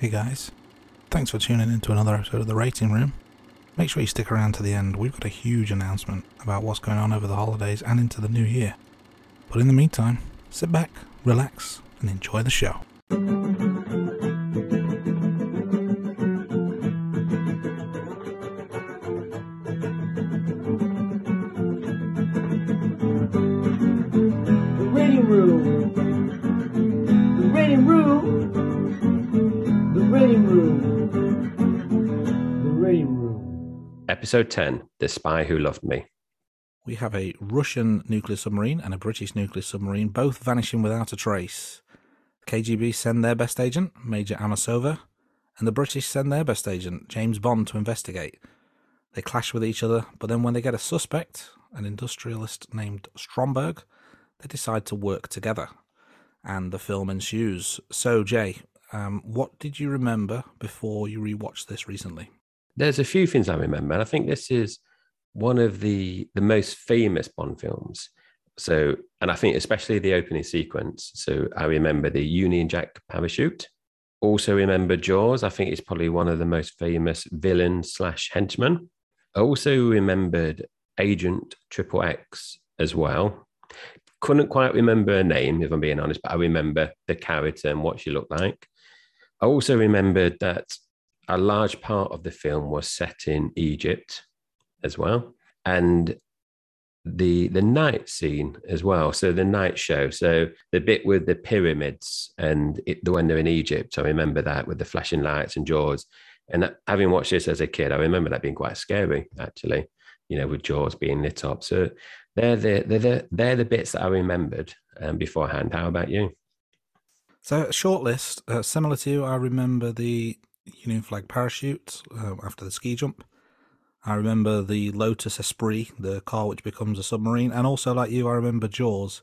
Hey guys, thanks for tuning in to another episode of The Rating Room. Make sure you stick around to the end, we've got a huge announcement about what's going on over the holidays and into the new year. But in the meantime, sit back, relax, and enjoy the show. Episode 10 The Spy Who Loved Me. We have a Russian nuclear submarine and a British nuclear submarine, both vanishing without a trace. The KGB send their best agent, Major Amasova, and the British send their best agent, James Bond, to investigate. They clash with each other, but then when they get a suspect, an industrialist named Stromberg, they decide to work together. And the film ensues. So, Jai, um, what did you remember before you rewatched this recently? There's a few things I remember, and I think this is one of the, the most famous Bond films. So, and I think especially the opening sequence. So, I remember the Union Jack parachute. Also, remember Jaws. I think it's probably one of the most famous villain slash henchman. I also remembered Agent Triple X as well. Couldn't quite remember her name, if I'm being honest, but I remember the character and what she looked like. I also remembered that a large part of the film was set in Egypt as well. And the the night scene as well. So the night show. So the bit with the pyramids and it, the when they're in Egypt. I remember that with the flashing lights and Jaws. And having watched this as a kid, I remember that being quite scary, actually. You know, with Jaws being lit up. So they're the they're the they're the bits that I remembered um, beforehand. How about you? So, a short list, uh, similar to you, I remember the Union flag parachute uh, after the ski jump. I remember the Lotus Esprit, the car which becomes a submarine, and also like you, I remember Jaws.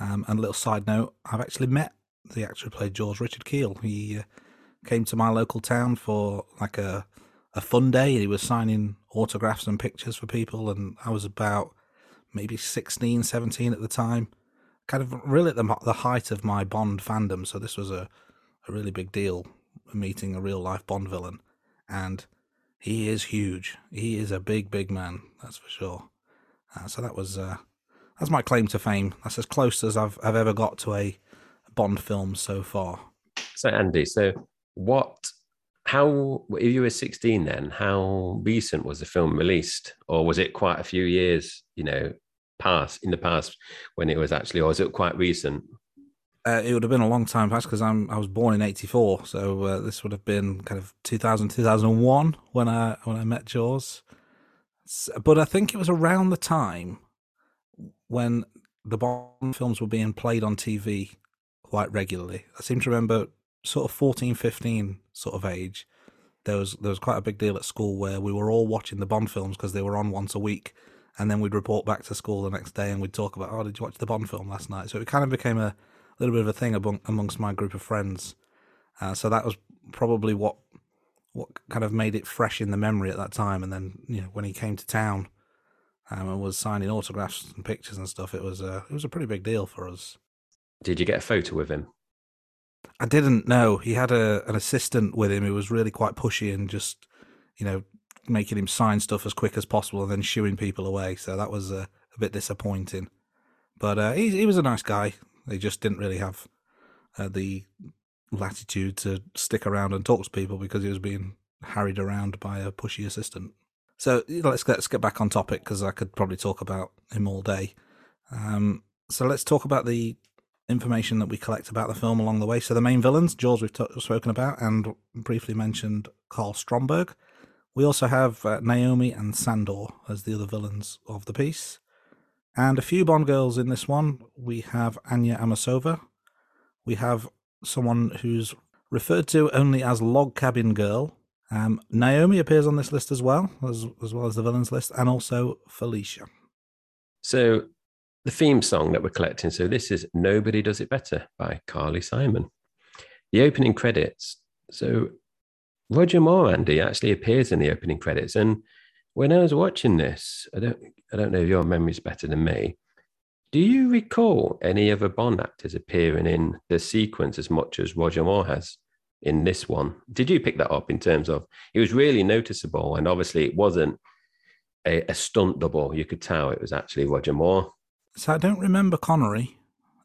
Um, and a little side note, I've actually met the actor who played Jaws, Richard Kiel. He uh, came to my local town for like a a fun day. He was signing autographs and pictures for people, and I was about maybe 16, 17 at the time. Kind of really at the, the height of my Bond fandom, so this was a, a really big deal meeting a real life Bond villain. And he is huge. He is a big, big man, that's for sure. Uh, so that was uh, that's my claim to fame. That's as close as I've I've ever got to a Bond film so far. So Andy, so what? How if you were sixteen then? How recent was the film released, or was it quite a few years? You know, past in the past when it was actually, or was it quite recent? Uh, it would have been a long time past because I'm I was born in '84, so uh, this would have been kind of 2000 2001 when I when I met Jaws. S- But I think it was around the time when the Bond films were being played on TV quite regularly. I seem to remember sort of 14, 15 sort of age. There was there was quite a big deal at school where we were all watching the Bond films because they were on once a week, and then we'd report back to school the next day and we'd talk about, oh, did you watch the Bond film last night? So it kind of became a little bit of a thing among, amongst my group of friends. Uh, so that was probably what what kind of made it fresh in the memory at that time. And then you know when he came to town um, and was signing autographs and pictures and stuff, it was a it was a pretty big deal for us. Did you get a photo with him? I didn't know he had a an assistant with him who was really quite pushy and just you know making him sign stuff as quick as possible and then shooing people away. So that was uh, a bit disappointing. But uh, he he was a nice guy. They just didn't really have uh, the latitude to stick around and talk to people because he was being harried around by a pushy assistant. So let's let's get back on topic because I could probably talk about him all day. Um, so let's talk about the information that we collect about the film along the way. So the main villains, Jaws, we've t- spoken about and briefly mentioned Carl Stromberg. We also have uh, Naomi and Sandor as the other villains of the piece. And a few Bond girls in this one. We have Anya Amasova. We have someone who's referred to only as Log Cabin Girl. Um, Naomi appears on this list as well, as, as well as the villains list, and also Felicia. So the theme song that we're collecting. So this is Nobody Does It Better by Carly Simon. The opening credits. So Roger Moore, Andy, actually appears in the opening credits. And when I was watching this, I don't I don't know if your memory's better than me. Do you recall any other Bond actors appearing in the sequence as much as Roger Moore has? in this one. Did you pick that up in terms of it was really noticeable, and obviously it wasn't a, a stunt double. You could tell it was actually Roger Moore. So I don't remember Connery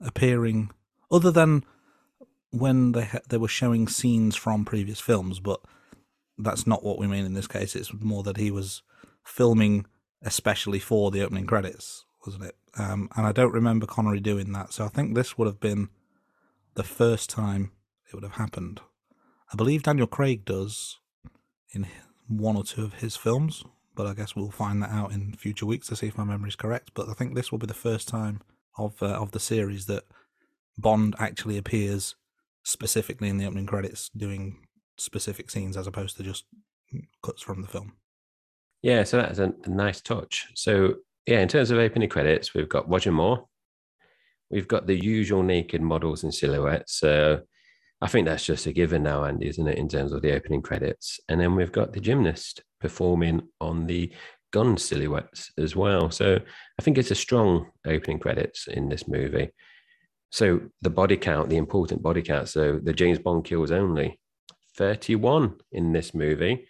appearing, other than when they ha- they were showing scenes from previous films, but that's not what we mean in this case. It's more that he was filming especially for the opening credits, wasn't it? Um, and I don't remember Connery doing that, so I think this would have been the first time it would have happened. I believe Daniel Craig does in one or two of his films, but I guess we'll find that out in future weeks to see if my memory is correct. But I think this will be the first time of uh, of the series that Bond actually appears specifically in the opening credits, doing specific scenes as opposed to just cuts from the film. Yeah, so that's a, a nice touch. So yeah, in terms of opening credits, we've got Roger Moore. We've got the usual naked models and silhouettes. So I think that's just a given now, Andy, isn't it, in terms of the opening credits? And then we've got the gymnast performing on the gun silhouettes as well. So I think it's a strong opening credits in this movie. So the body count, the important body count. So the James Bond kills only 31 in this movie.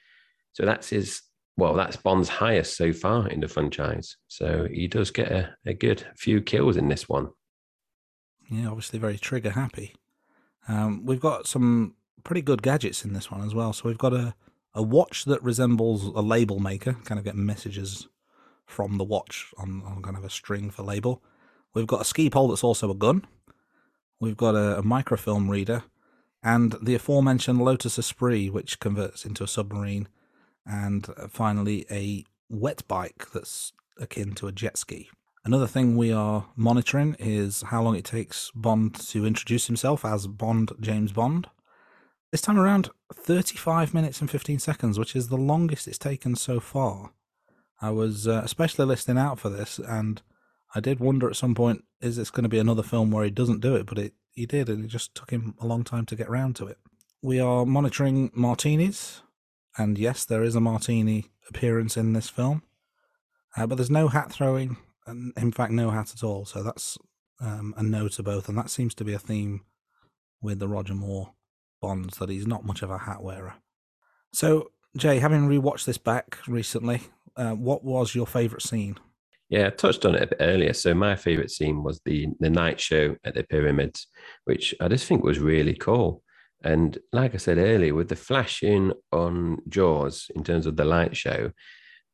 So that's his, well, that's Bond's highest so far in the franchise. So he does get a, a good few kills in this one. Yeah, obviously very trigger happy. Um, we've got some pretty good gadgets in this one as well. So we've got a, a watch that resembles a label maker, kind of getting messages from the watch on, on kind of a string for label. We've got a ski pole that's also a gun. We've got a, a microfilm reader and the aforementioned Lotus Esprit, which converts into a submarine. And finally, a wet bike that's akin to a jet ski. Another thing we are monitoring is how long it takes Bond to introduce himself as Bond James Bond. This time around, 35 minutes and 15 seconds, which is the longest it's taken so far. I was uh, especially listening out for this, and I did wonder at some point, is this going to be another film where he doesn't do it? But it, he did, and it just took him a long time to get round to it. We are monitoring martinis, and yes, there is a martini appearance in this film, uh, but there's no hat throwing, and in fact, no hat at all. So that's um, a no to both, and that seems to be a theme with the Roger Moore Bonds that he's not much of a hat wearer. So, Jai, having rewatched this back recently, uh, what was your favourite scene? Yeah, I touched on it a bit earlier. So my favorite scene was the the night show at the pyramids, which I just think was really cool. And like I said earlier, with the flashing on Jaws in terms of the light show,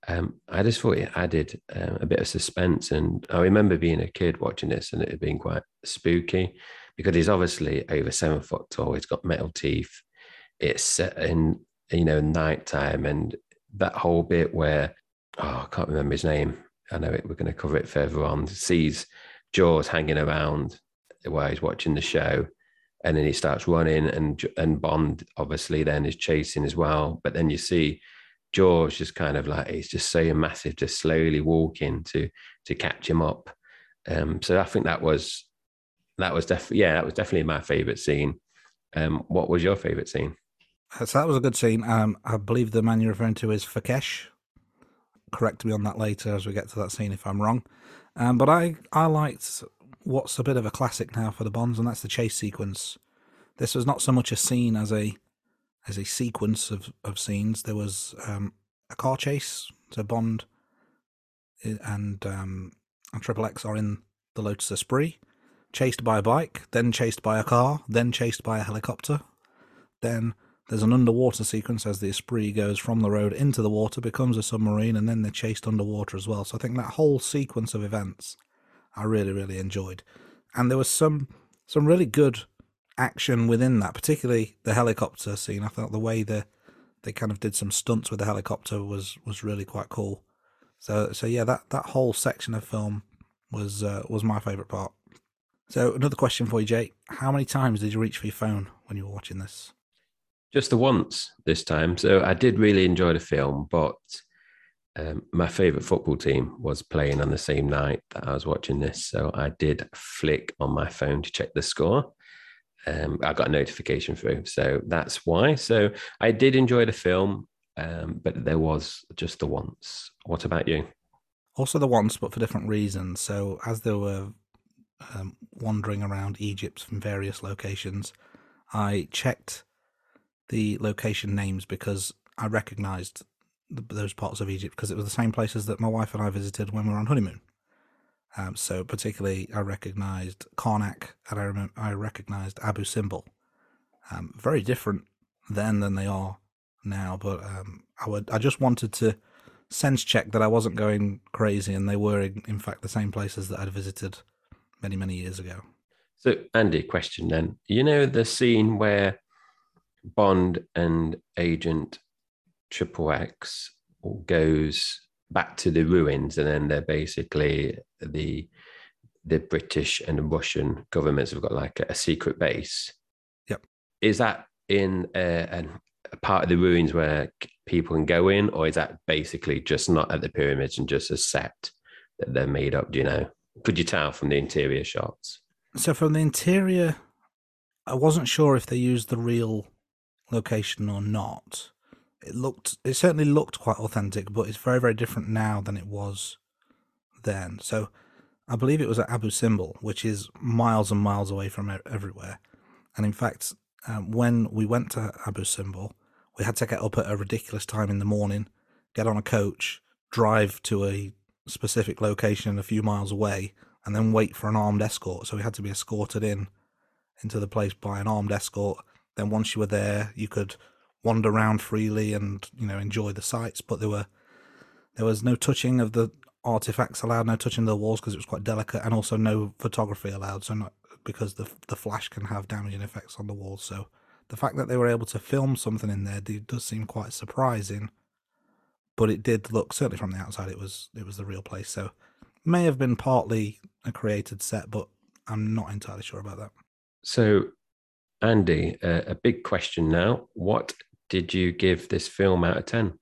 um, I just thought it added uh, a bit of suspense. And I remember being a kid watching this and it had been quite spooky because he's obviously over seven foot tall. He's got metal teeth. It's set in, you know, nighttime. And that whole bit where, oh, I can't remember his name. I know it, we're going to cover it further on. Sees Jaws hanging around while he's watching the show. And then he starts running, and and Bond obviously then is chasing as well. But then you see Jaws just kind of like he's just so massive, just slowly walking to to catch him up. Um, so I think that was that was definitely yeah, that was definitely my favorite scene. Um, what was your favorite scene? So that was a good scene. Um, I believe the man you're referring to is Fekkesh. Correct me on that later as we get to that scene if I'm wrong. Um, but I I liked what's a bit of a classic now for the Bonds, and that's the chase sequence. This was not so much a scene as a as a sequence of, of scenes. There was um, a car chase. So Bond and um, and Triple X are in the Lotus Esprit, chased by a bike, then chased by a car, then chased by a helicopter. Then there's an underwater sequence as the Esprit goes from the road into the water, becomes a submarine, and then they're chased underwater as well. So I think that whole sequence of events I really, really enjoyed. And there was some some really good action within that, particularly the helicopter scene. I thought the way the they kind of did some stunts with the helicopter was was really quite cool. So so yeah, that that whole section of film was uh, was my favourite part. So another question for you, Jai: How many times did you reach for your phone when you were watching this? Just the once this time. So I did really enjoy the film, but um, my favorite football team was playing on the same night that I was watching this. So I did flick on my phone to check the score. Um, I got a notification through. So that's why. So I did enjoy the film, um, but there was just the once. What about you? Also the once, but for different reasons. So as they were um, wandering around Egypt from various locations, I checked the location names because I recognised th- those parts of Egypt because it was the same places that my wife and I visited when we were on honeymoon. Um, so particularly, I recognised Karnak and I remember I recognised Abu Simbel. Um, very different then than they are now, but um, I would I just wanted to sense check that I wasn't going crazy and they were in, in fact the same places that I'd visited many many years ago. So, Andy, question then. You know the scene where Bond and Agent Triple X goes back to the ruins, and then they're basically the the British and the Russian governments have got like a, a secret base. Yep. Is that in a, a part of the ruins where people can go in, or is that basically just not at the pyramids and just a set that they're made up? Do you know? Could you tell from the interior shots? So from the interior, I wasn't sure if they used the real location or not. It looked, it certainly looked quite authentic, but it's very, very different now than it was then. So I believe it was at Abu Simbel, which is miles and miles away from everywhere. And in fact, um, when we went to Abu Simbel, we had to get up at a ridiculous time in the morning, get on a coach, drive to a specific location a few miles away, and then wait for an armed escort. So we had to be escorted in into the place by an armed escort. Then once you were there, you could wander around freely and you know enjoy the sights. But there were there was no touching of the artifacts allowed, no touching the walls because it was quite delicate, and also no photography allowed. So not because the the flash can have damaging effects on the walls. So the fact that they were able to film something in there does seem quite surprising. But it did look certainly from the outside it was it was the real place. So may have been partly a created set, but I'm not entirely sure about that. So, Andy, uh, a big question now. What did you give this film out of 10?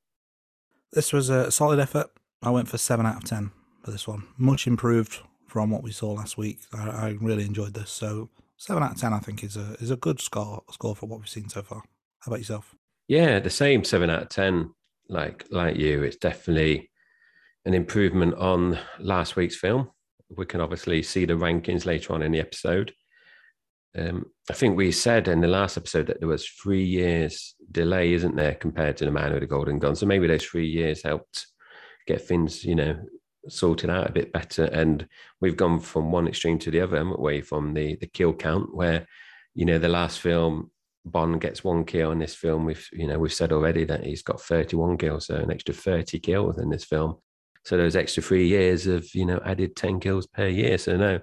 This was a solid effort. I went for seven out of ten for this one. Much improved from what we saw last week. I, I really enjoyed this. So seven out of ten, I think, is a is a good score score for what we've seen so far. How about yourself? Yeah, the same 7 out of 10. Like like you, it's definitely an improvement on last week's film. We can obviously see the rankings later on in the episode. Um, I think we said in the last episode that there was three years delay, isn't there, compared to the Man with the Golden Gun? So maybe those three years helped get things, you know, sorted out a bit better. And we've gone from one extreme to the other, haven't we? From the the kill count, where you know the last film Bond gets one kill in this film. We've you know we've said already that he's got 31 kills, so an extra 30 kills in this film. So those extra three years of you know added 10 kills per year. So no,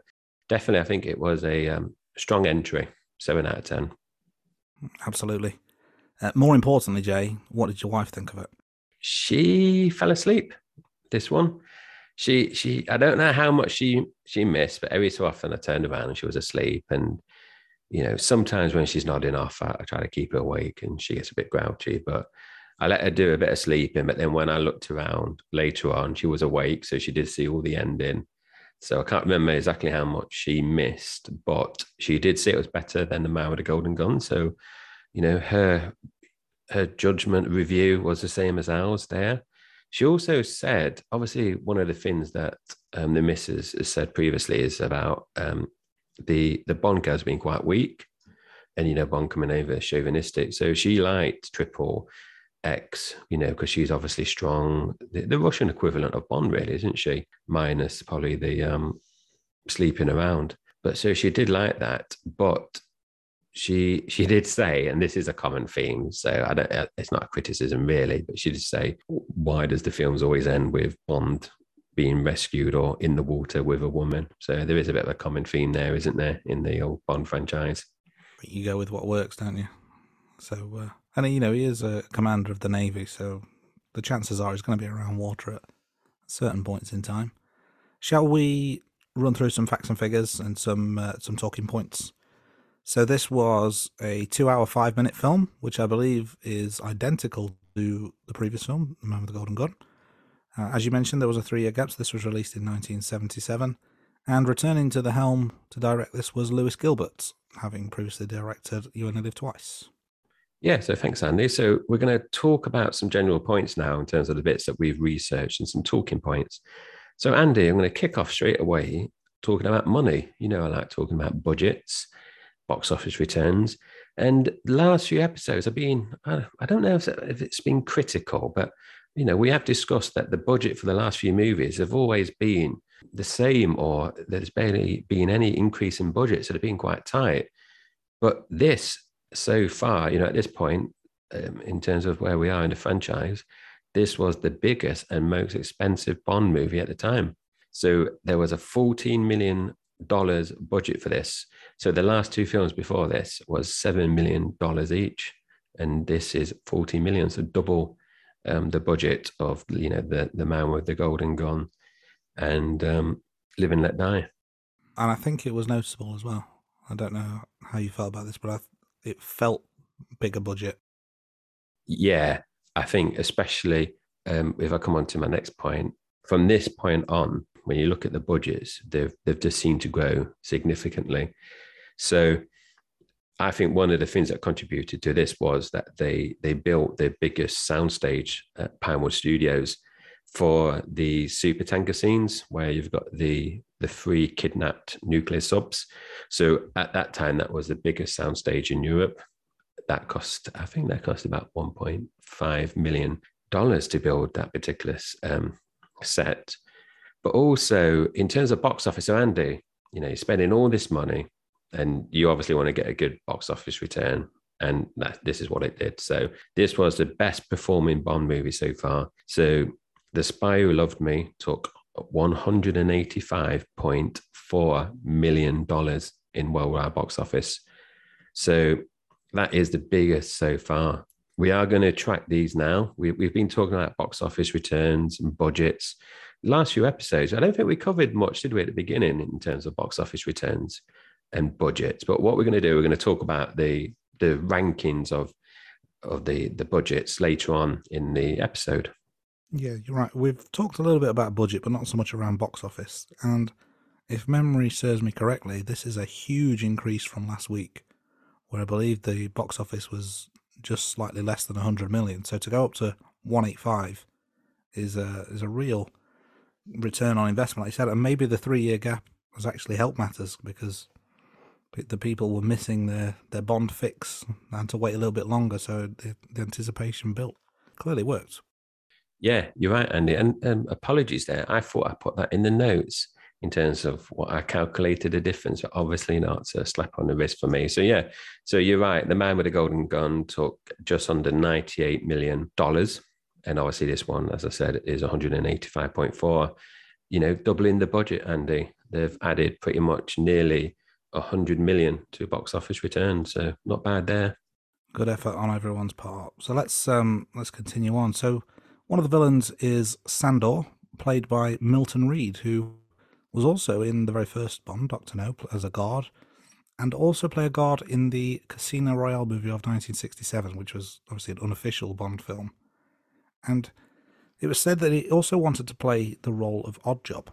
definitely, I think it was a um, strong entry. Seven out of ten. Absolutely. Uh, more importantly, Jai, what did your wife think of it? She fell asleep. This one, she she. I don't know how much she she missed, but every so often I turned around and she was asleep. And you know, sometimes when she's nodding off, I, I try to keep her awake, and she gets a bit grouchy. But I let her do a bit of sleeping. But then when I looked around later on, she was awake, so she did see all the ending. So I can't remember exactly how much she missed, but she did say it was better than the Man with the Golden Gun. So, you know, her her judgment review was the same as ours there. She also said, obviously, one of the things that um, the missus has said previously is about um, the the Bond girls being quite weak, and you know Bond coming over chauvinistic. So she liked Triple X, you know, because she's obviously strong. The, the Russian equivalent of Bond, really, isn't she? Minus probably the um, sleeping around. But so she did like that, but she she did say, and this is a common theme. So I don't. It's not a criticism really, but she did say, why does the films always end with Bond being rescued or in the water with a woman? So there is a bit of a common theme there, isn't there, in the old Bond franchise? But you go with what works, don't you? So, uh, and you know, he is a commander of the navy, so the chances are he's going to be around water at certain points in time. Shall we run through some facts and figures and some uh, some talking points? So this was a two-hour, five-minute film, which I believe is identical to the previous film, The Man with the Golden Gun. Uh, as you mentioned, there was a three-year gap. So this was released in 1977, and returning to the helm to direct this was Lewis Gilbert, having previously directed You Only Live Twice. Yeah, so thanks, Andy. So we're going to talk about some general points now in terms of the bits that we've researched and some talking points. So, Andy, I'm going to kick off straight away talking about money. You know, I like talking about budgets. box office returns. And the last few episodes have been, I don't know if it's been critical, but you know, we have discussed that the budget for the last few movies have always been the same, or there's barely been any increase in budget, so they've been quite tight. But this, so far, you know, at this point, um, in terms of where we are in the franchise, this was the biggest and most expensive Bond movie at the time. So there was a $14 million budget for this. So the last two films before this was $7 million each. And this is 40 million, so double um, the budget of you know the the man with the golden gun and um, live and let die. And I think it was noticeable as well. I don't know how you felt about this, but I, it felt bigger budget. Yeah, I think especially um, if I come on to my next point, from this point on, when you look at the budgets, they've they've just seemed to grow significantly. So I think one of the things that contributed to this was that they they built their biggest soundstage at Pinewood Studios for the super tanker scenes where you've got the the three kidnapped nuclear subs. So at that time, that was the biggest soundstage in Europe. That cost, I think, that cost about 1.5 million dollars to build that particular um, set. But also in terms of box office, so Andy, you know, you're spending all this money, and you obviously want to get a good box office return. And that, this is what it did. So this was the best performing Bond movie so far. So The Spy Who Loved Me took 185.4 million dollars in worldwide box office. So that is the biggest so far. We are going to track these now. We, we've been talking about box office returns and budgets. Last few episodes, I don't think we covered much, did we, at the beginning in terms of box office returns and budgets? But what we're going to do, we're going to talk about the the rankings of of the the budgets later on in the episode. Yeah, you're right. We've talked a little bit about budget, but not so much around box office. And if memory serves me correctly, this is a huge increase from last week, where I believe the box office was just slightly less than 100 million. So to go up to 185 is a is a real return on investment, like you said. And maybe the three year gap has actually helped matters because the people were missing their, their bond fix and to wait a little bit longer. So the, the anticipation built. Clearly worked. Yeah, you're right, Andy. And um, apologies there. I thought I put that in the notes in terms of what I calculated the difference, but obviously not. So slap on the wrist for me. So yeah, so you're right. The man with the golden gun took just under $98 million. And obviously this one, as I said, is 185.4, you know, doubling the budget, Andy. They've added pretty much nearly 100 million to box office return. So not bad there. Good effort on everyone's part. So let's um let's continue on. So one of the villains is Sandor, played by Milton Reid, who was also in the very first Bond, Doctor No, as a guard, and also play a guard in the Casino Royale movie of 1967, which was obviously an unofficial Bond film. And it was said that he also wanted to play the role of Oddjob,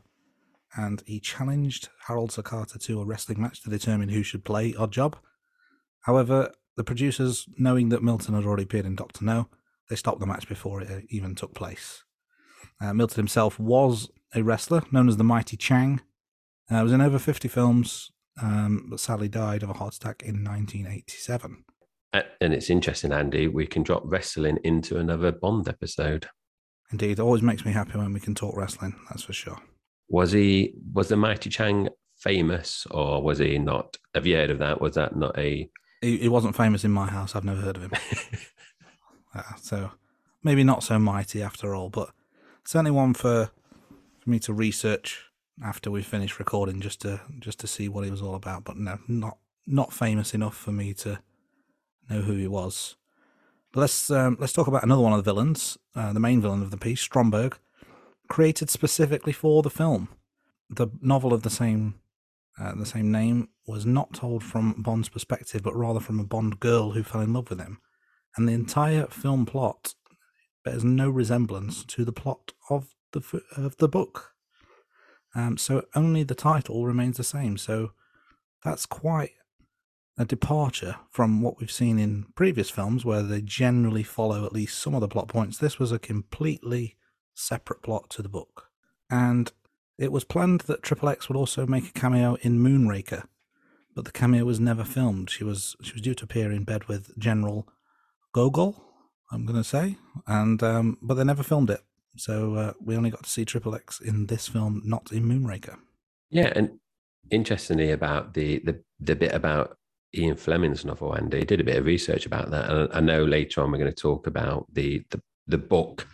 and he challenged Harold Sakata to a wrestling match to determine who should play Oddjob. However, the producers, knowing that Milton had already appeared in Doctor No, they stopped the match before it even took place. Uh, Milton himself was a wrestler known as the Mighty Chang. Uh, was in over 50 films, um, but sadly died of a heart attack in 1987. And it's interesting, Andy, we can drop wrestling into another Bond episode. Indeed, it always makes me happy when we can talk wrestling, that's for sure. Was he, was the Mighty Chang famous or was he not? Have you heard of that? Was that not a. He, he wasn't famous in my house, I've never heard of him. so maybe not so mighty after all, but certainly one for for me to research after we finish recording just to just to see what he was all about. But no, not not famous enough for me to know who he was. But let's um, let's talk about another one of the villains, uh, the main villain of the piece, Stromberg, created specifically for the film. The novel of the same uh, the same name was not told from Bond's perspective, but rather from a Bond girl who fell in love with him, and the entire film plot bears no resemblance to the plot of the of the book. Um, so only the title remains the same. So that's quite a departure from what we've seen in previous films, where they generally follow at least some of the plot points. This was a completely separate plot to the book, and it was planned that Triple X would also make a cameo in Moonraker, but the cameo was never filmed. She was she was due to appear in bed with General Gogol, I'm going to say, and um, but they never filmed it. So uh, we only got to see Triple X in this film, not in Moonraker. Yeah, and interestingly about the the the bit about Ian Fleming's novel, Andy did a bit of research about that, and I know later on we're going to talk about the the, the book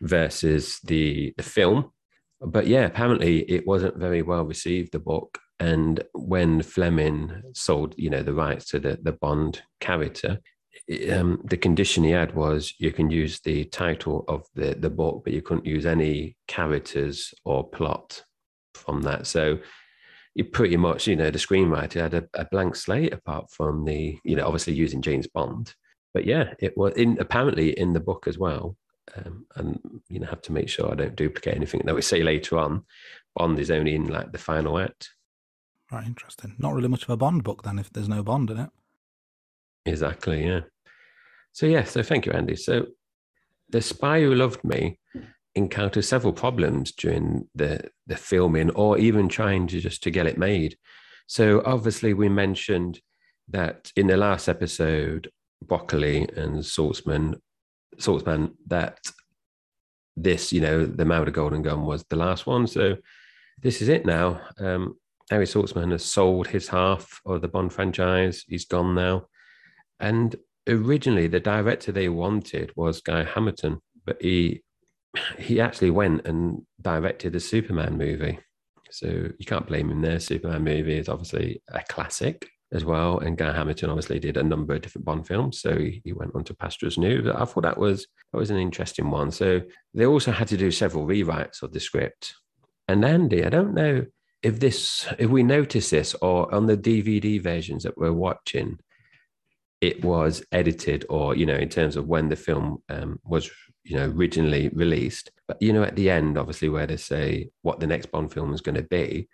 versus the the film. But yeah, apparently it wasn't very well received. The book, and when Fleming sold, you know, the rights to the the Bond character, um, the condition he had was you can use the title of the the book, but you couldn't use any characters or plot from that. So you pretty much, you know, the screenwriter had a, a, blank slate apart from the, you know, obviously using James Bond. But yeah, it was in apparently in the book as well. Um, and you know, have to make sure I don't duplicate anything that we say later on. Bond is only in like the final act. Right, interesting. Not really much of a Bond book then, if there's no Bond in it. Exactly, yeah. So yeah, so thank you, Andy. So the spy who loved me encountered several problems during the the filming or even trying to just to get it made. So obviously we mentioned that in the last episode, Broccoli and Saltzman, Saltzman, that this, you know, the Mauder Golden Gun was the last one. So this is it now. Um, Harry Saltzman has sold his half of the Bond franchise. He's gone now. And originally, the director they wanted was Guy Hamilton, but he he actually went and directed a Superman movie. So you can't blame him there. Superman movie is obviously a classic as well. And Guy Hamilton obviously did a number of different Bond films. So he, went on to Pastures New. I thought that was that was an interesting one. So they also had to do several rewrites of the script. And Andy, I don't know if this if we notice this or on the DVD versions that we're watching, it was edited or you know in terms of when the film um, was you know originally released. But you know at the end obviously where they say what the next bond film is going to be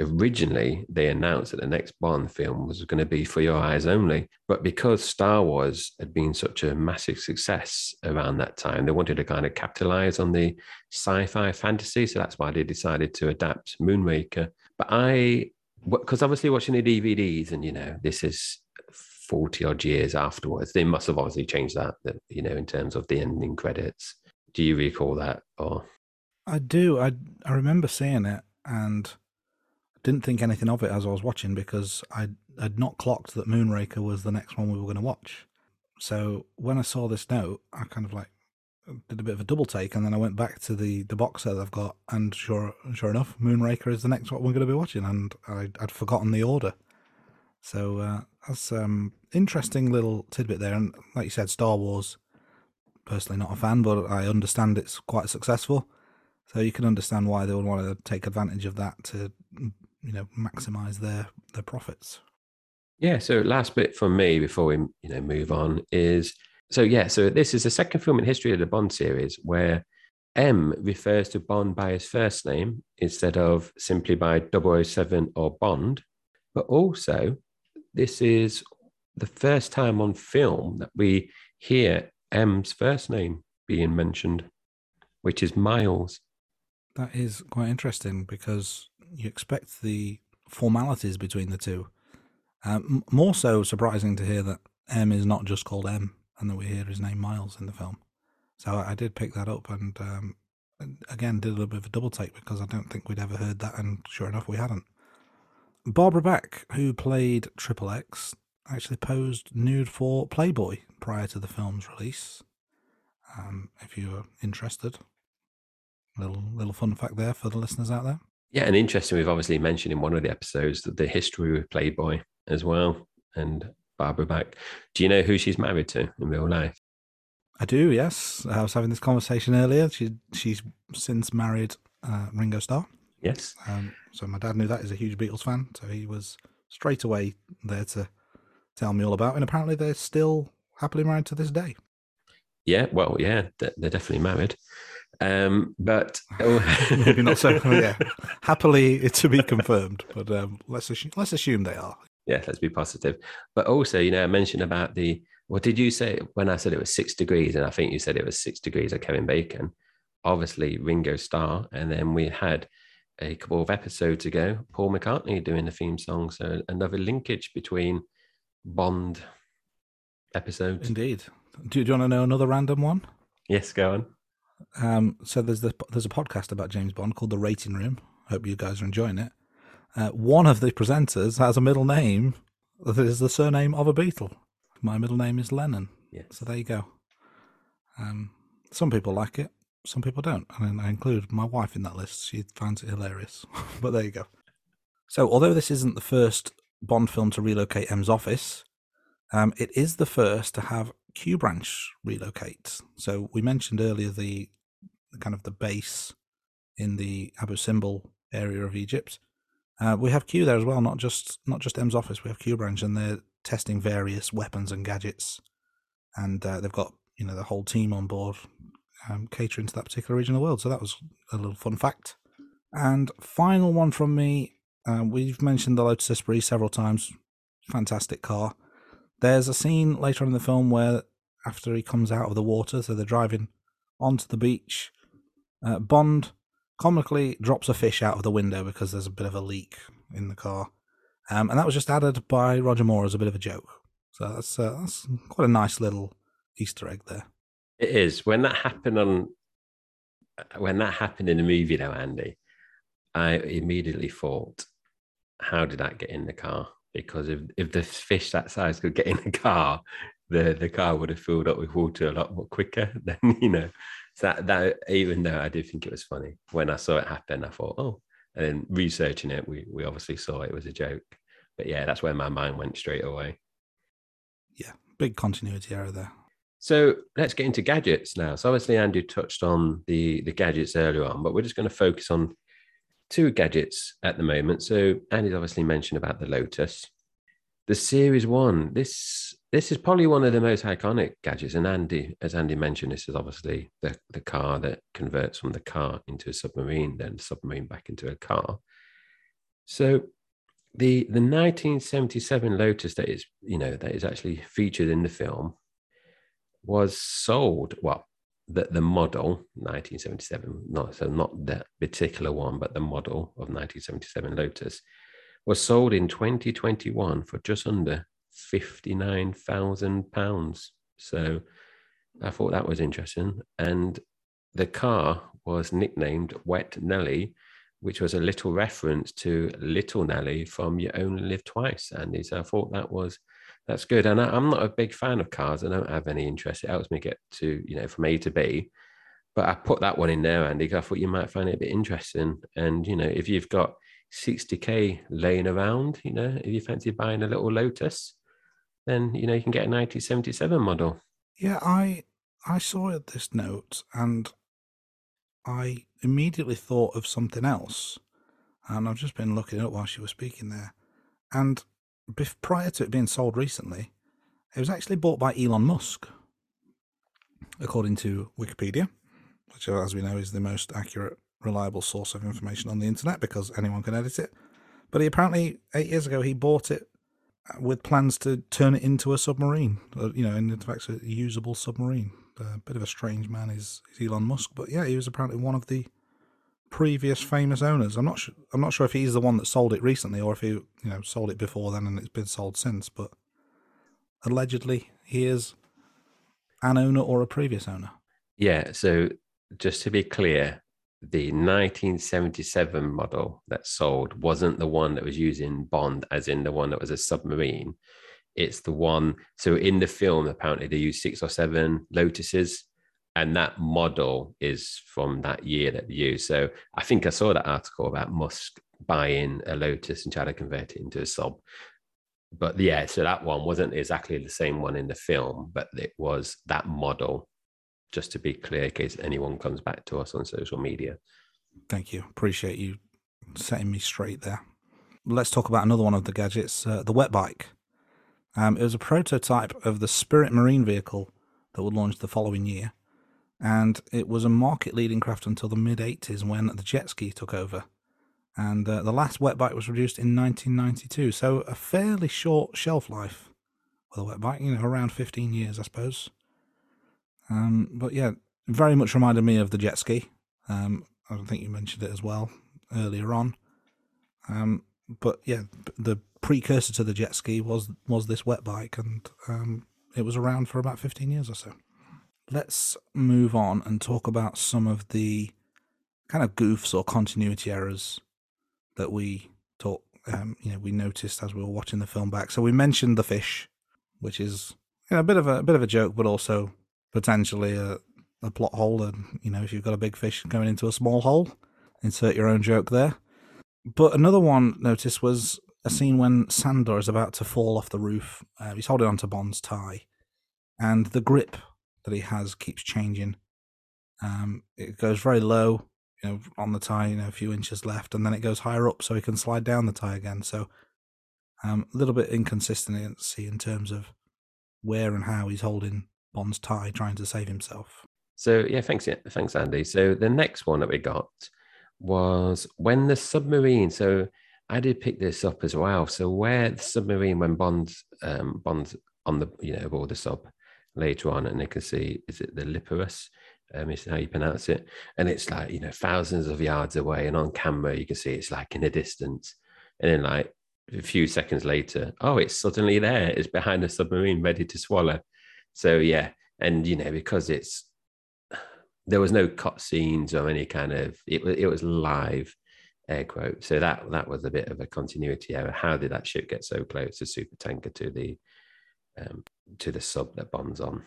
originally they announced that the next bond film was going to be for your eyes only. But because star wars had been such a massive success around that time they wanted to kind of capitalize on the sci-fi fantasy so that's why they decided to adapt moonraker. But i because obviously watching the dvds and you know this is 40 odd years afterwards. They must have obviously changed that, that you know, in terms of the ending credits. Do you recall that? Or I do. I I remember seeing it and didn't think anything of it as I was watching because I had not clocked that Moonraker was the next one we were going to watch. So when I saw this note, I kind of like did a bit of a double take, and then I went back to the the box set I've got, and sure sure enough, Moonraker is the next one we're going to be watching, and I, would forgotten the order. So uh, that's um interesting little tidbit there. And like you said, Star Wars. Personally, not a fan, but I understand it's quite successful. So you can understand why they would want to take advantage of that to, you know, maximize their their profits. Yeah. So last bit from me before we you know move on is so yeah. So this is the second film in history of the Bond series where M refers to Bond by his first name instead of simply by 007 or Bond, but also this is the first time on film that we hear M's first name being mentioned, which is Miles. That is quite interesting because you expect the formalities between the two. Um, more so surprising to hear that M is not just called M and that we hear his name Miles in the film. So I, did pick that up and um, again did a little bit of a double take because I don't think we'd ever heard that, and sure enough, we hadn't. Barbara Bach, who played Triple X, actually posed nude for Playboy prior to the film's release. Um, if you're interested, little little fun fact there for the listeners out there. Yeah, and interesting. We've obviously mentioned in one of the episodes that the history with Playboy as well, and Barbara Bach. Do you know who she's married to in real life? I do. Yes, I was having this conversation earlier. She she's since married uh, Ringo Starr. Yes. Um, so my dad knew that. He's a huge Beatles fan, so he was straight away there to tell me all about. And apparently, they're still happily married to this day. Yeah, well, yeah, they're definitely married. Um, but oh. maybe not so. Yeah, happily to be confirmed. But um, let's assume, let's assume they are. Yeah, let's be positive. But also, you know, I mentioned about the. What did you say when I said it was six degrees? And I think you said it was six degrees of Kevin Bacon. Obviously, Ringo Starr, and then we had a couple of episodes ago, Paul McCartney doing the theme song. So another linkage between Bond episodes. Indeed. Do, do you want to know another random one? Yes, go on. Um, so there's the, there's a podcast about James Bond called The Rating Room. Hope you guys are enjoying it. Uh, one of the presenters has a middle name that is the surname of a Beatle. My middle name is Lennon. Yes. So there you go. Um, some people like it, some people don't. And I include my wife in that list. She finds it hilarious. but there you go. So, although this isn't the first Bond film to relocate M's office, um, it is the first to have Q Branch relocate. So, we mentioned earlier the, the kind of the base in the Abu Simbel area of Egypt. Uh, we have Q there as well, not just not just M's office. We have Q Branch, and they're testing various weapons and gadgets, and uh, they've got you know the whole team on board, um, catering to that particular region of the world. So that was a little fun fact. And final one from me. Uh, we've mentioned the Lotus Esprit several times. Fantastic car. There's a scene later on in the film where, after he comes out of the water, so they're driving onto the beach, uh, Bond comically drops a fish out of the window because there's a bit of a leak in the car. Um, and that was just added by Roger Moore as a bit of a joke. So that's, uh, that's quite a nice little Easter egg there. It is when that happened on when that happened in the movie, though, Andy. I immediately thought, how did that get in the car? Because if if the fish that size could get in the car, the the car would have filled up with water a lot more quicker than you know. So that that even though I did think it was funny when I saw it happen, I thought, oh, and then researching it, we we obviously saw it was a joke. But yeah, that's where my mind went straight away. Yeah, big continuity error there. So let's get into gadgets now. So obviously Andrew touched on the the gadgets earlier on, but we're just going to focus on two gadgets at the moment. So Andy's obviously mentioned about the Lotus. The Series One. This this is probably one of the most iconic gadgets. And Andy, as Andy mentioned, this is obviously the, the car that converts from the car into a submarine, then the submarine back into a car. So the the 1977 Lotus that is, you know, that is actually featured in the film was sold. Well, the, the model 1977, not so not that particular one, but the model of 1977 Lotus was sold in 2021 for just under 59,000 pounds. So I thought that was interesting. And the car was nicknamed Wet Nelly, which was a little reference to Little Nelly from You Only Live Twice, Andy. So I thought that was that's good. And I, am not a big fan of cars. I don't have any interest. It helps me get to, you know, from A to B. But I put that one in there, Andy, because I thought you might find it a bit interesting. And, you know, if you've got 60K laying around, you know, if you fancy buying a little Lotus, then, you know, you can get a 1977 model. Yeah, I I saw this note and I immediately thought of something else. And I've just been looking it up while she was speaking there. And prior to it being sold recently, it was actually bought by Elon Musk, according to Wikipedia, which, uh, as we know, is the most accurate, reliable source of information on the internet because anyone can edit it. But he apparently, eight years ago, he bought it uh, with plans to turn it into a submarine, uh, you know, in fact, a usable submarine. A bit of a strange man is, is Elon Musk, but yeah, he was apparently one of the previous famous owners. I'm not sure. I'm not sure if he's the one that sold it recently, or if he, you know, sold it before then and it's been sold since. But allegedly, he is an owner or a previous owner. Yeah. So just to be clear, the 1977 model that sold wasn't the one that was using Bond, as in the one that was a submarine. It's the one. So in the film, apparently they used six or seven Lotuses and that model is from that year that used. So I think I saw that article about Musk buying a Lotus and trying to convert it into a sub. But yeah, so that one wasn't exactly the same one in the film, but it was that model. Just to be clear, in case anyone comes back to us on social media. Thank you. Appreciate you setting me straight there. Let's talk about another one of the gadgets, uh, the wet bike. Um, it was a prototype of the Spirit Marine vehicle that would launch the following year and it was a market leading craft until the mid 80s when the jet ski took over. And uh, the last wet bike was produced in 1992, so a fairly short shelf life with a wet bike, you know, around 15 years, I suppose. Um, but yeah, very much reminded me of the jet ski. Um, I think you mentioned it as well. earlier on. Um, but yeah, the precursor to the jet ski was was this wet bike, and um, it was around for about fifteen years or so. Let's move on and talk about some of the kind of goofs or continuity errors that we talk. Um, you know, we noticed as we were watching the film back. So we mentioned the fish, which is you know, a bit of a, a bit of a joke, but also potentially a, a plot hole. And you know, if you've got a big fish going into a small hole, insert your own joke there. But another one noticed was a scene when Sandor is about to fall off the roof. Uh, he's holding onto Bond's tie, and the grip that he has keeps changing. Um, it goes very low, you know, on the tie, you know, a few inches left, and then it goes higher up so he can slide down the tie again. So um, a little bit inconsistency in terms of where and how he's holding Bond's tie, trying to save himself. So yeah, thanks, yeah, thanks, Andy. So the next one that we got was when the submarine. So I did pick this up as well. So where the submarine, when Bond's um, Bond's on the you know aboard the sub later on, and they can see is it the Liparus? Um, is how you pronounce it, and it's like you know thousands of yards away, and on camera you can see it's like in the distance, and then like a few seconds later, oh, it's suddenly there. It's behind the submarine, ready to swallow. So yeah, and you know because it's there was no cut scenes or any kind of it was it was live air quote so that that was a bit of a continuity error how did that ship get so close to super tanker to the um, to the sub that Bond's on.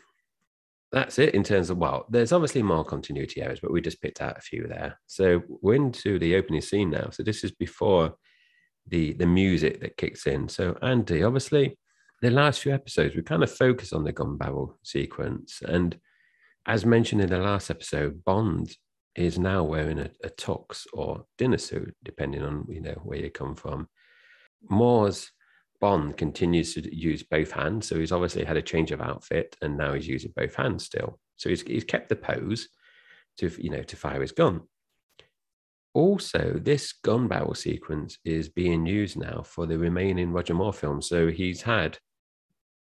That's it in terms of well there's obviously more continuity errors but we just picked out a few there. So we're into the opening scene now. So this is before the the music that kicks in. So andy obviously the last few episodes we kind of focus on the gun barrel sequence. And as mentioned in the last episode, Bond is now wearing a, a tux or dinner suit, depending on you know where you come from. Moore's Bond continues to use both hands, so he's obviously had a change of outfit, and now he's using both hands still. So he's he's kept the pose to you know to fire his gun. Also, this gun barrel sequence is being used now for the remaining Roger Moore films. So he's had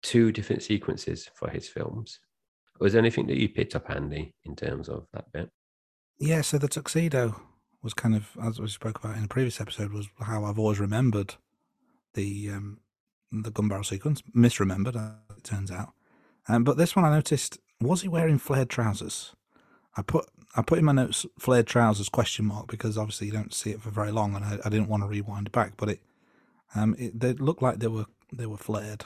two different sequences for his films. Was there anything that you picked up, Andy, in terms of that bit? Yeah, so the tuxedo was kind of, as we spoke about in a previous episode, was how I've always remembered the um, the gun barrel sequence. Misremembered, it turns out. Um, but this one I noticed, was he wearing flared trousers? I put I put in my notes flared trousers question mark because obviously you don't see it for very long, and I, I didn't want to rewind back, but it um it they looked like they were they were flared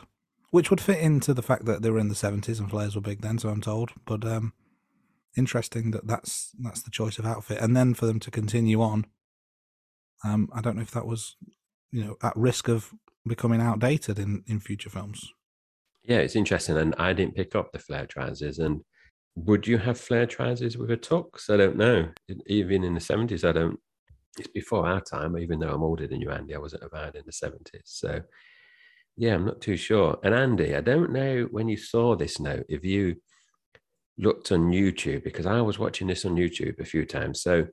which would fit into the fact that they were in the 70s and flares were big then so i'm told but um interesting that that's that's the choice of outfit and then for them to continue on um i don't know if that was you know at risk of becoming outdated in in future films yeah it's interesting and i didn't pick up the flare trousers and would you have flare trousers with a tux i don't know even in the 70s i don't it's before our time even though i'm older than you andy i wasn't around in the 70s so yeah, I'm not too sure. And Andy, I don't know when you saw this note, if you looked on YouTube, because I was watching this on YouTube a few times. So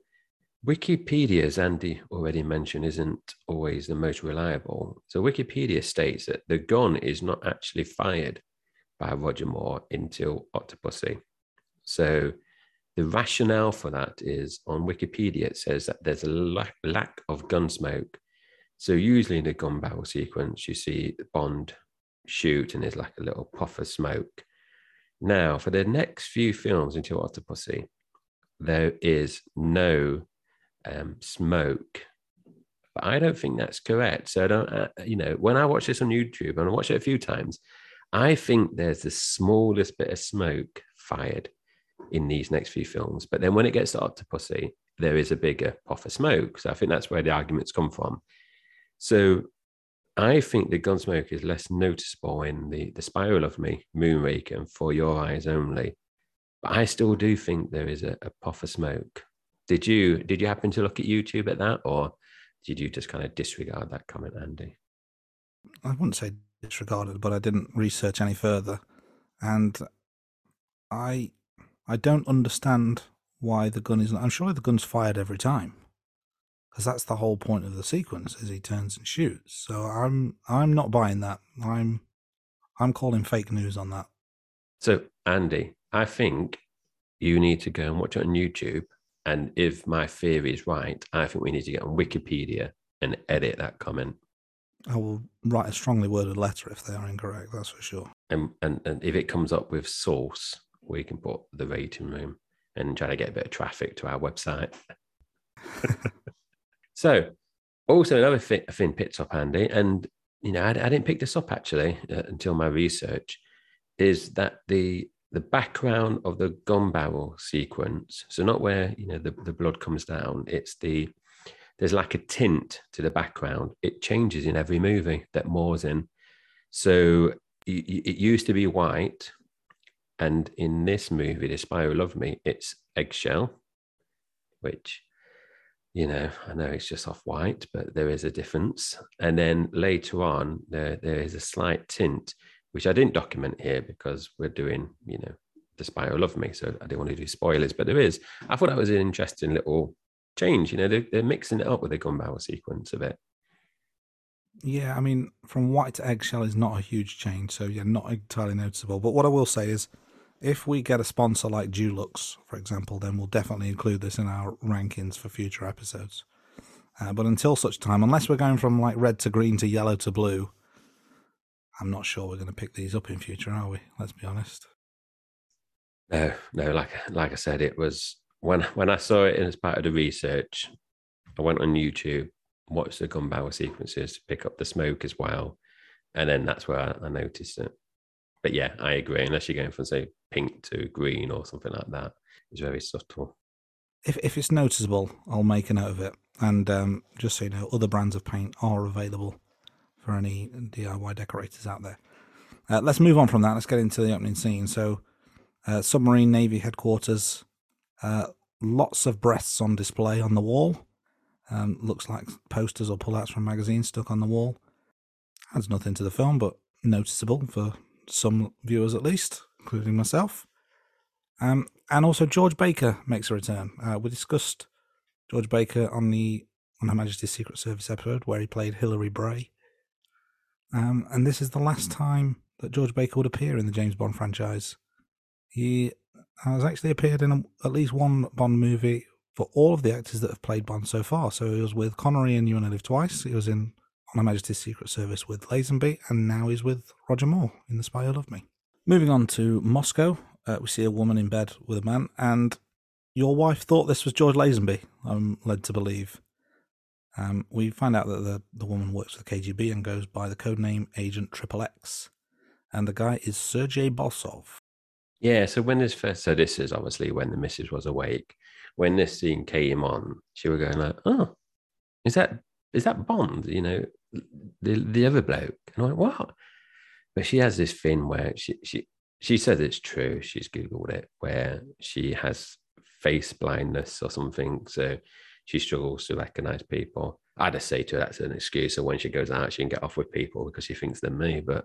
Wikipedia, as Andy already mentioned, isn't always the most reliable. So Wikipedia states that the gun is not actually fired by Roger Moore until Octopussy. So the rationale for that is on Wikipedia, it says that there's a lack, lack of gun smoke so usually in the gun barrel sequence, you see Bond shoot and there's like a little puff of smoke. Now, for the next few films into Octopussy, there is no um, smoke. But I don't think that's correct. So I don't, uh, you know, when I watch this on YouTube and I watch it a few times, I think there's the smallest bit of smoke fired in these next few films. But then when it gets to Octopussy, there is a bigger puff of smoke. So I think that's where the arguments come from. So I think the Gunsmoke is less noticeable in the, the Spy Who Loved Me, Moonraker, and For Your Eyes Only. But I still do think there is a, a puff of smoke. Did you did you happen to look at YouTube at that, or did you just kind of disregard that comment, Andy? I wouldn't say disregarded, but I didn't research any further, and I I don't understand why the gun is. Not I'm sure the gun's fired every time because that's the whole point of the sequence is he turns and shoots. So I'm I'm not buying that. I'm I'm calling fake news on that. So Andy, I think you need to go and watch it on YouTube And if my theory is right, I think we need to get on Wikipedia and edit that comment. I will write a strongly worded letter if they are incorrect. That's for sure. And, and, and if it comes up with source, we can put the rating room and try to get a bit of traffic to our website. so, also another thing, thing picked up, Andy, and you know, I, I didn't pick this up actually uh, until my research, is that the the background of the gun barrel sequence, so not where you know the, the blood comes down, it's the there's like a tint to the background. It changes in every movie that Moore's in. So it used to be white, and in this movie, The Spy Who Loved Me, it's eggshell, which you know, I know it's just off white, but there is a difference. And then later on, there there is a slight tint, which I didn't document here because we're doing, you know, the spy who loved me, so I didn't want to do spoilers. But there is. I thought that was an interesting little change. You know, they're, they're mixing it up with the gun barrel sequence a bit. Yeah, I mean, from white to eggshell is not a huge change, so yeah, not entirely noticeable. But what I will say is, if we get a sponsor like Dulux, for example, then we'll definitely include this in our rankings for future episodes. Uh, but until such time, unless we're going from like red to green to yellow to blue, I'm not sure we're going to pick these up in future, are we? Let's be honest. No, no. Like like I said, it was when when I saw it in as part of the research. I went on YouTube, watched the gun barrel sequences to pick up the smoke as well, and then that's where I, I noticed it but yeah, I agree. Unless you're going from say pink to green or something like that, it's very subtle. If if it's noticeable, I'll make a note of it. And um, just so you know, other brands of paint are available for any DIY decorators out there. Uh, let's move on from that. Let's get into the opening scene. So, uh, submarine navy headquarters. Uh, lots of breasts on display on the wall. Um, looks like posters or pullouts from magazines stuck on the wall. Adds nothing to the film, but noticeable for some viewers at least, including myself. Um, and also George Baker makes a return. Uh, we discussed George Baker on the on Her Majesty's Secret Service episode where he played Hilary Bray. Um, and this is the last time that George Baker would appear in the James Bond franchise. He has actually appeared in a, at least one Bond movie for all of the actors that have played Bond so far. So he was with Connery in You Only Live Twice. He was in on Her Majesty's Secret Service with Lazenby, and now he's with Roger Moore in The Spy Who Loved Me. Moving on to Moscow, uh, we see a woman in bed with a man, and your wife thought this was George Lazenby, I'm led to believe. Um, we find out that the, the woman works for the KGB and goes by the codename Agent Triple X, and the guy is Sergei Bolsov. Yeah, so when this first, so this is obviously when the missus was awake. When this scene came on, she was going like, "Oh, is that is that Bond? You know, the the other bloke. And I went, what? But she has this thing where she she she says it's true. She's googled it where she has face blindness or something, so she struggles to recognize people. I just say to her that's an excuse. So when she goes out, she can get off with people because she thinks they're me. But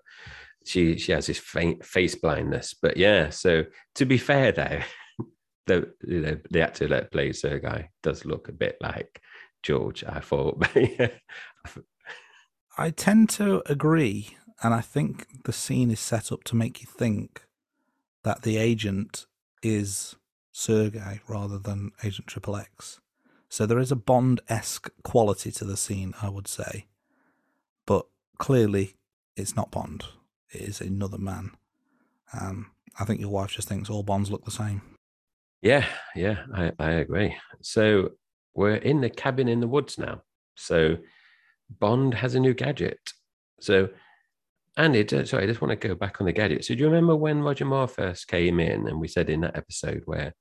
she she has this faint face blindness. But yeah, so to be fair though, the you know the actor that plays Sergei does look a bit like George. I thought. I tend to agree, and I think the scene is set up to make you think that the agent is Sergei rather than Agent Triple X. So there is a Bond esque quality to the scene, I would say. But clearly, it's not Bond. It is another man. Um, I think your wife just thinks all Bonds look the same. Yeah, yeah, I, I agree. So we're in the cabin in the woods now. So Bond has a new gadget. So, Andy, sorry, I just want to go back on the gadget. So, do you remember when Roger Moore first came in and we said in that episode where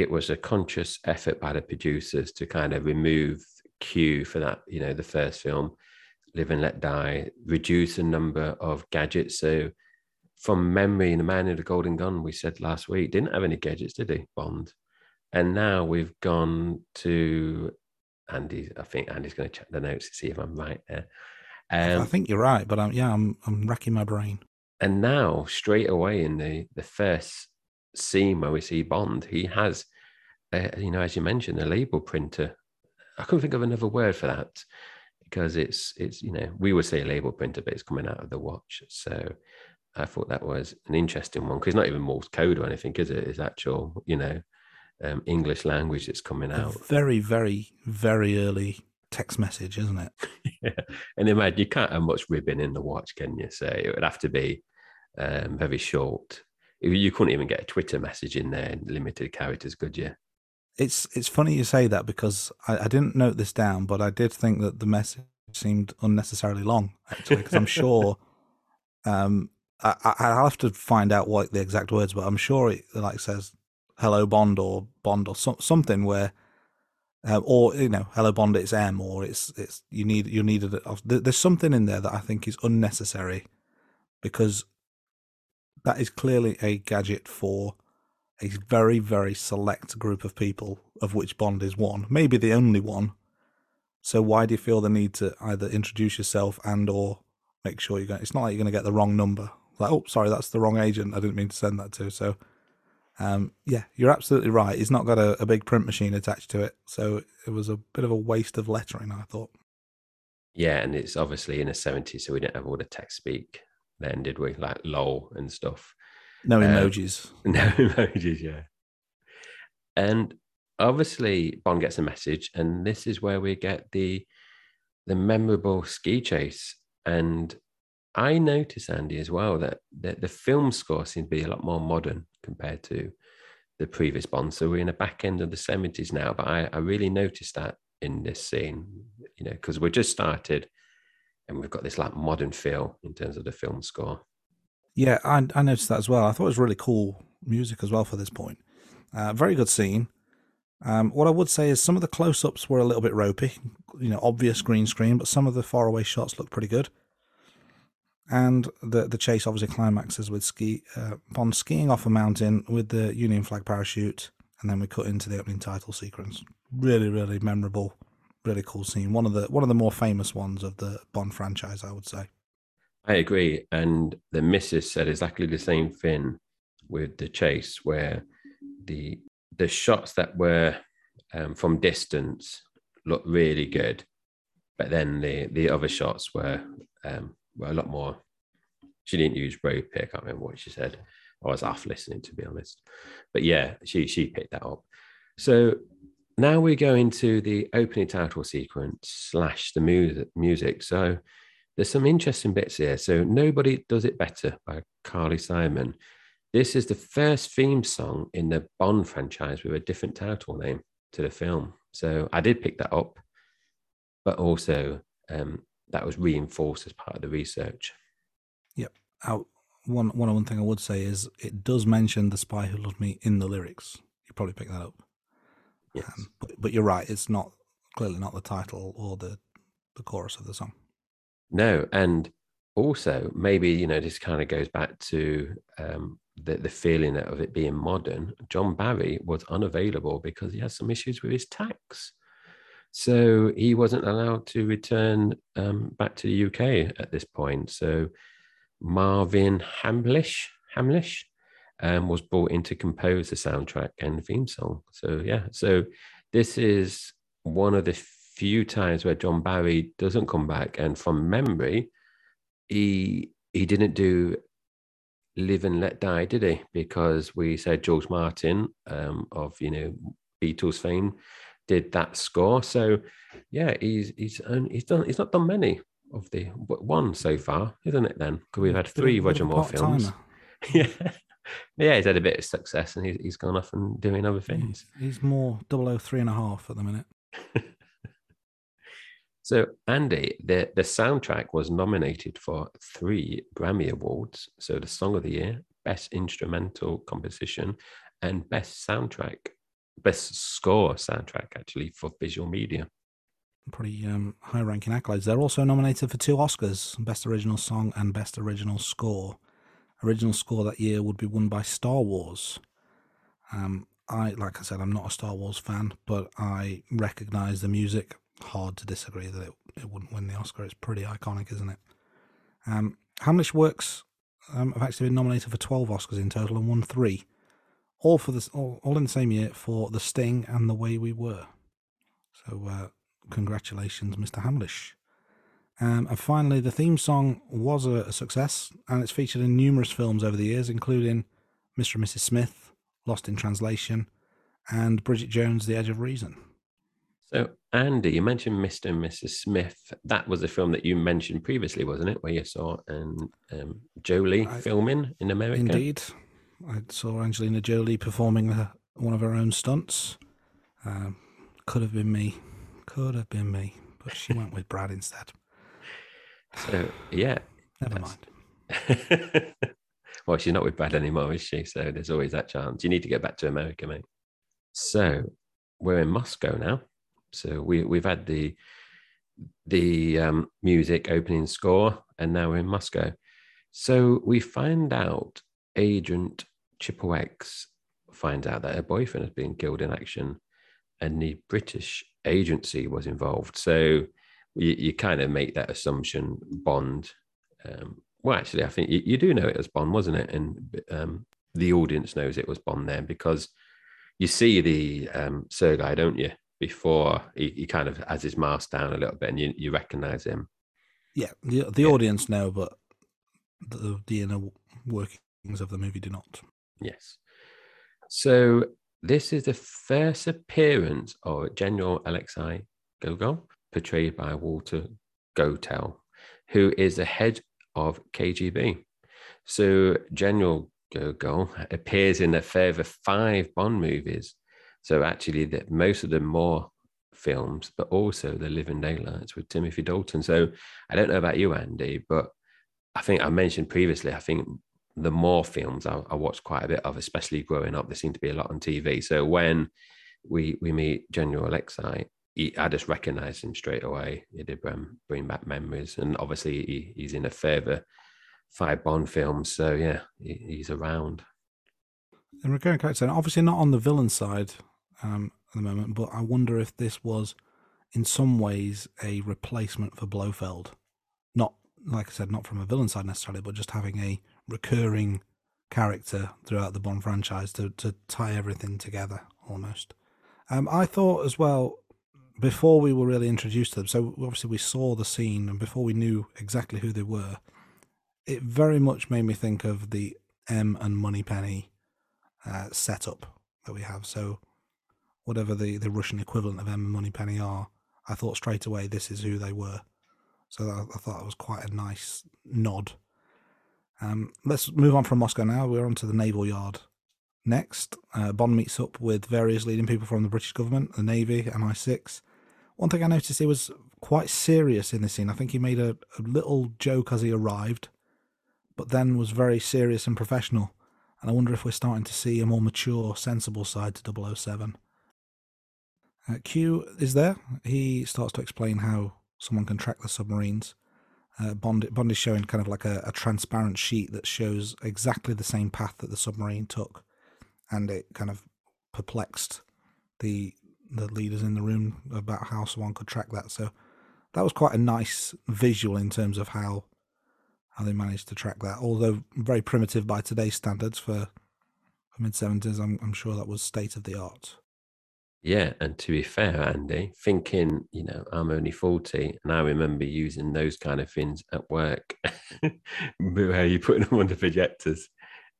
it was a conscious effort by the producers to kind of remove Q for that, you know, the first film, Live and Let Die, reduce the number of gadgets. So, from memory, in The Man in the Golden Gun, we said last week, didn't have any gadgets, did he, Bond? And now we've gone to Andy. I think Andy's going to check the notes to see if I'm right there. Um, I think you're right, but I'm, yeah, I'm I'm racking my brain. And now, straight away in the the first scene where we see Bond, he has, you know, as you mentioned, a label printer. I couldn't think of another word for that because it's it's you know we would say a label printer, but it's coming out of the watch. So I thought that was an interesting one because it's not even Morse code or anything, is it? It's actual, you know, um, English language that's coming A out. very, very, very early text message, isn't it? yeah. And imagine you can't have much ribbon in the watch, can you? So it would have to be um, very short. You- You couldn't even get a Twitter message in there in limited characters, could you? It's it's funny you say that because I, I didn't note this down, but I did think that the message seemed unnecessarily long actually because I'm sure um I, I- I'll have to find out what the exact words, but I'm sure it like says "Hello Bond" or "Bond" or so, something where, uh, or you know, "Hello Bond" it's M or it's it's you need you needed it. There's something in there that I think is unnecessary because that is clearly a gadget for a very very select group of people, of which Bond is one, maybe the only one. So why do you feel the need to either introduce yourself and or make sure you're going? It's not like you're going to get the wrong number. Like, oh, sorry, that's the wrong agent. I didn't mean to send that to. So, um, yeah, you're absolutely right. He's not got a, a big print machine attached to it, so it was a bit of a waste of lettering. I thought. Yeah, and it's obviously in the 70s, so we didn't have all the text speak then, did we? Like lol and stuff. No Um, emojis. No emojis, yeah. And obviously Bond gets a message, and this is where we get the the memorable ski chase. And I notice, Andy, as well, that the, the film score seems to be a lot more modern compared to the previous Bond. So we're in the back end of the 70s now, but I, I really noticed that in this scene, you know, because we're just started and we've got this like modern feel in terms of the film score. Yeah, I, I noticed that as well. I thought it was really cool music as well for this point. Uh, very good scene. Um, what I would say is some of the close-ups were a little bit ropey, you know, obvious green screen, but some of the faraway shots look pretty good. And the the chase obviously climaxes with ski uh, Bond skiing off a mountain with the Union flag parachute, and then we cut into the opening title sequence. Really, really memorable, really cool scene. One of the one of the more famous ones of the Bond franchise, I would say. I agree. And the missus said exactly the same thing with the chase, where the the shots that were um, from distance looked really good, but then the the other shots were um, were a lot more. She didn't use rope here. I can't remember what she said. I was half listening, to be honest. But yeah, she she picked that up. So now we go into the opening title sequence slash the music. Music. So there's some interesting bits here. So Nobody Does It Better by Carly Simon. This is the first theme song in the Bond franchise with a different title name to the film. So I did pick that up, but also um, that was reinforced as part of the research. Uh, one one one thing I would say is it does mention the spy who loved me in the lyrics. You probably picked that up. Yes. Um, but, but you're right. It's not clearly not the title or the the chorus of the song. No, and also maybe you know this kind of goes back to um, the the feeling of it being modern. John Barry was unavailable because he had some issues with his tax, so he wasn't allowed to return um, back to the UK at this point. So Marvin Hamlisch Hamlisch um, was brought in to compose the soundtrack and theme song. So yeah, so this is one of the few times where John Barry doesn't come back, and from memory, he he didn't do Live and Let Die, did he? Because we said George Martin um, of you know Beatles fame did that score. So yeah, he's he's he's done he's not done many of the one so far, isn't it? Then because we've had three Roger Moore films. yeah. Yeah, he's had a bit of success and he's, he's gone off and doing other things. He's more 003 and a half at the minute. So, Andy, the, the soundtrack was nominated for three Grammy Awards. So, the Song of the Year, Best Instrumental Composition, and Best Soundtrack, Best Score Soundtrack, actually, for visual media. Pretty um, high ranking accolades. They're also nominated for two Oscars Best Original Song and Best Original Score. Original score that year would be won by Star Wars. Um, I, like I said, I'm not a Star Wars fan, but I recognize the music. Hard to disagree that it, it wouldn't win the Oscar. It's pretty iconic, isn't it? Um, Hamlisch Works um, have actually been nominated for 12 Oscars in total and won three. All for this, all, all in the same year for The Sting and The Way We Were. So, uh, congratulations, Mr. Hamlisch. Um, and finally, the theme song was a, a success, and it's featured in numerous films over the years, including Mr. and Mrs. Smith, Lost in Translation, and Bridget Jones, The Edge of Reason. So, Andy, you mentioned Mr. and Mrs. Smith. That was a film that you mentioned previously, wasn't it? Where you saw and um, Jolie I- filming in America. Indeed. I saw Angelina Jolie performing her, one of her own stunts. Um, could have been me. Could have been me. But she went with Brad instead. So, yeah. Never mind. well, she's not with Brad anymore, is she? So there's always that chance. You need to get back to America, mate. So we're in Moscow now. So we we've had the the um, music opening score, and now we're in Moscow. So we find out Agent Triple X finds out that her boyfriend has been killed in action, and the British agency was involved. So you, you kind of make that assumption. Bond. Um, well, actually, I think you, you do know it as Bond, wasn't it? And um, the audience knows it was Bond then because you see the um, Sergei, don't you? Before he, he kind of has his mask down a little bit, and you, you recognize him. Yeah, the, the Yeah. audience know, but the, the inner workings of the movie do not. Yes. So this is the first appearance of General Alexei Gogol, portrayed by Walter Gotel, who is the head of KGB. So General Gogol appears in a further five Bond movies. So actually, that most of them more films, but also the Living Daylights with Timothy Dalton. So I don't know about you, Andy, but I think I mentioned previously. I think the more films I, I watched quite a bit of, especially growing up. There seemed to be a lot on TV. So when we we meet General Alexei, he, I just recognised him straight away. He did um, bring back memories, and obviously he, he's in a further five Bond films. So yeah, he, he's around. And recurring character, obviously not on the villain side um, at the moment, but I wonder if this was in some ways a replacement for Blofeld. Not, like I said, not from a villain side necessarily, but just having a recurring character throughout the Bond franchise to, to tie everything together almost. Um, I thought as well, before we were really introduced to them, so obviously we saw the scene, and before we knew exactly who they were, it very much made me think of the M and Moneypenny uh, setup that we have. So, whatever the, the Russian equivalent of and Moneypenny are, I thought straight away this is who they were. So I, I thought it was quite a nice nod. Um, let's move on from Moscow now. We're on to the naval yard. Next, uh, Bond meets up with various leading people from the British government, the Navy, MI6. One thing I noticed he was quite serious in this scene. I think he made a, a little joke as he arrived, but then was very serious and professional. And I wonder if we're starting to see a more mature, sensible side to 007. Uh, Q is there. He starts to explain how someone can track the submarines. Uh, Bond, Bond is showing kind of like a, a transparent sheet that shows exactly the same path that the submarine took, and it kind of perplexed the the leaders in the room about how someone could track that. So that was quite a nice visual in terms of how how they managed to track that. Although very primitive by today's standards for, for mid seventies, I'm I'm sure that was state of the art. Yeah, and to be fair, Andy, thinking, you know, I'm only 40 and I remember using those kind of things at work where you put them on the projectors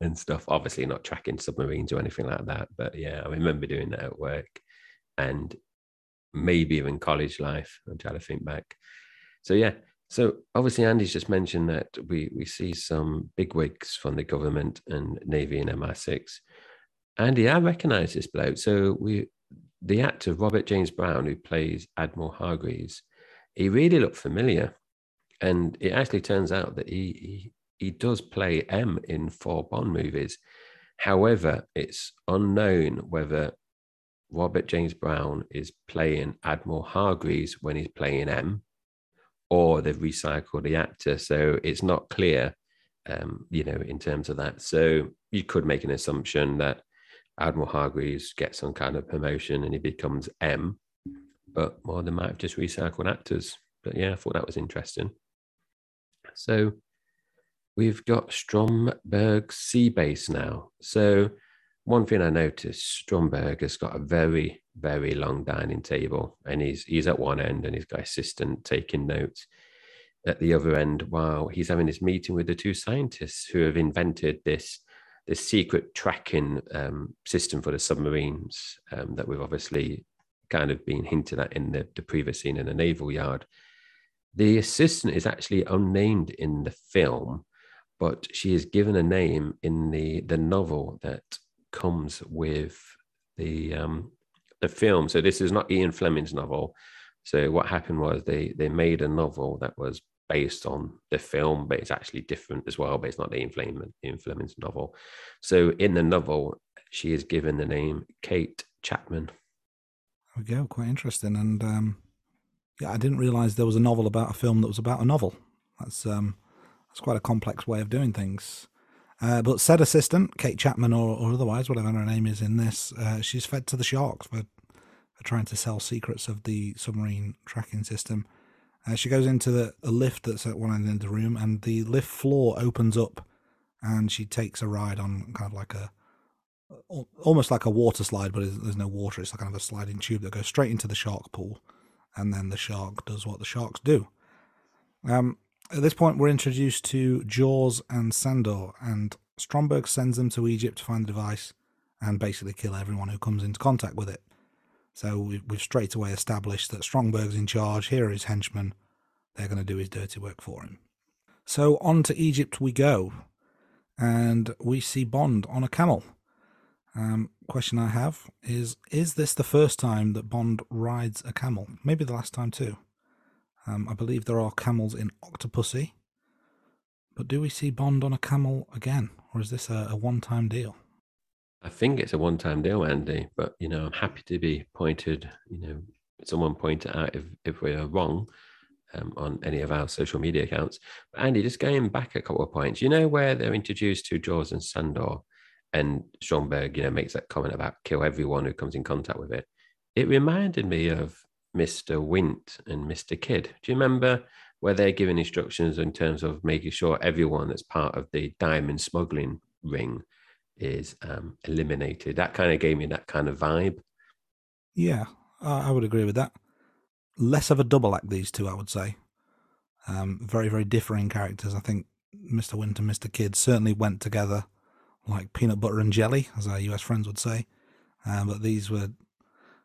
and stuff. Obviously, not tracking submarines or anything like that. But yeah, I remember doing that at work and maybe even college life. I'm trying to think back. So yeah, so obviously Andy's just mentioned that we we see some bigwigs from the government and Navy and MI6. Andy, I recognise this bloke. So we the actor Robert James Brown, who plays Admiral Hargreaves, he really looked familiar. And it actually turns out that he, he he does play M in four Bond movies. However, it's unknown whether Robert James Brown is playing Admiral Hargreaves when he's playing M, or they've recycled the actor. So it's not clear, um, you know, in terms of that. So you could make an assumption that Admiral Hargreaves gets some kind of promotion and he becomes M, but well, they might have just recycled actors. But yeah, I thought that was interesting. So we've got Stromberg Sea Base now. So one thing I noticed, Stromberg has got a very, very long dining table, and he's he's at one end and he's got assistant taking notes at the other end while he's having his meeting with the two scientists who have invented this the secret tracking um, system for the submarines um, that we've obviously kind of been hinted at in the, the previous scene in the naval yard. The assistant is actually unnamed in the film, but she is given a name in the the novel that comes with the um, the film. So this is not Ian Fleming's novel. So what happened was they they made a novel that was based on the film, but it's actually different as well. But it's not Ian, Fleming, Ian Fleming's novel. So in the novel, she is given the name Kate Chapman. There we go. Quite interesting. And um, yeah, I didn't realize there was a novel about a film that was about a novel. That's um, that's quite a complex way of doing things. Uh, but said assistant, Kate Chapman or, or otherwise, whatever her name is in this, uh, she's fed to the sharks for, for trying to sell secrets of the submarine tracking system. Uh, she goes into the, the lift that's at one end of the room, and the lift floor opens up, and she takes a ride on kind of like a almost like a water slide, but there's no water. It's like kind of a sliding tube that goes straight into the shark pool, and then the shark does what the sharks do. Um, at this point, we're introduced to Jaws and Sandor, and Stromberg sends them to Egypt to find the device and basically kill everyone who comes into contact with it. So we've, we've straight away established that Stromberg's in charge. Here are his henchmen. They're going to do his dirty work for him. So on to Egypt we go, and we see Bond on a camel. Um, question I have is: Is this the first time that Bond rides a camel? Maybe the last time too. Um, I believe there are camels in Octopussy, but do we see Bond on a camel again, or is this a, a one-time deal? I think it's a one-time deal, Andy. But you know, I'm happy to be pointed. You know, someone pointed out if if we are wrong um, on any of our social media accounts. But Andy, just going back a couple of points. You know where they're introduced to Jaws and Sandor, and Stromberg, you know, makes that comment about kill everyone who comes in contact with it. It reminded me of Mr. Wint and Mr. Kidd. Do you remember where they're giving instructions in terms of making sure everyone that's part of the diamond smuggling ring is um, eliminated? That kind of gave me that kind of vibe. Yeah, I would agree with that. Less of a double act, these two, I would say. Um, very, very differing characters. I think Mr. Wint and Mr. Kidd certainly went together like peanut butter and jelly, as our US friends would say. Um, but these were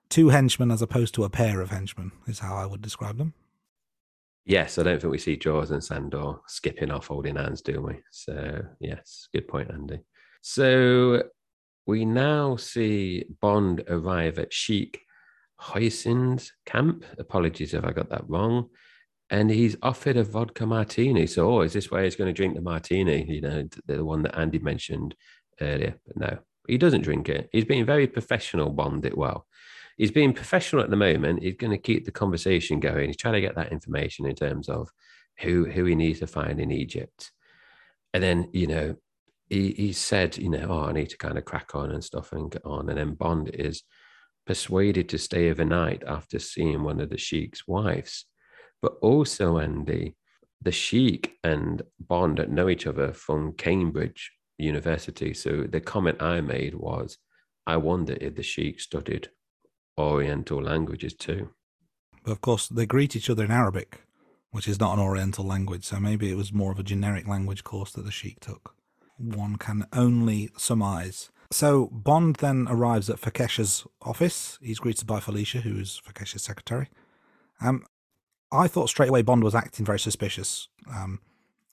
two henchmen as opposed to a pair of henchmen, is how I would describe them. Yes, I don't think we see Jaws and Sandor skipping off holding hands, do we? So, yes, good point, Andy. So, we now see Bond arrive at Sheikh Hyacinth's camp. Apologies if I got that wrong. And he's offered a vodka martini. So, oh, is this where he's going to drink the martini? You know, the one that Andy mentioned earlier. But no, he doesn't drink it. He's being very professional, Bond it well he's being professional at the moment. He's going to keep the conversation going. He's trying to get that information in terms of who who he needs to find in Egypt. And then, you know, he, he said, you know, oh, I need to kind of crack on and stuff and get on. And then Bond is persuaded to stay overnight after seeing one of the Sheik's wives. But also, Andy, the Sheik and Bond know each other from Cambridge University. So the comment I made was, I wonder if the Sheik studied Oriental languages too. But of course, they greet each other in Arabic, which is not an Oriental language, so maybe it was more of a generic language course that the Sheikh took. One can only surmise. So Bond then arrives at Fekkesh's office. He's greeted by Felicia, who is Fekkesh's secretary. Um, I thought straight away Bond was acting very suspicious. Um,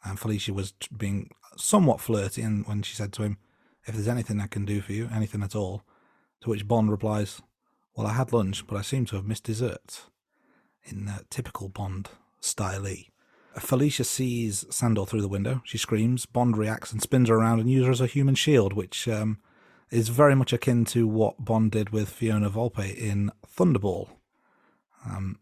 and Felicia was being somewhat flirty and when she said to him, If there's anything I can do for you, anything at all, to which Bond replies, well, I had lunch, but I seem to have missed dessert. In uh, typical Bond style. Felicia sees Sandor through the window. She screams. Bond reacts and spins her around and uses her as a human shield, which um, is very much akin to what Bond did with Fiona Volpe in Thunderball. Um,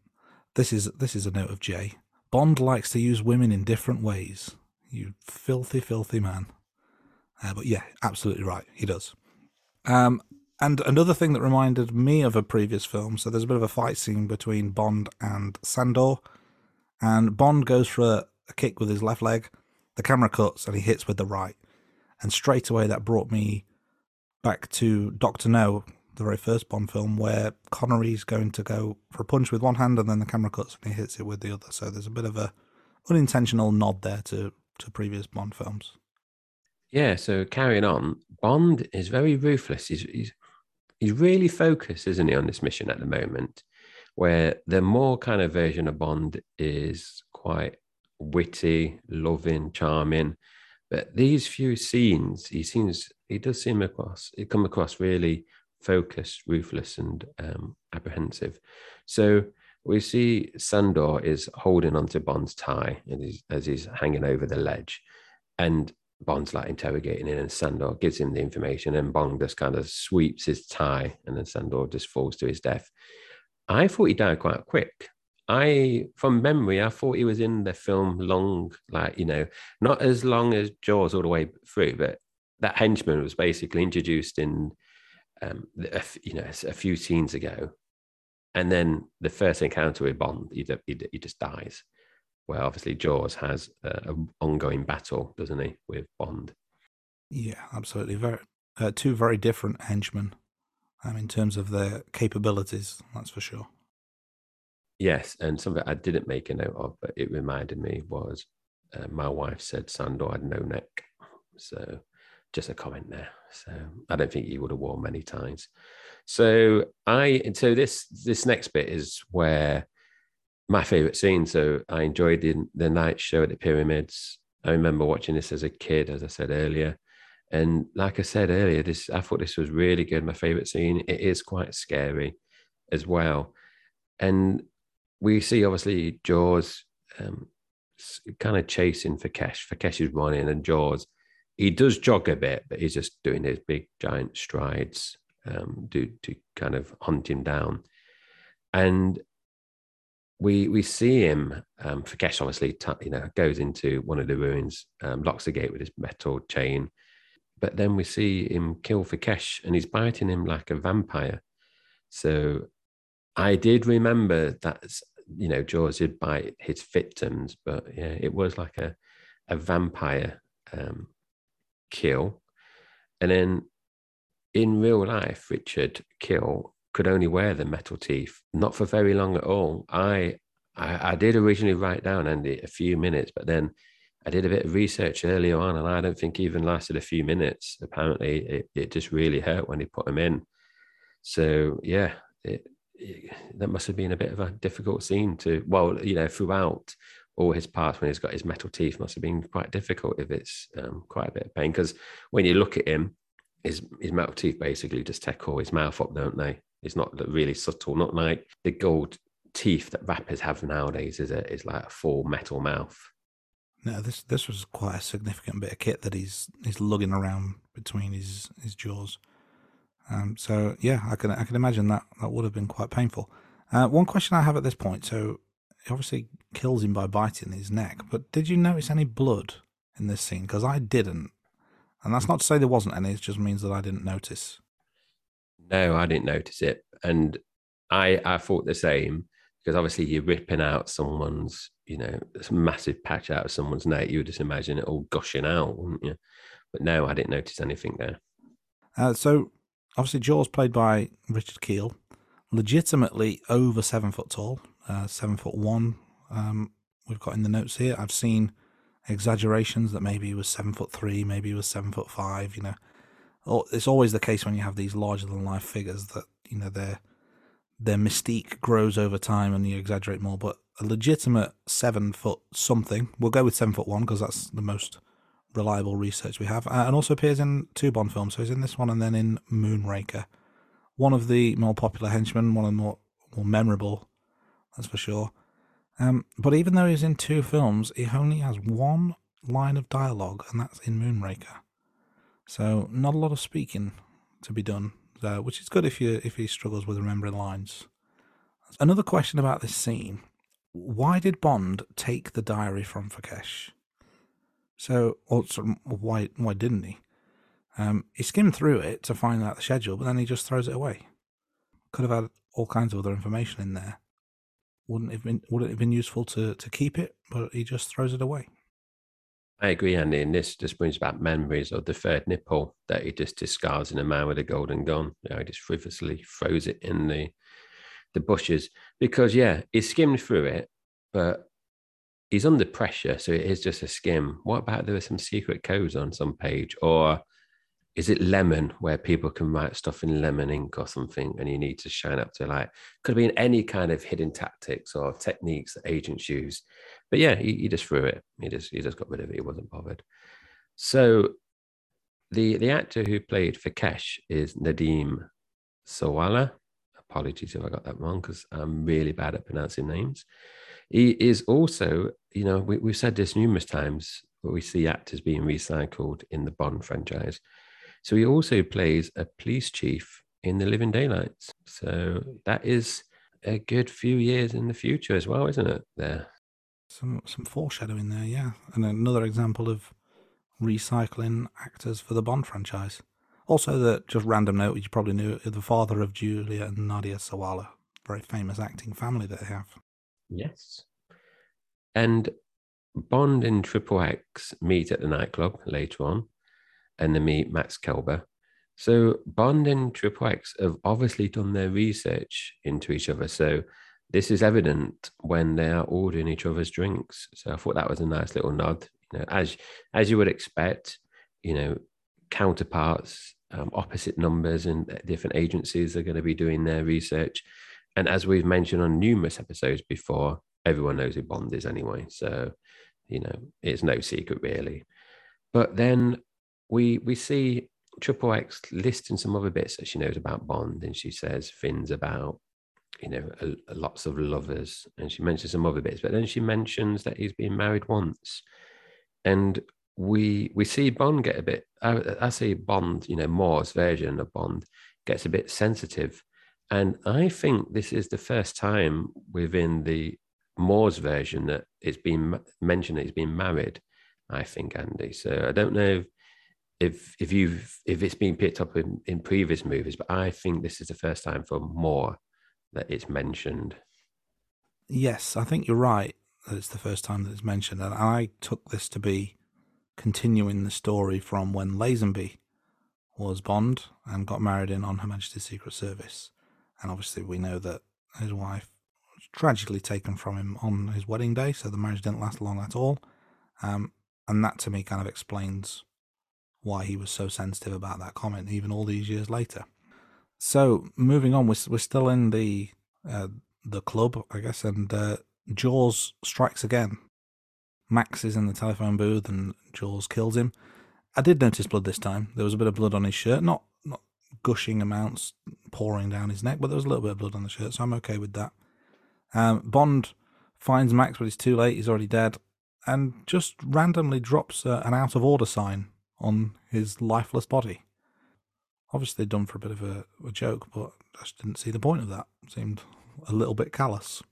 this is this is a note of Jai. Bond likes to use women in different ways. You filthy, filthy man. Uh, but yeah, absolutely right. He does. Um, and another thing that reminded me of a previous film, so there's a bit of a fight scene between Bond and Sandor, and Bond goes for a, a kick with his left leg. The camera cuts and he hits with the right, and straight away that brought me back to Doctor No, the very first Bond film, where Connery's going to go for a punch with one hand, and then the camera cuts and he hits it with the other. So there's a bit of a unintentional nod there to to previous Bond films. Yeah, so carrying on, Bond is very ruthless. He's, he's he's really focused, isn't he, on this mission at the moment? Where the more kind of version of Bond is quite witty, loving, charming, but these few scenes, he seems he does seem across he come across really focused, ruthless, and um, apprehensive. So we see Sandor is holding onto Bond's tie and he's, as he's hanging over the ledge, and Bond's like interrogating him, and Sandor gives him the information, and Bond just kind of sweeps his tie, and then Sandor just falls to his death. I thought he died quite quick. I, from memory, I thought he was in the film long, like you know, not as long as Jaws all the way through, but that henchman was basically introduced in, um, you know, a few scenes ago, and then the first encounter with Bond, he, he, he just dies where obviously Jaws has an ongoing battle, doesn't he, with Bond? Yeah, absolutely. Very uh, two very different henchmen um, in terms of their capabilities. That's for sure. Yes, and something I didn't make a note of, but it reminded me was uh, my wife said Sandor had no neck, so just a comment there. So I don't think he would have worn many ties. So I so this this next bit is where my favorite scene. So I enjoyed the, the night show at the pyramids. I remember watching this as a kid, as I said earlier. And like I said earlier, this I thought this was really good. My favorite scene. It is quite scary as well. And we see obviously Jaws um, kind of chasing Fekkesh. For Kesh is running and Jaws, he does jog a bit, but he's just doing his big giant strides um, to, to kind of hunt him down. And we we see him. Um, Fekkesh obviously, t- you know, goes into one of the ruins, um, locks the gate with his metal chain, but then we see him kill Fekkesh, and he's biting him like a vampire. So I did remember that you know Jaws did bite his victims, but yeah, it was like a a vampire um, kill, and then in real life, Richard Kiel could only wear the metal teeth, not for very long at all. I I, I did originally write down Andy a few minutes, but then I did a bit of research earlier on, and I don't think even lasted a few minutes. Apparently, it, it just really hurt when he put him in. So yeah, it, it, that must have been a bit of a difficult scene to. Well, you know, throughout all his parts when he's got his metal teeth must have been quite difficult if it's um, quite a bit of pain because when you look at him, his his metal teeth basically just all his mouth up, don't they? It's not really subtle, not like the gold teeth that rappers have nowadays. Is a is like a full metal mouth. No, this this was quite a significant bit of kit that he's he's lugging around between his his jaws. Um, so yeah, I can I can imagine that that would have been quite painful. Uh, one question I have at this point: so he obviously kills him by biting his neck, but did you notice any blood in this scene? Because I didn't, and that's not to say there wasn't any. It just means that I didn't notice. No, I didn't notice it, and I I thought the same because obviously you're ripping out someone's, you know, this massive patch out of someone's neck. You would just imagine it all gushing out, wouldn't you? But no, I didn't notice anything there. Uh, so obviously, Jaws played by Richard Kiel, legitimately over seven foot tall, uh, seven foot one. Um, we've got in the notes here. I've seen exaggerations that maybe he was seven foot three, maybe he was seven foot five. You know, it's always the case when you have these larger than life figures that you know their their mystique grows over time and you exaggerate more. But a legitimate seven foot something, we'll go with seven foot one because that's the most reliable research we have, uh, and also appears in two Bond films. So he's in this one and then in Moonraker. One of the more popular henchmen, one of the more more memorable, that's for sure. Um, but even though he's in two films, he only has one line of dialogue, and that's in Moonraker. So not a lot of speaking to be done, uh, which is good if you if he struggles with remembering lines. Another question about this scene: Why did Bond take the diary from Fekkesh? So, also, why why didn't he? Um, he skimmed through it to find out the schedule, but then he just throws it away. Could have had all kinds of other information in there. Wouldn't have been would it have been useful to to keep it, but he just throws it away. I agree, Andy. And this just brings back memories of the third nipple that he just discards in a man with a golden gun. You know, he just frivolously throws it in the the bushes because, yeah, he skimmed through it, but he's under pressure, so it is just a skim. What about there were some secret codes on some page, or is it lemon where people can write stuff in lemon ink or something and you need to shine up to light could have been any kind of hidden tactics or techniques that agents use. But yeah he, he just threw it. He just he just got rid of it. He wasn't bothered. So the the actor who played Fekkesh is Nadim Sawalha. apologies if i got that wrong because i'm really bad at pronouncing names. He is also you know we, we've said this numerous times but we see actors being recycled in the bond franchise so he also plays a police chief in the Living Daylights. So that is a good few years in the future as well, isn't it? There. Some some foreshadowing there, yeah. And another example of recycling actors for the Bond franchise. Also, the just random note, you probably knew the father of Julia and Nadia Sawalha, very famous acting family that they have. Yes. And Bond and Triple X meet at the nightclub later on and Max Kalba. So Bond and Triple X have obviously done their research into each other. So this is evident when they are ordering each other's drinks. So I thought that was a nice little nod. You know, as as you would expect, you know, counterparts, um, opposite numbers, and different agencies are going to be doing their research. And as we've mentioned on numerous episodes before, everyone knows who Bond is anyway. So, you know, it's no secret really. But then we we see Triple X listing some other bits that she knows about Bond, and she says things about you know a, a lots of lovers, and she mentions some other bits, but then she mentions that he's been married once, and we we see Bond get a bit. I, I see Bond, you know, Moore's version of Bond gets a bit sensitive, and I think this is the first time within the Moore's version that it's been mentioned that he's been married. I think Andy. So I don't know. If, if if you've if it's been picked up in, in previous movies, but I think this is the first time for Moore that it's mentioned. Yes, I think you're right that it's the first time that it's mentioned, and I took this to be continuing the story from when Lazenby was Bond and got married in on Her Majesty's Secret Service, and obviously we know that his wife was tragically taken from him on his wedding day, so the marriage didn't last long at all, um, and that to me kind of explains why he was so sensitive about that comment, even all these years later. So moving on, we're we're still in the uh, the club, I guess, and uh, Jaws strikes again. Max is in the telephone booth, and Jaws kills him. I did notice blood this time. There was a bit of blood on his shirt, not not gushing amounts pouring down his neck, but there was a little bit of blood on the shirt, so I'm okay with that. Um, Bond finds Max, but it's too late. He's already dead, and just randomly drops uh, an out of order sign on his lifeless body. Obviously done for a bit of a, a joke, but I just didn't see the point of that. It seemed a little bit callous.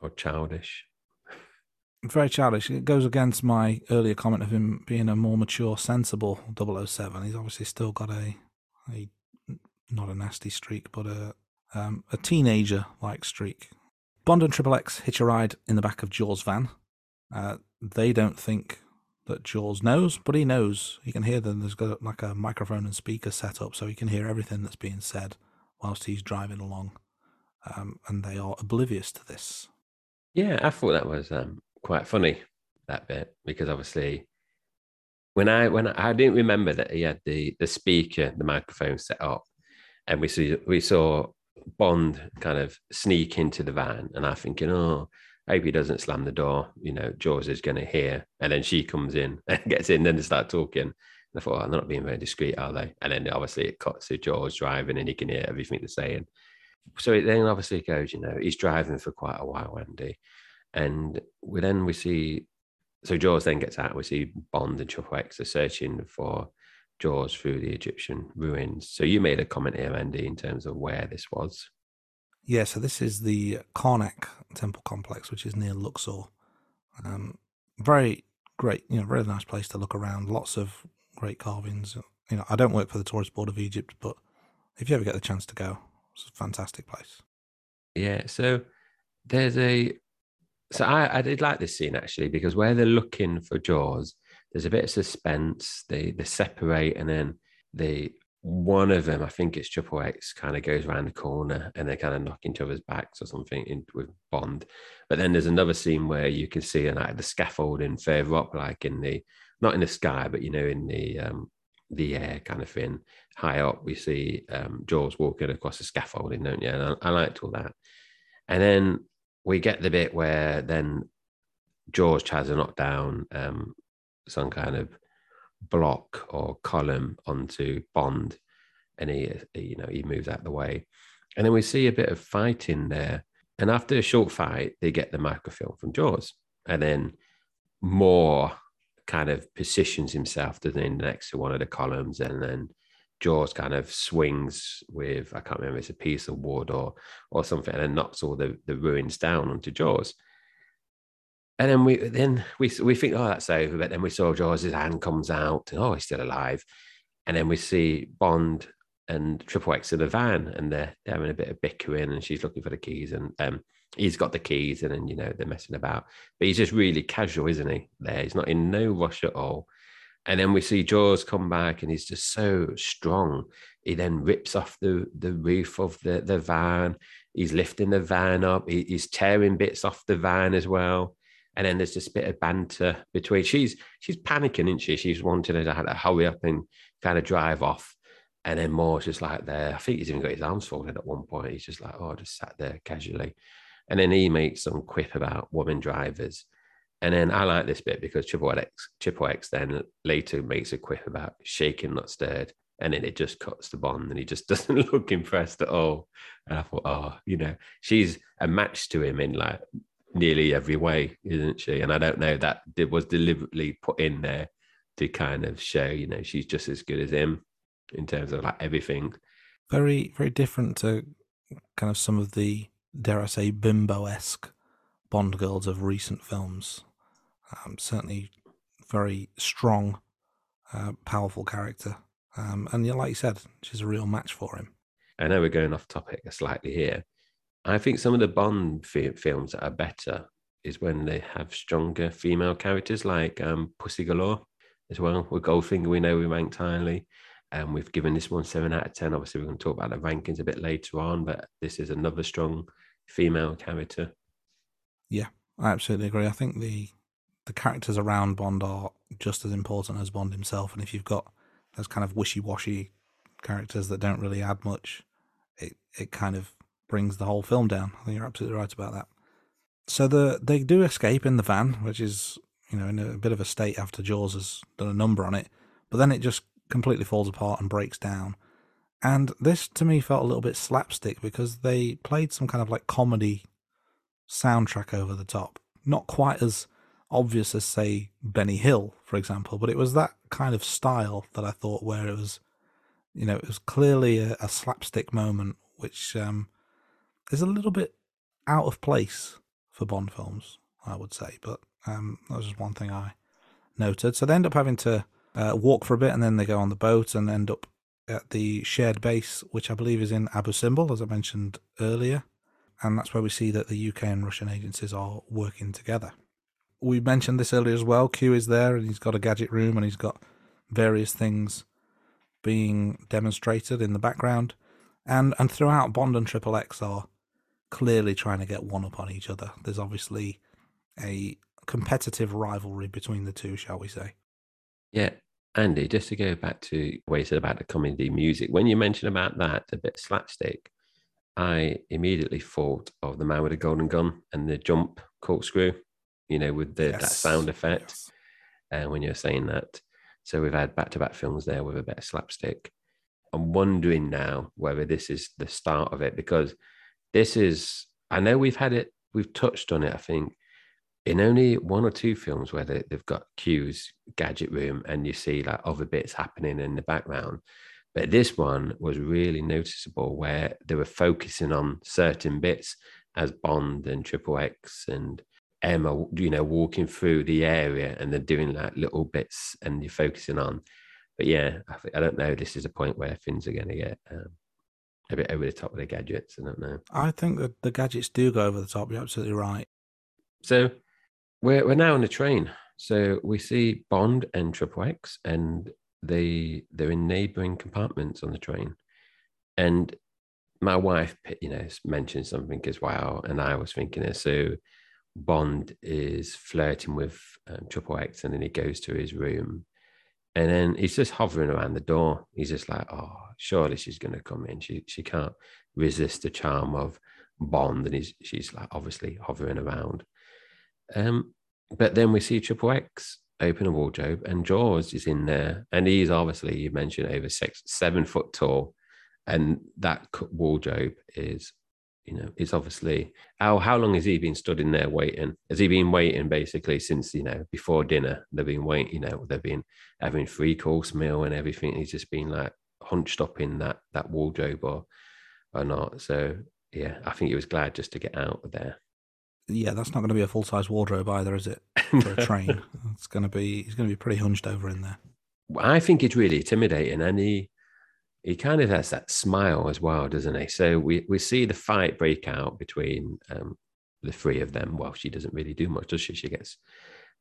Or childish. Very childish. It goes against my earlier comment of him being a more mature, sensible 007. He's obviously still got a, a not a nasty streak, but a um, a teenager like streak. Bond and Triple X hitch a ride in the back of Jaws' van. Uh, they don't think that Jaws knows, but he knows. He can hear them. There's got like a microphone and speaker set up, so he can hear everything that's being said whilst he's driving along. Um, and they are oblivious to this. Yeah, I thought that was um, quite funny that bit because obviously when I when I, I didn't remember that he had the the speaker, the microphone set up, and we see we saw Bond kind of sneak into the van, and I thinking, oh, hope he doesn't slam the door. You know, Jaws is going to hear. And then she comes in and gets in, then they start talking. And I thought, oh, they're not being very discreet, are they? And then obviously it cuts to Jaws driving and he can hear everything they're saying. So it then obviously goes, you know, he's driving for quite a while, Andy. And we then we see, so Jaws then gets out. We see Bond and Triple are searching for Jaws through the Egyptian ruins. So you made a comment here, Andy, in terms of where this was. Yeah, so this is the Karnak temple complex, which is near Luxor. Um, very great, you know, very nice place to look around. Lots of great carvings. You know, I don't work for the Tourist Board of Egypt, but if you ever get the chance to go, it's a fantastic place. Yeah, so there's a so I, I did like this scene actually because where they're looking for Jaws, there's a bit of suspense. They they separate and then they one of them, I think it's Triple X, kind of goes around the corner and they kind of knock each other's backs or something in, with Bond. But then there's another scene where you can see like the scaffolding further up, like in the not in the sky, but you know, in the um, the air kind of thing. High up, we see um, Jaws walking across the scaffolding, don't you? And I, I liked all that. And then we get the bit where then Jaws tries to knock down um, some kind of block or column onto Bond, and he, you know, he moves out the way. And then we see a bit of fighting there. And after a short fight, they get the microfilm from Jaws, and then Moore kind of positions himself to then next to one of the columns, and then Jaws kind of swings with I can't remember it's a piece of wood or or something, and knocks all the the ruins down onto Jaws. And then we then we we think oh that's over, but then we saw Jaws's hand comes out, and oh he's still alive, and then we see Bond and Triple X in the van, and they're, they're having a bit of bickering, and she's looking for the keys, and um, he's got the keys, and then you know they're messing about, but he's just really casual, isn't he? There, he's not in no rush at all. And then we see Jaws come back, and he's just so strong. He then rips off the the roof of the the van. He's lifting the van up. He, he's tearing bits off the van as well. And then there's this bit of banter between. She's she's panicking, isn't she? She's wanting to, to hurry up and kind of drive off. And then Moore's just like there. I think he's even got his arms folded at one point. He's just like, oh, just sat there casually. And then he makes some quip about women drivers. And then I like this bit because Triple X, Triple X then later makes a quip about shaking, not stirred. And then it just cuts the bond and he just doesn't look impressed at all. And I thought, oh, you know, she's a match to him in like nearly every way, isn't she? And I don't know that it was deliberately put in there to kind of show, you know, she's just as good as him in terms of like everything. Very, very different to kind of some of the, dare I say, bimbo esque Bond girls of recent films. Um, certainly very strong, uh, powerful character. Um, and yeah, like you said, she's a real match for him. I know we're going off topic slightly here. I think some of the Bond f- films that are better is when they have stronger female characters, like um, Pussy Galore as well. With Goldfinger, we know we ranked highly. And we've given this one seven out of 10. Obviously, we're going to talk about the rankings a bit later on, but this is another strong female character. Yeah, I absolutely agree. I think the the characters around Bond are just as important as Bond himself. And if you've got those kind of wishy washy characters that don't really add much, it, it kind of brings the whole film down. I think you're absolutely right about that. So the they do escape in the van, which is you know in a bit of a state after Jaws has done a number on it, but then it just completely falls apart and breaks down. And this to me felt a little bit slapstick because they played some kind of like comedy soundtrack over the top. Not quite as obvious as, say, Benny Hill, for example, but it was that kind of style that I thought where it was, you know, it was clearly a, a slapstick moment, which um, is a little bit out of place for Bond films, I would say. But um, that was just one thing I noted. So they end up having to uh, walk for a bit and then they go on the boat and end up at the shared base, which I believe is in Abu Simbel, as I mentioned earlier. And that's where we see that the UK and Russian agencies are working together. We mentioned this earlier as well. Q is there and he's got a gadget room and he's got various things being demonstrated in the background. And and throughout Bond and Triple X are clearly trying to get one up on each other. There's obviously a competitive rivalry between the two, shall we say. Yeah, Andy, just to go back to what you said about the comedy music, when you mentioned about that, a bit slapstick, I immediately thought of the man with the golden gun and the jump corkscrew, you know, with the, yes. that sound effect. Yes. And uh, when you're saying that, so we've had back to back films there with a bit of slapstick. I'm wondering now whether this is the start of it because this is, I know we've had it, we've touched on it, I think, in only one or two films where they, have got Q's gadget room and you see like other bits happening in the background. But this one was really noticeable where they were focusing on certain bits as Bond and Triple X and Emma, you know, walking through the area and they're doing like little bits and you're focusing on. But yeah, I, I don't know. This is a point where things are going to get um, a bit over the top with the gadgets. I don't know. I think that the gadgets do go over the top. You're absolutely right. So we're, we're now on the train. So we see Bond and Triple X, and they they're in neighboring compartments on the train. And my wife, you know, mentioned something as well, and I was thinking it. So Bond is flirting with um, Triple X, and then he goes to his room, And then he's just hovering around the door. He's just like, oh, surely she's going to come in. She she can't resist the charm of Bond, and he's she's like obviously hovering around. Um, but then we see Triple X open a wardrobe, and Jaws is in there, and he's obviously you mentioned over six seven foot tall, and that wardrobe is you know, it's obviously how how long has he been stood in there waiting? Has he been waiting basically since you know before dinner? They've been waiting, you know, they've been having three course meal and everything. He's just been like hunched up in that that wardrobe or or not. So yeah, I think he was glad just to get out of there. Yeah, that's not going to be a full size wardrobe either, is it? For a train, it's going to be he's going to be pretty hunched over in there. I think it's really intimidating, and he he kind of has that smile as well, doesn't he? So we, we see the fight break out between um, the three of them. Well, she doesn't really do much, does she? She gets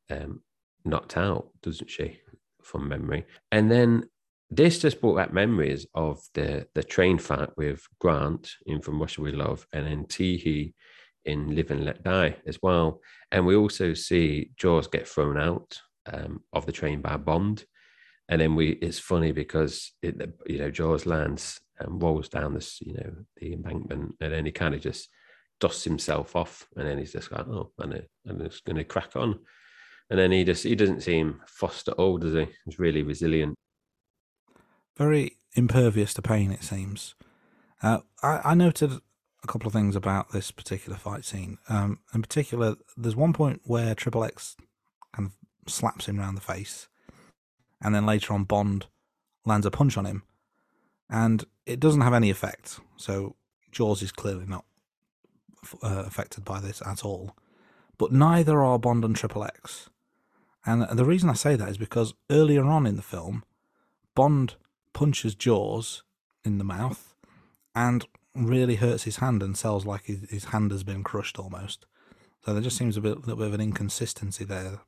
um, knocked out, doesn't she, from memory? And then this just brought back memories of the the train fight with Grant in From Russia We Love, and then Tee Hee in Live and Let Die as well. And we also see Jaws get thrown out um, of the train by Bond and then we it's funny because it you know Jaws lands and rolls down this you know the embankment and then he kind of just dusts himself off and then he's just like oh and and it's going to crack on. And then he just he doesn't seem fussed at all does he? He's really resilient. Very impervious to pain it seems. Uh, I, I noted a couple of things about this particular fight scene. Um, in particular there's one point where triple x kind of slaps him around the face and then later on Bond lands a punch on him, and it doesn't have any effect. So Jaws is clearly not uh, affected by this at all. But neither are Bond and Triple X. And the reason I say that is because earlier on in the film, Bond punches Jaws in the mouth and really hurts his hand and sells like his, hand has been crushed almost. So there just seems a bit, little bit of an inconsistency there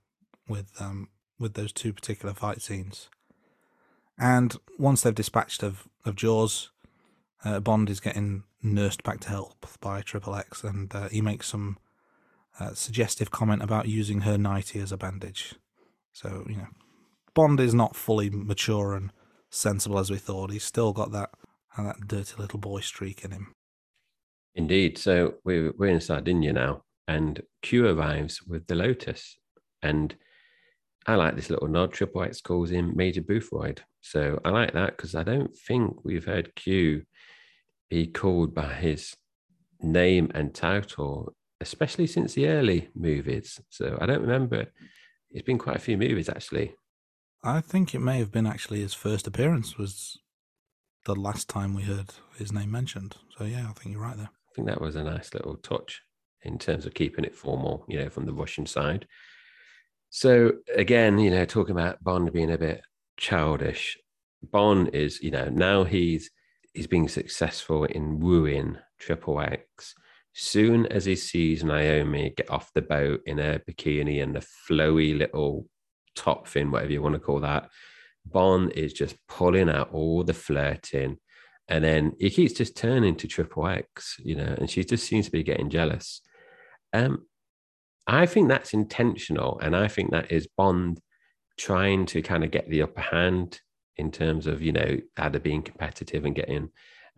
with um, with those two particular fight scenes. And once they've dispatched of, of Jaws, uh, Bond is getting nursed back to health by Triple X, and uh, he makes some uh, suggestive comment about using her nightie as a bandage. So you know, Bond is not fully mature and sensible as we thought. He's still got that uh, that dirty little boy streak in him. Indeed. So we're we're in Sardinia now, and Q arrives with the Lotus, and I like this little nod. Triple X calls him Major Boothroyd. So I like that because I don't think we've heard Q be called by his name and title, especially since the early movies. So I don't remember. It's been quite a few movies actually. I think it may have been actually his first appearance was the last time we heard his name mentioned. So yeah, I think you're right there. I think that was a nice little touch in terms of keeping it formal, you know, from the Russian side. So again, you know, talking about Bond being a bit childish. Bond is, you know, now he's he's being successful in wooing Triple X. Soon as he sees Naomi get off the boat in a bikini and the flowy little top fin, whatever you want to call that, Bond is just pulling out all the flirting. And then he keeps just turning to Triple X, you know, and she just seems to be getting jealous. Um, I think that's intentional. And I think that is Bond trying to kind of get the upper hand in terms of, you know, either being competitive and getting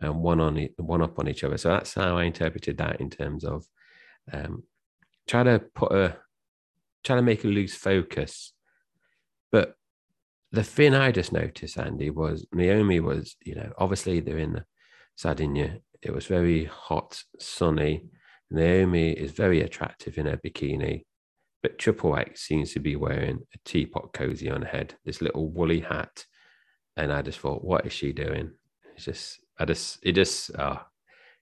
um, one on one up on each other. So that's how I interpreted that in terms of um, try to put a, try to make a loose focus. But the thing I just noticed, Andy, was Naomi was, you know, obviously they're in Sardinia. It was very hot, sunny Naomi is very attractive in her bikini, but Triple X seems to be wearing a teapot cozy on her head, this little woolly hat. And I just thought, what is she doing? It's just, I just, it just, oh,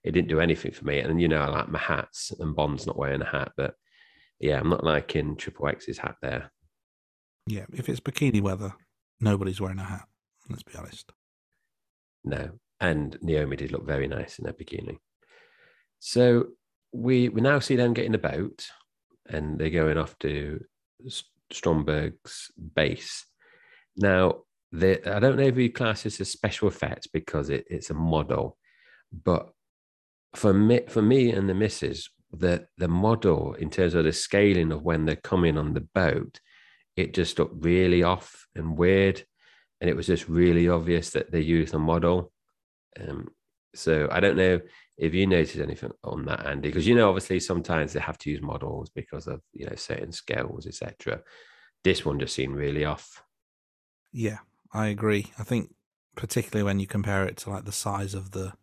it didn't do anything for me. And you know, I like my hats, and Bond's not wearing a hat, but yeah, I'm not liking Triple X's hat there. Yeah, if it's bikini weather, nobody's wearing a hat. Let's be honest. No, and Naomi did look very nice in her bikini. So we we now see them getting boat and they're going off to Stromberg's base. Now, I don't know if you class this as special effects because it, it's a model, but for me, for me and the missus, the the model in terms of the scaling of when they're coming on the boat, it just looked really off and weird. and it was just really obvious that they used a model. Um, so I don't know if you noticed anything on that, Andy, because you know obviously sometimes they have to use models because of you know certain scales, etc. This one just seemed really off. Yeah, I agree. I think particularly when you compare it to like the size of the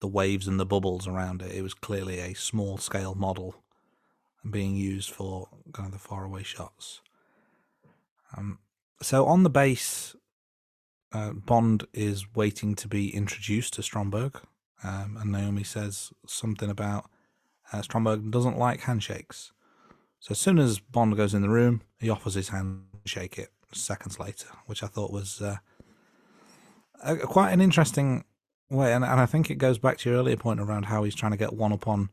the waves and the bubbles around it, it was clearly a small scale model being used for kind of the faraway shots. Um, so on the base, uh, Bond is waiting to be introduced to Stromberg, um, and Naomi says something about uh, Stromberg doesn't like handshakes. So as soon as Bond goes in the room, he offers his hand to shake it seconds later, which I thought was uh, a, quite an interesting way. And, and I think it goes back to your earlier point around how he's trying to get one up on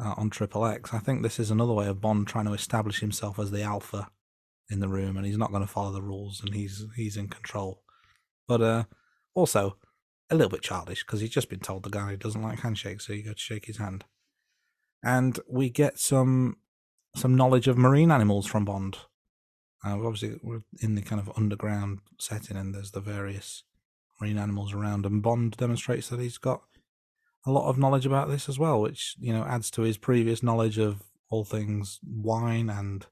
uh, on Triple X. I think this is another way of Bond trying to establish himself as the alpha in the room, and he's not going to follow the rules, and he's he's in control. But uh, also a little bit childish because he's just been told the guy doesn't like handshakes, so you go to shake his hand. And we get some some knowledge of marine animals from Bond. Uh, obviously, we're in the kind of underground setting, and there's the various marine animals around, and Bond demonstrates that he's got a lot of knowledge about this as well, which you know adds to his previous knowledge of all things wine and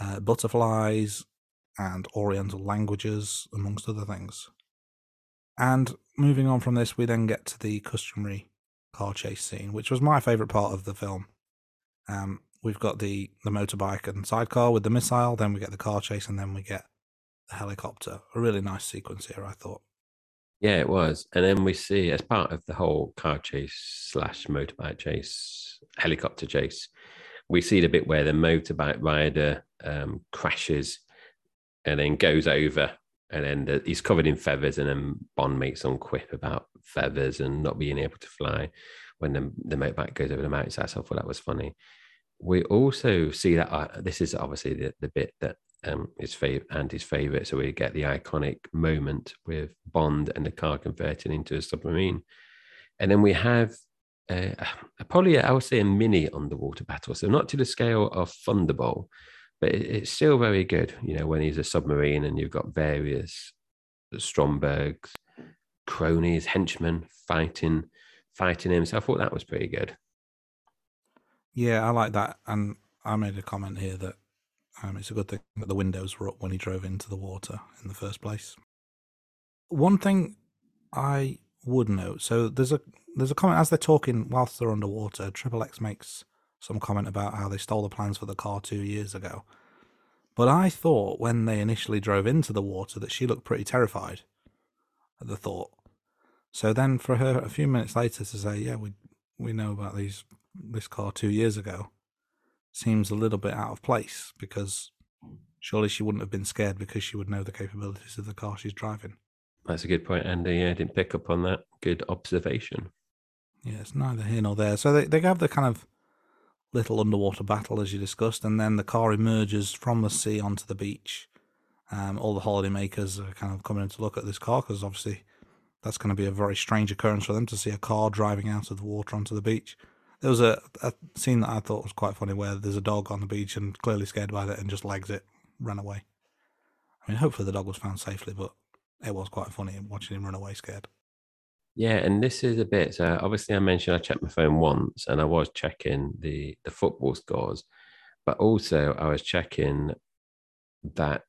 uh, butterflies and Oriental languages, amongst other things. And moving on from this, we then get to the customary car chase scene, which was my favourite part of the film. Um, we've got the the motorbike and sidecar with the missile, then we get the car chase, and then we get the helicopter. A really nice sequence here, I thought. Yeah, it was. And then we see, as part of the whole car chase slash motorbike chase, helicopter chase, we see the bit where the motorbike rider um, crashes and then goes over. And then the, he's covered in feathers. And then Bond makes some quip about feathers and not being able to fly when the, the motorbike goes over the mountains. I thought that was funny. We also see that uh, this is obviously the, the bit that um, and his favorite. So we get the iconic moment with Bond and the car converting into a submarine, and then we have uh, a, probably I would say a mini underwater battle. So not to the scale of Thunderball, but it, it's still very good. You know when he's a submarine and you've got various Strombergs, cronies, henchmen fighting fighting him. So I thought that was pretty good. Yeah, I like that, and I made a comment here that um, it's a good thing that the windows were up when he drove into the water in the first place. One thing I would note, so there's a there's a comment as they're talking whilst they're underwater. Triple X makes some comment about how they stole the plans for the car two years ago. But I thought when they initially drove into the water that she looked pretty terrified at the thought. So then for her a few minutes later to say, Yeah, we we know about these this car two years ago seems a little bit out of place because surely she wouldn't have been scared because she would know the capabilities of the car she's driving. That's a good point, Andy. Yeah, I didn't pick up on that. Good observation. Yeah, it's neither here nor there. So they, they have the kind of little underwater battle as you discussed, and then the car emerges from the sea onto the beach. Um, all the holidaymakers are kind of coming in to look at this car because obviously that's going to be a very strange occurrence for them to see a car driving out of the water onto the beach. There was a, a scene that I thought was quite funny where there's a dog on the beach and clearly scared by it and just legs it, ran away. I mean, hopefully the dog was found safely, but it was quite funny watching him run away scared. Yeah, and this is a bit. So obviously, I mentioned I checked my phone once, and I was checking the the football scores, but also I was checking that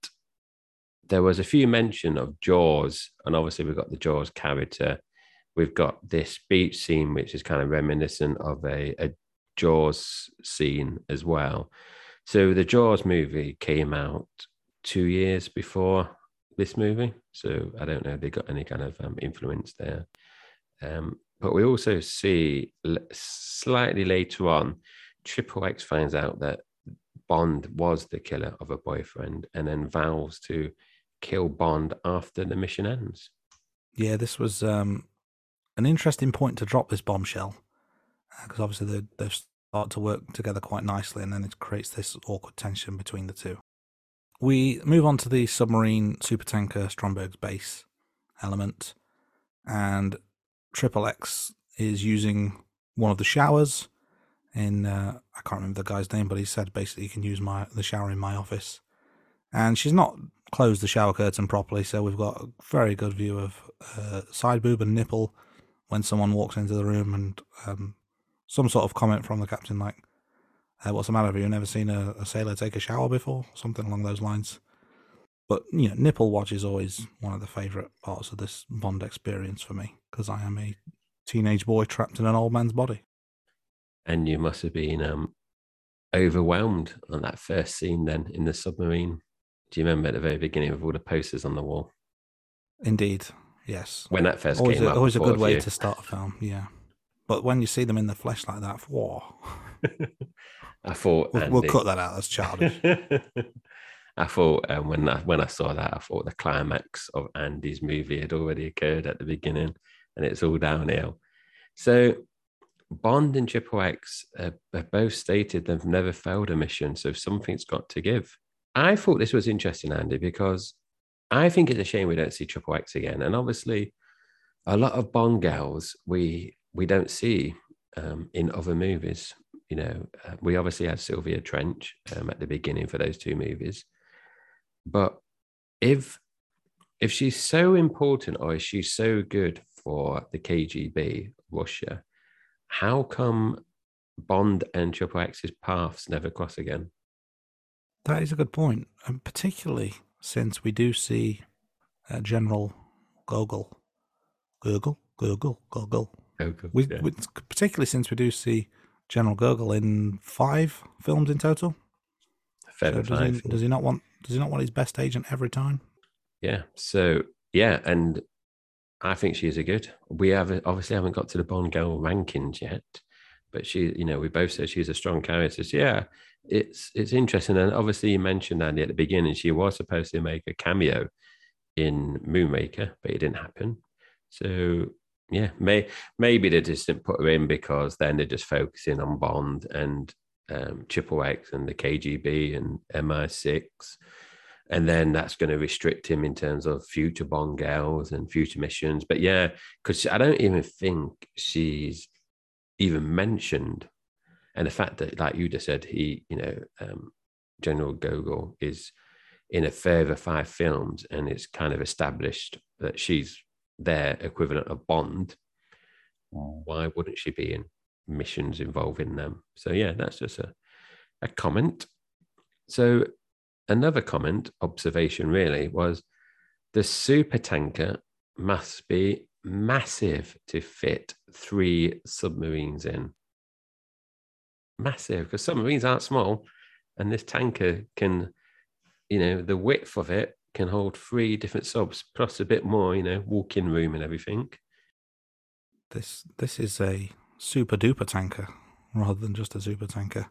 there was a few mention of Jaws, and obviously we've got the Jaws character we've got this beach scene, which is kind of reminiscent of a, a Jaws scene as well. So the Jaws movie came out two years before this movie. So I don't know if they got any kind of um, influence there. Um, but we also see slightly later on, Triple X finds out that Bond was the killer of a boyfriend and then vows to kill Bond after the mission ends. Yeah, this was um, an interesting point to drop this bombshell because uh, obviously they, they've started to work together quite nicely, and then it creates this awkward tension between the two. We move on to the submarine supertanker Stromberg's base element, and Triple X is using one of the showers in uh, I can't remember the guy's name, but he said basically you can use my the shower in my office, and she's not closed the shower curtain properly, so we've got a very good view of uh, side boob and nipple when someone walks into the room, and um, some sort of comment from the captain like, uh, "What's the matter? Have you never seen a, a sailor take a shower before?" Something along those lines. But you know, nipple watch is always one of the favourite parts of this Bond experience for me because I am a teenage boy trapped in an old man's body. And you must have been um, overwhelmed on that first scene then in the submarine. Do you remember at the very beginning of all the posters on the wall? Indeed, yes. When that first Always, came a, up, always a good way of to start a film, yeah. But when you see them in the flesh like that, whoa. I thought we'll, we'll cut that out. That's childish. I thought um, when I when I saw that, I thought the climax of Andy's movie had already occurred at the beginning, and it's all downhill. So Bond and Triple X uh, have both stated they've never failed a mission, so something's got to give. I thought this was interesting, Andy, because I think it's a shame we don't see Triple X again, and obviously, a lot of Bond girls we we don't see um, in other movies. You know, uh, we obviously had Sylvia Trench um, at the beginning for those two movies, but if if she's so important or is she so good for the KGB Russia, how come Bond and Triple X's paths never cross again? that is a good point, and particularly since we do see uh, General Gogol, Gurgle, Gurgle, Gogol. Good, We, yeah. we, particularly since we do see General Gurgle in five films in total. Fair So does he, does he not want? Does he not want his best agent every time? Yeah. So yeah, and I think she's a good. We have obviously haven't got to the Bond girl rankings yet, but she, you know, we both said she's a strong character. So yeah, it's it's interesting. And obviously you mentioned Andy at the beginning, she was supposed to make a cameo in Moonraker, but it didn't happen. So yeah, may maybe they just didn't put her in because then they're just focusing on Bond and um, Triple X and the KGB and MI6 and then that's going to restrict him in terms of future Bond girls and future missions. But yeah, because I don't even think she's even mentioned, and the fact that, like you just said, he, you know, um, General Gogol is in a further five films, and it's kind of established that she's their equivalent of Bond. Why wouldn't she be in missions involving them? So yeah, that's just a a comment. So another comment, observation really, was the super tanker must be massive to fit three submarines in. Massive, because submarines aren't small, and this tanker can, you know, the width of it can hold three different subs plus a bit more, you know, walk-in room and everything. This this is a super duper tanker rather than just a super tanker.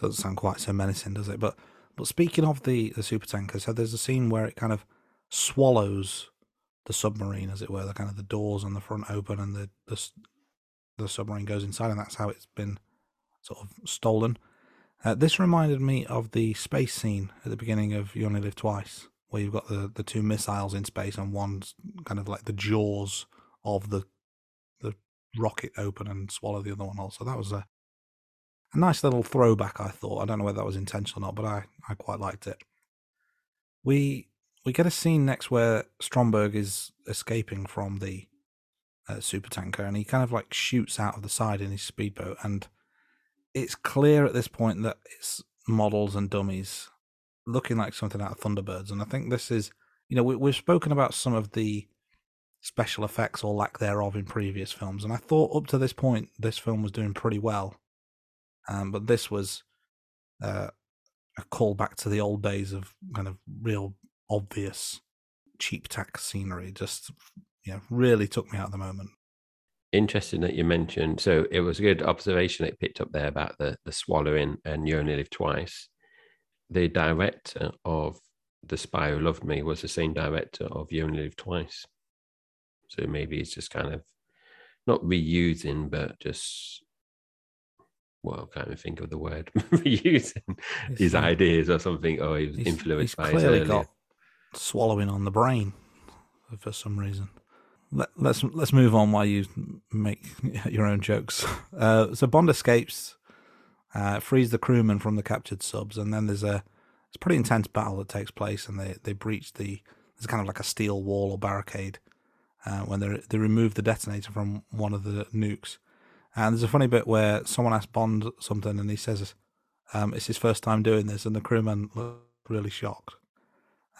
Doesn't sound quite so menacing, does it? But but speaking of the the super tanker, so there's a scene where it kind of swallows the submarine, as it were. The kind of the doors on the front open and the the the submarine goes inside, and that's how it's been sort of stolen. Uh, this reminded me of the space scene at the beginning of You Only Live Twice, where you've got the, the two missiles in space and one's kind of like the jaws of the the rocket open and swallow the other one also. That was a a nice little throwback, I thought. I don't know whether that was intentional or not, but I, I quite liked it. We we get a scene next where Stromberg is escaping from the uh, super tanker, and he kind of like shoots out of the side in his speedboat, and it's clear at this point that it's models and dummies looking like something out of Thunderbirds, and I think this is, you know, we, we've spoken about some of the special effects or lack thereof in previous films, and I thought up to this point this film was doing pretty well, um, but this was uh, a callback to the old days of kind of real obvious cheap tax scenery. Just you know, really took me out of the moment. Interesting that you mentioned. So it was a good observation you picked up there about the the swallowing and you only live twice. The director of The Spy Who Loved Me was the same director of You Only Live Twice. So maybe it's just kind of not reusing, but just well, I can't even think of the word reusing It's, his ideas or something. Or he was He's, influenced he's by his clearly got swallowing on the brain for some reason. Let, let's let's move on while you make your own jokes. Uh, so Bond escapes, uh, frees the crewmen from the captured subs, and then there's a it's a pretty intense battle that takes place, and they they breach the there's kind of like a steel wall or barricade uh, when they they remove the detonator from one of the nukes. And there's a funny bit where someone asks Bond something, and he says um, it's his first time doing this, and the crewman looked really shocked,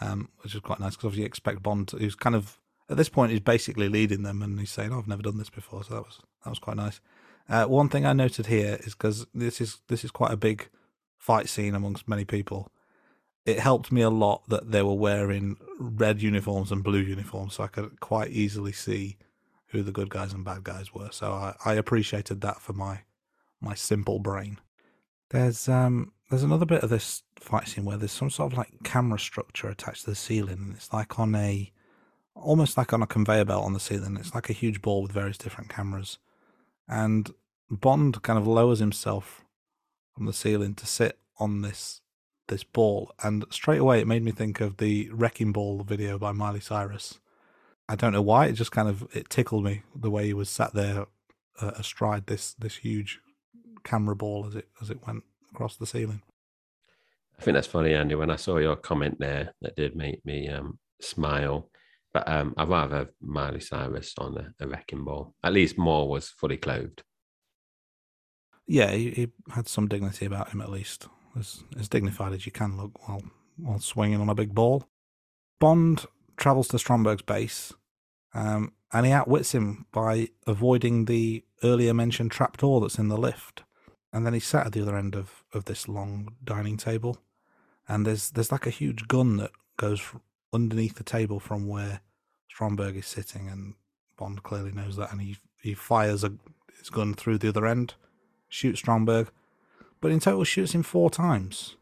um, which is quite nice because obviously you expect Bond, to, who's kind of at this point he's basically leading them, and he's saying, "Oh, I've never done this before," so that was that was quite nice. Uh, one thing I noted here is because this is this is quite a big fight scene amongst many people. It helped me a lot that they were wearing red uniforms and blue uniforms, so I could quite easily see who the good guys and bad guys were. So I, I appreciated that for my my simple brain. There's um there's another bit of this fight scene where there's some sort of like camera structure attached to the ceiling, and it's like on a almost like on a conveyor belt on the ceiling. It's like a huge ball with various different cameras, and Bond kind of lowers himself from the ceiling to sit on this this ball, and straight away it made me think of the Wrecking Ball video by Miley Cyrus. I don't know why, it just kind of it tickled me the way he was sat there uh, astride this this huge camera ball as it as it went across the ceiling. I think that's funny, Andy. When I saw your comment there, that did make me um, smile. But um, I'd rather have Miley Cyrus on a, a wrecking ball. At least Moore was fully clothed. Yeah, he, he had some dignity about him at least, as as dignified as you can look while while swinging on a big ball. Bond travels to Stromberg's base, um, and he outwits him by avoiding the earlier mentioned trapdoor that's in the lift. And then he's sat at the other end of, of this long dining table, and there's there's like a huge gun that goes underneath the table from where Stromberg is sitting, and Bond clearly knows that, and he he fires a, his gun through the other end, shoots Stromberg, but in total shoots him four times.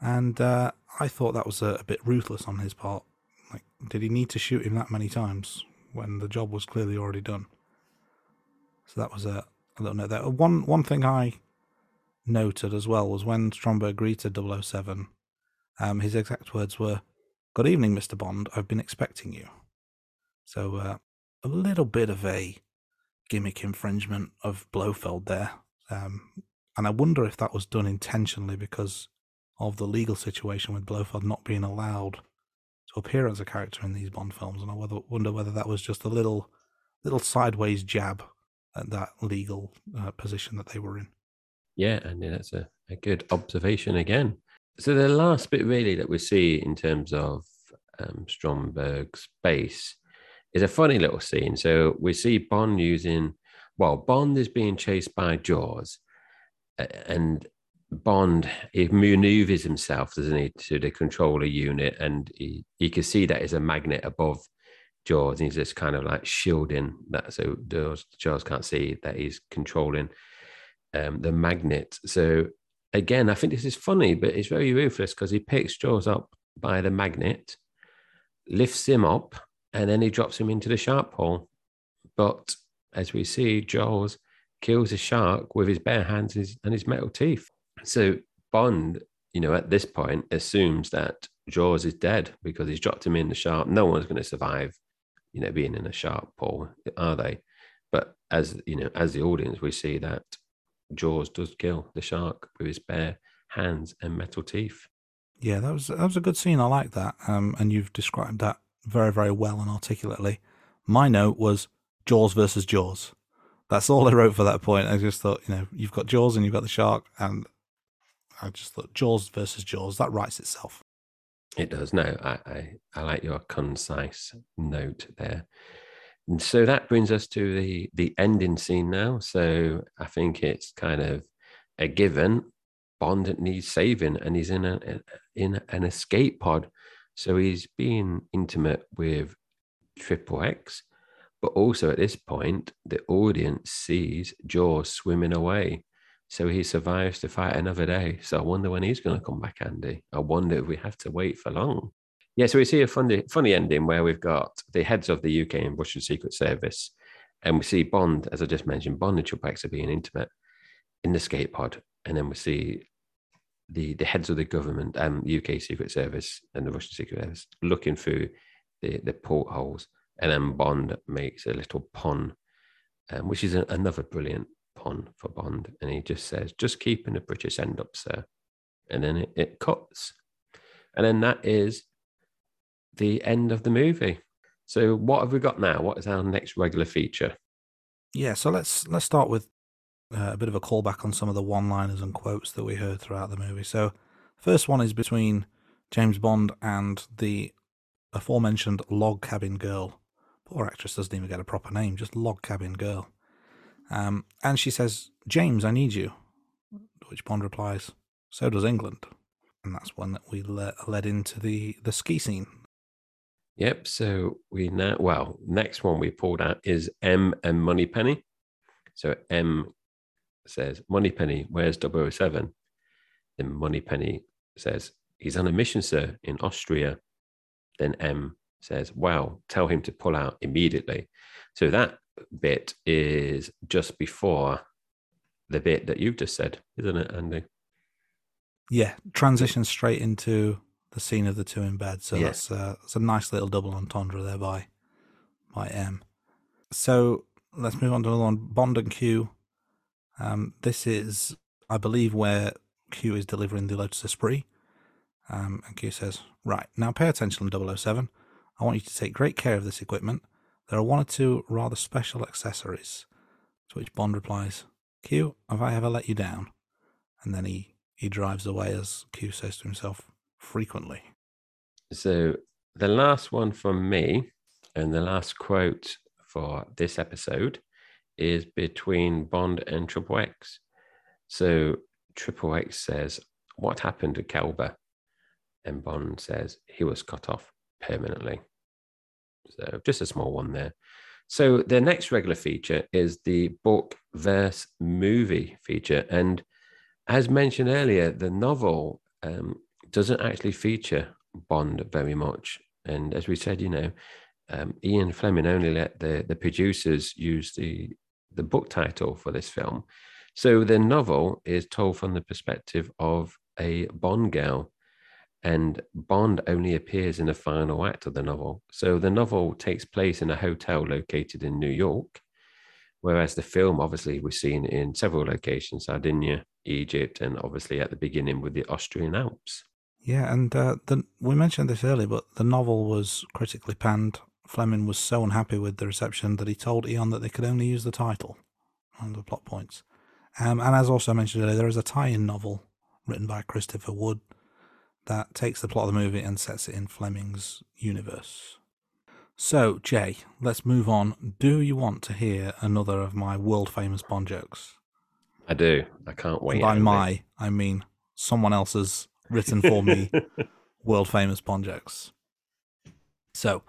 And uh, I thought that was a, a bit ruthless on his part. Like, did he need to shoot him that many times when the job was clearly already done? So that was a, a little note there. One one thing I noted as well was when Stromberg greeted 007, um, his exact words were, Good evening, Mr. Bond. I've been expecting you. So uh, a little bit of a gimmick infringement of Blofeld there. Um, and I wonder if that was done intentionally because of the legal situation with Blofeld not being allowed to appear as a character in these Bond films. And I wonder whether that was just a little little sideways jab at that legal uh, position that they were in. Yeah, and that's a, a good observation again. So the last bit really that we see in terms of um, Stromberg's base is a funny little scene. So we see Bond using, well, Bond is being chased by Jaws, and Bond he maneuvers himself, doesn't he, to the controller unit, and he, he can see that is a magnet above Jaws, and he's just kind of like shielding that, so Jaws, Jaws can't see that he's controlling um, the magnet. So again, I think this is funny, but it's very ruthless because he picks Jaws up by the magnet, lifts him up, and then he drops him into the shark hole. But as we see, Jaws kills a shark with his bare hands and his metal teeth. So Bond, you know, at this point assumes that Jaws is dead because he's dropped him in the shark. No one's going to survive, you know, being in a shark pool, are they? But as you know, as the audience, we see that Jaws does kill the shark with his bare hands and metal teeth. Yeah, that was that was a good scene. I like that. Um, and you've described that very, very well and articulately. My note was Jaws versus Jaws. That's all I wrote for that point. I just thought, you know, you've got Jaws and you've got the shark, and I just thought Jaws versus Jaws. That writes itself. It does. No, I, I, I like your concise note there. And so that brings us to the the ending scene now. So I think it's kind of a given. Bond needs saving, and he's in a in an escape pod. So he's being intimate with Triple X, but also at this point, the audience sees Jaws swimming away. So he survives to fight another day. So I wonder when he's going to come back, Andy. I wonder if we have to wait for long. Yeah, so we see a funny, funny ending where we've got the heads of the UK and Russian Secret Service, and we see Bond, as I just mentioned, Bond and Triple are being intimate in the skate pod, and then we see the the heads of the government and UK Secret Service and the Russian Secret Service looking through the the portholes, and then Bond makes a little pun, um, which is a, another brilliant pun for Bond, and he just says, "Just keeping the British end up, sir." and then it, it cuts. And then that is the end of the movie. So what have we got now? What is our next regular feature? Yeah, so let's let's start with uh, a bit of a callback on some of the one-liners and quotes that we heard throughout the movie. So, first one is between James Bond and the aforementioned log cabin girl. Poor actress doesn't even get a proper name, just log cabin girl. Um, and she says, "James, I need you." Which Bond replies, "So does England." And that's one that we le- led into the the ski scene. Yep. So we now, well, next one we pulled out is M and Moneypenny. So M says, Moneypenny, where's 007? Then Moneypenny says, he's on a mission, sir, in Austria. Then M says, wow, tell him to pull out immediately. So that bit is just before the bit that you've just said, isn't it, Andy? Yeah, transition straight into the scene of the two in bed. So Yeah. that's uh, that's a nice little double entendre there by by M. So let's move on to another one. Bond and Q. Um, this is, I believe, where Q is delivering the Lotus Esprit. Um, and Q says, "Right now, pay attention, 007. I want you to take great care of this equipment. There are one or two rather special accessories." To which Bond replies, "Q, have I ever let you down?" And then he he drives away as Q says to himself, frequently. So the last one from me and the last quote for this episode is between Bond and Triple X. So Triple X says, What happened to Kalba? And Bond says, He was cut off permanently. So just a small one there. So the next regular feature is the book verse movie feature. And as mentioned earlier, the novel um, doesn't actually feature Bond very much. And as we said, you know, um, Ian Fleming only let the, the producers use the, the book title for this film. So the novel is told from the perspective of a Bond girl, and Bond only appears in the final act of the novel. So the novel takes place in a hotel located in New York, whereas the film obviously was seen in several locations Sardinia, Egypt, and obviously at the beginning with the Austrian Alps. Yeah, and uh, the, we mentioned this earlier, but the novel was critically panned. Fleming was so unhappy with the reception that he told Eon that they could only use the title and the plot points. Um, and as also mentioned earlier, there is a tie-in novel written by Christopher Wood that takes the plot of the movie and sets it in Fleming's universe. So, Jai, let's move on. Do you want to hear another of my world-famous Bond jokes? I do. I can't wait. And by my, I mean someone else's written for me world famous Bond jokes. So,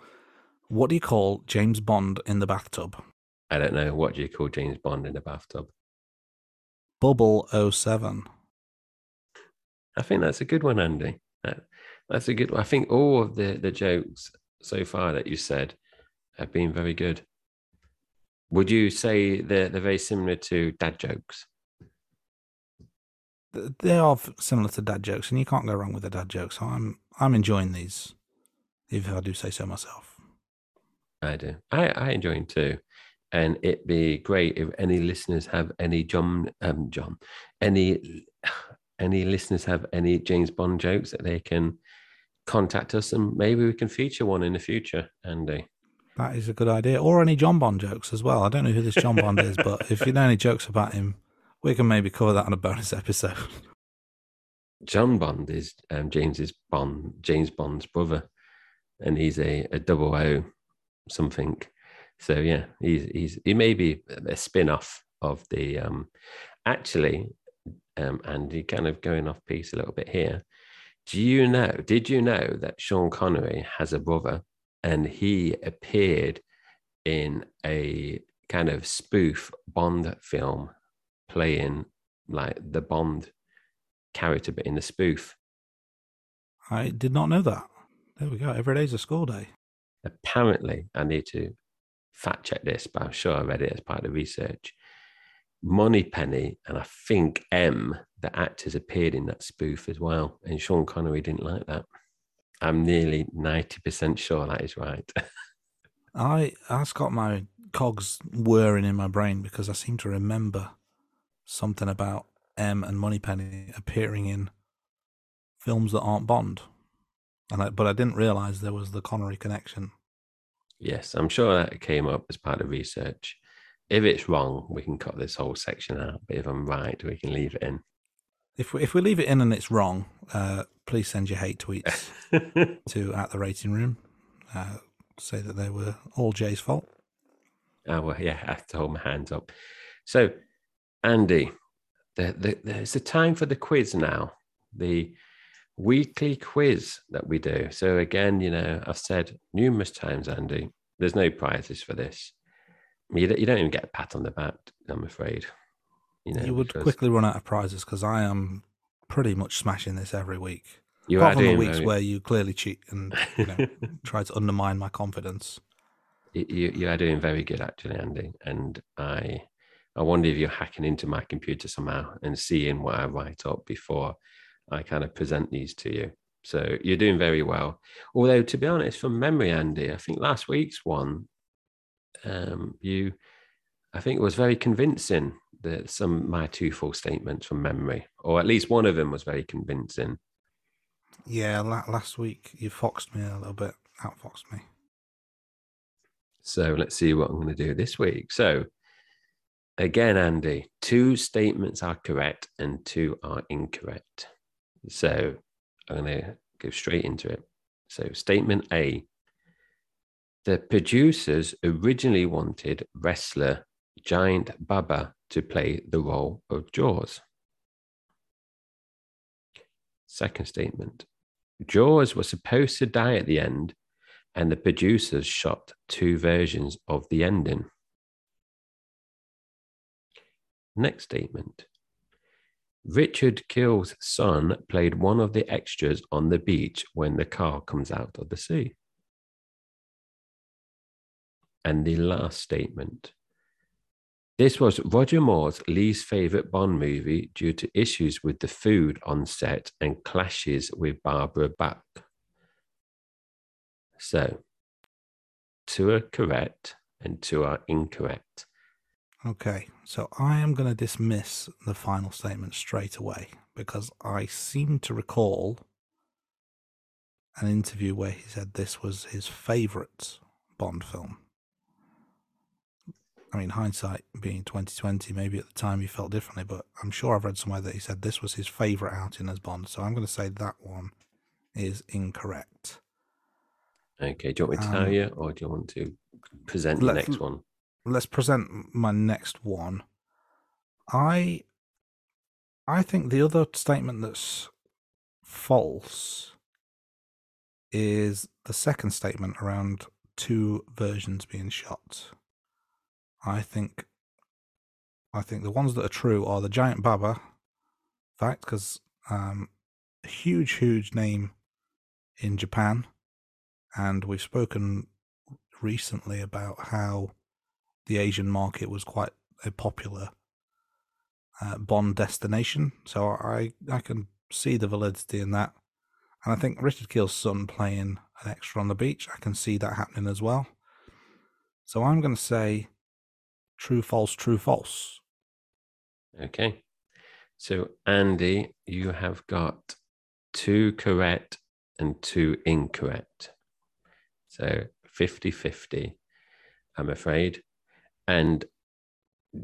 what do you call James Bond in the bathtub? I don't know. What do you call James Bond in the bathtub? Bubble 07. I think that's a good one, Andy. That, that's a good one. I think all of the, the jokes so far that you said have been very good. Would you say they're, they're very similar to dad jokes? They are similar to dad jokes, and you can't go wrong with a dad joke. So I'm I'm enjoying these, if I do say so myself. I do. I, I enjoy them too. And it'd be great if any listeners have any John, um, John, any any listeners have any James Bond jokes that they can contact us, and maybe we can feature one in the future, Andy. That is a good idea. Or any John Bond jokes as well. I don't know who this John Bond is, but if you know any jokes about him, we can maybe cover that on a bonus episode. John Bond is um, James's Bond, James Bond's brother, and he's a, a double O something. So yeah, he's he's he may be a spin off of the um actually um Andy kind of going off piece a little bit here. Do you know, did you know that Sean Connery has a brother and he appeared in a kind of spoof Bond film playing like the Bond character, but in the spoof. I did not know that. There we go. Every day's a school day. Apparently, I need to fact check this, but I'm sure I read it as part of the research. Moneypenny and I think M, the actors appeared in that spoof as well, and Sean Connery didn't like that. I'm nearly 90% sure that is right. I that's got my cogs whirring in my brain because I seem to remember something about M and Moneypenny appearing in films that aren't Bond. And I, but I didn't realize there was the Connery connection. Yes, I'm sure that came up as part of research. If it's wrong, we can cut this whole section out. But if I'm right, we can leave it in. If we, if we leave it in and it's wrong, uh, please send your hate tweets to at the rating room. Uh, say that they were all Jai's fault. Oh, well, yeah, I have to hold my hands up. So, Andy, the, the, there's a time for the quiz now, the weekly quiz that we do. So, again, you know, I've said numerous times, Andy, there's no prizes for this. You don't, you don't even get a pat on the back, I'm afraid. You, know, you would because quickly run out of prizes because I am pretty much smashing this every week. You Apart from the weeks where you clearly cheat and you know, try to undermine my confidence. you, you you are doing very good actually andy and i i wonder if you're hacking into my computer somehow and seeing what i write up before i kind of present these to you so you're doing very well although to be honest from memory andy i think last week's one um you i think it was very convincing that some my two full statements from memory or at least one of them was very convincing Yeah, la- last week you foxed me a little bit, outfoxed me. So let's see what I'm going to do this week. So again, Andy, two statements are correct and two are incorrect. So I'm going to go straight into it. So, statement A The producers originally wanted wrestler Giant Baba to play the role of Jaws. Second statement Jaws was supposed to die at the end, and the producers shot two versions of the ending. Next statement Richard Kiel's son played one of the extras on the beach when the car comes out of the sea. And the last statement this was Roger Moore's least favorite Bond movie due to issues with the food on set and clashes with Barbara Bach. So, two are correct and two are incorrect. Okay, so I am going to dismiss the final statement straight away because I seem to recall an interview where he said this was his favourite Bond film. I mean, hindsight being twenty twenty, maybe at the time he felt differently, but I'm sure I've read somewhere that he said this was his favourite outing as Bond. So I'm going to say that one is incorrect. Okay, do you want me to tell Um, you or do you want to present the next one? let's present my next one. I I think the other statement that's false is the second statement around two versions being shot. I think I think the ones that are true are the giant baba fact because um, huge huge name in Japan and we've spoken recently about how the Asian market was quite a popular uh, Bond destination. So I I can see the validity in that, and I think Richard Kiel's son playing an extra on the beach, I can see that happening as well. So I'm going to say true, false, true, false. Okay. So, Andy, you have got two correct and two incorrect. So 50 50, I'm afraid. And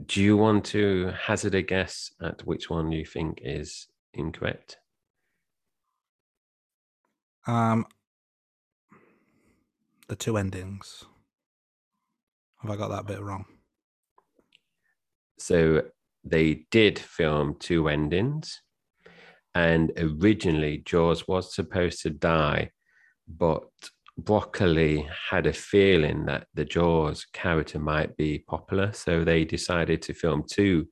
do you want to hazard a guess at which one you think is incorrect? Um, the two endings. Have I got that bit wrong? So they did film two endings, and originally Jaws was supposed to die, but Broccoli had a feeling that the Jaws character might be popular, so they decided to film two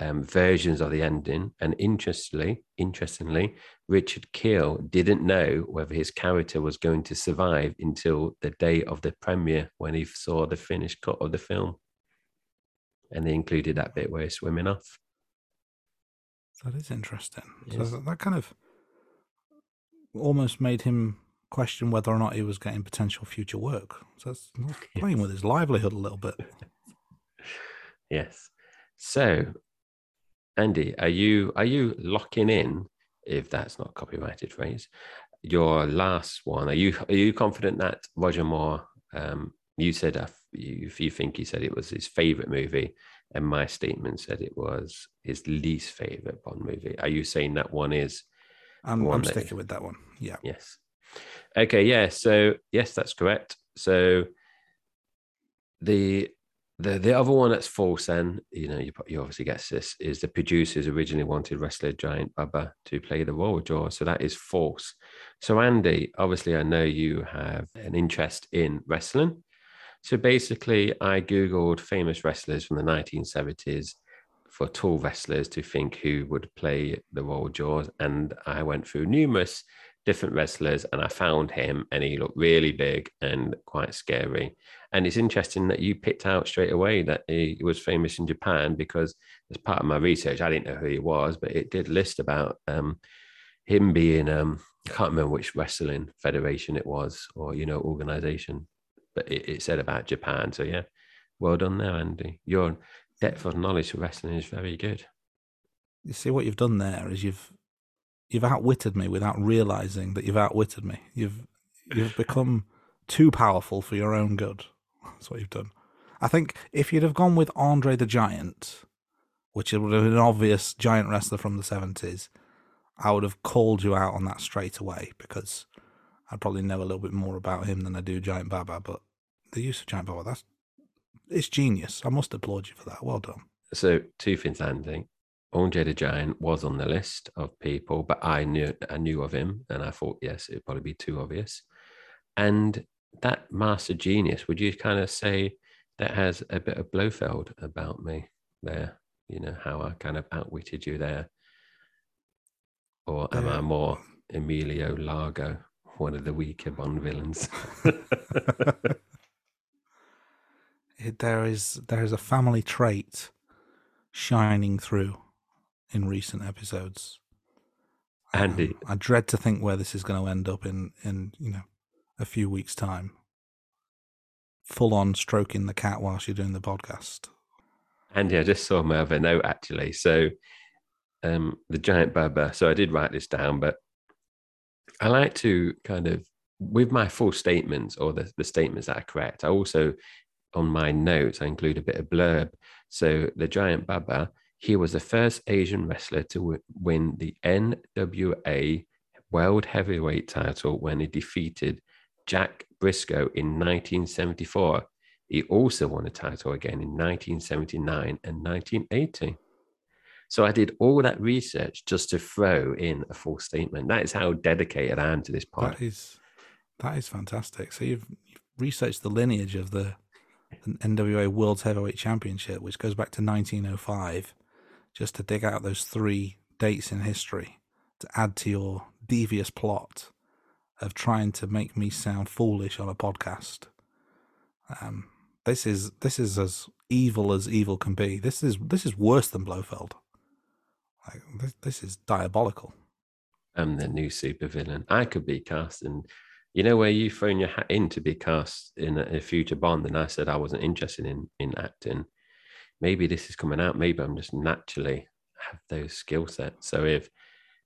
um, versions of the ending. And interestingly, interestingly, Richard Kiel didn't know whether his character was going to survive until the day of the premiere when he saw the finished cut of the film and they included that bit where he's swimming off. That is interesting. Yes. So that, kind of almost made him question whether or not he was getting potential future work. So it's playing with his livelihood a little bit. Yes. So, Andy, are you are you locking in if that's not a copyrighted phrase. Your last one, are you are you confident that Roger Moore? Um, you said uh, you, if you think he said it was his favorite movie, and my statement said it was his least favorite Bond movie. Are you saying that one is? I'm, one I'm that- sticking with that one. Yeah. Yes. Okay. Yeah. So yes, that's correct. So the the the other one that's false, then you know you you obviously guess this is the producers originally wanted wrestler Giant Baba to play the role of Jaws, so that is false. So Andy, obviously, I know you have an interest in wrestling. So basically, I googled famous wrestlers from the 1970s for tall wrestlers to think who would play the role Jaws, and I went through numerous different wrestlers and I found him and he looked really big and quite scary. And it's interesting that you picked out straight away that he was famous in Japan because as part of my research, I didn't know who he was, but it did list about um, him being, um, I can't remember which wrestling federation it was or, you know, organization, but it, it said about Japan. So yeah, well done there, Andy. Your depth of knowledge for wrestling is very good. You see what you've done there is you've you've outwitted me without realizing that you've outwitted me. You've you've become too powerful for your own good. That's what you've done. I think if you'd have gone with Andre the Giant, which would have been an obvious giant wrestler from the seventies, I would have called you out on that straight away because I probably know a little bit more about him than I do Giant Baba. But the use of Giant Baba, that's it's genius. I must applaud you for that. Well done. So two things, Andy. Andre the Giant was on the list of people, but I knew I knew of him, and I thought yes, it'd probably be too obvious. And that master genius, would you kind of say that has a bit of Blofeld about me there? You know how I kind of outwitted you there, or am I Uh, more Emilio Largo, one of the weaker Bond villains? it, there is there is a family trait shining through in recent episodes. Andy. Um, I dread to think where this is going to end up in in you know a few weeks' time. Full on stroking the cat whilst you're doing the podcast. Andy, I just saw my other note actually. So, um, the giant baba. So I did write this down, but I like to kind of with my full statements or the, the statements that are correct. I also on my notes I include a bit of blurb. So the giant baba, he was the first Asian wrestler to w- win the NWA World Heavyweight title when he defeated Jack Brisco in 1974. He also won a title again in 1979 and 1980. So I did all that research just to throw in a full statement. That is how dedicated I am to this pod. That is that is fantastic. So you've, you've researched the lineage of the NWA World Heavyweight Championship, which goes back to 1905, just to dig out those three dates in history to add to your devious plot of trying to make me sound foolish on a podcast. Um, this is this is as evil as evil can be. This is this is worse than Blofeld. Like, this, this is diabolical. I'm the new supervillain. I could be cast in, you know, where you thrown your hat in to be cast in a, a future Bond, and I said I wasn't interested in in acting. Maybe this is coming out. Maybe I'm just naturally have those skill sets. So if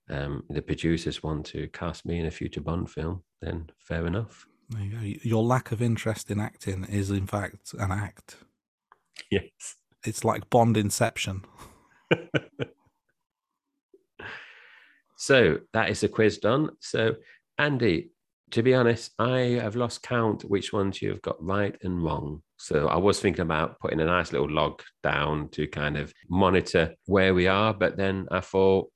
um, the producers want to cast me in a future Bond film, then fair enough. You. Your lack of interest in acting is, in fact, an act. Yes. It's like Bond Inception. So that is the quiz done. So, Andy, to be honest, I have lost count which ones you have got right and wrong. So I was thinking about putting a nice little log down to kind of monitor where we are, but then I thought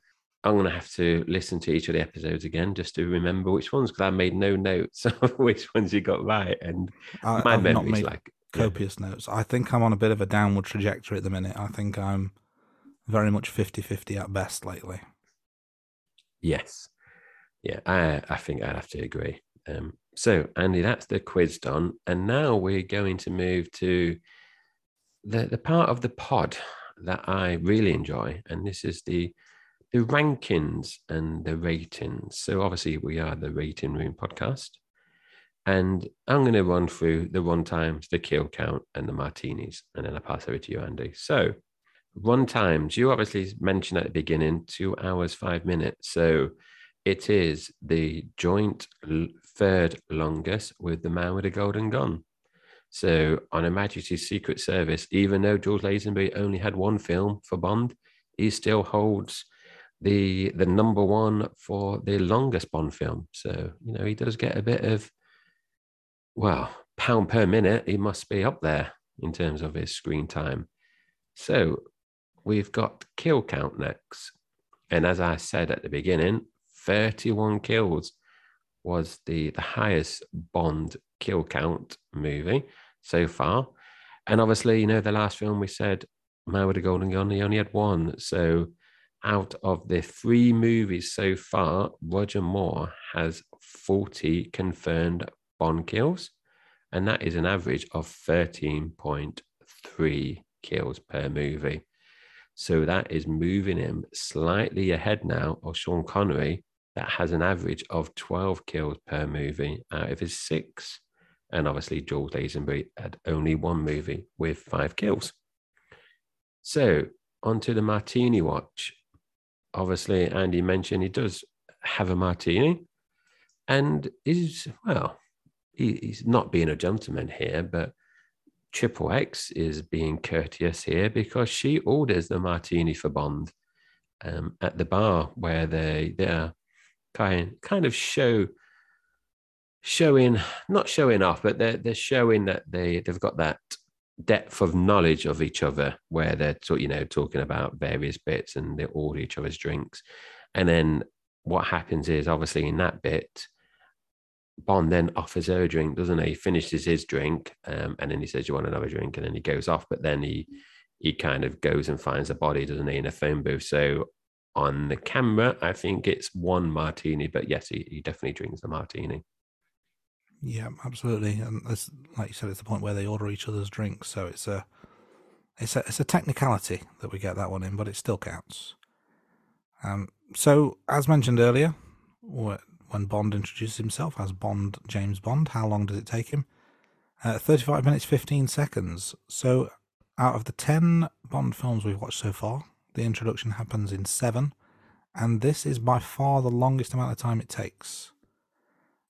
I'm going to have to listen to each of the episodes again just to remember which ones because I made no notes of which ones you got right, and I, my I've not memory's made like copious notes. I think I'm on a bit of a downward trajectory at the minute. I think I'm very much 50 50 at best lately. Yes. Yeah, I, I think I'd have to agree. Um, so, Andy, that's the quiz done. And now we're going to move to the, the part of the pod that I really enjoy. And this is the the rankings and the ratings. So, obviously, we are the Rating Room podcast. And I'm going to run through the run times, the kill count, and the martinis. And then I'll pass over to you, Andy. So, Run times, you obviously mentioned at the beginning, two hours, five minutes. So it is the joint third longest with the man with the golden gun. So on Her Majesty's Secret Service, even though George Lazenby only had one film for Bond, he still holds the the number one for the longest Bond film. So you know he does get a bit of well pound per minute. He must be up there in terms of his screen time. So we've got kill count next, and as I said at the beginning, thirty one kills was the the highest Bond kill count movie so far. And obviously, you know, the last film we said, Man with a Golden Gun, he only had one. So out of the three movies so far, Roger Moore has 40 confirmed Bond kills. And that is an average of 13.3 kills per movie. So that is moving him slightly ahead now of Sean Connery, that has an average of 12 kills per movie out of his six. And obviously, George Lazenby had only one movie with five kills. So, onto the martini watch. Obviously, Andy mentioned he does have a martini and is, well, he's not being a gentleman here, but Triple X is being courteous here because she orders the martini for Bond um, at the bar where they they are kind kind of show showing not showing off, but they're they're showing that they they've got that depth of knowledge of each other where they're you know talking about various bits and they order each other's drinks, and then what happens is obviously in that bit. Bond then offers her a drink, doesn't he? He finishes his drink, um, and then he says, "You want another drink?" And then he goes off. But then he he kind of goes and finds a body, doesn't he, in a phone booth? So on the camera, I think it's one martini, but yes, he, he definitely drinks the martini. Yeah, absolutely. And it's, like you said, it's the point where they order each other's drinks, so it's a it's a it's a technicality that we get that one in, but it still counts. Um, so as mentioned earlier, when Bond introduces himself as Bond James Bond, how long does it take him? Uh, 35 minutes 15 seconds. So out of the 10 Bond films we've watched so far, the introduction happens in seven, and this is by far the longest amount of time it takes.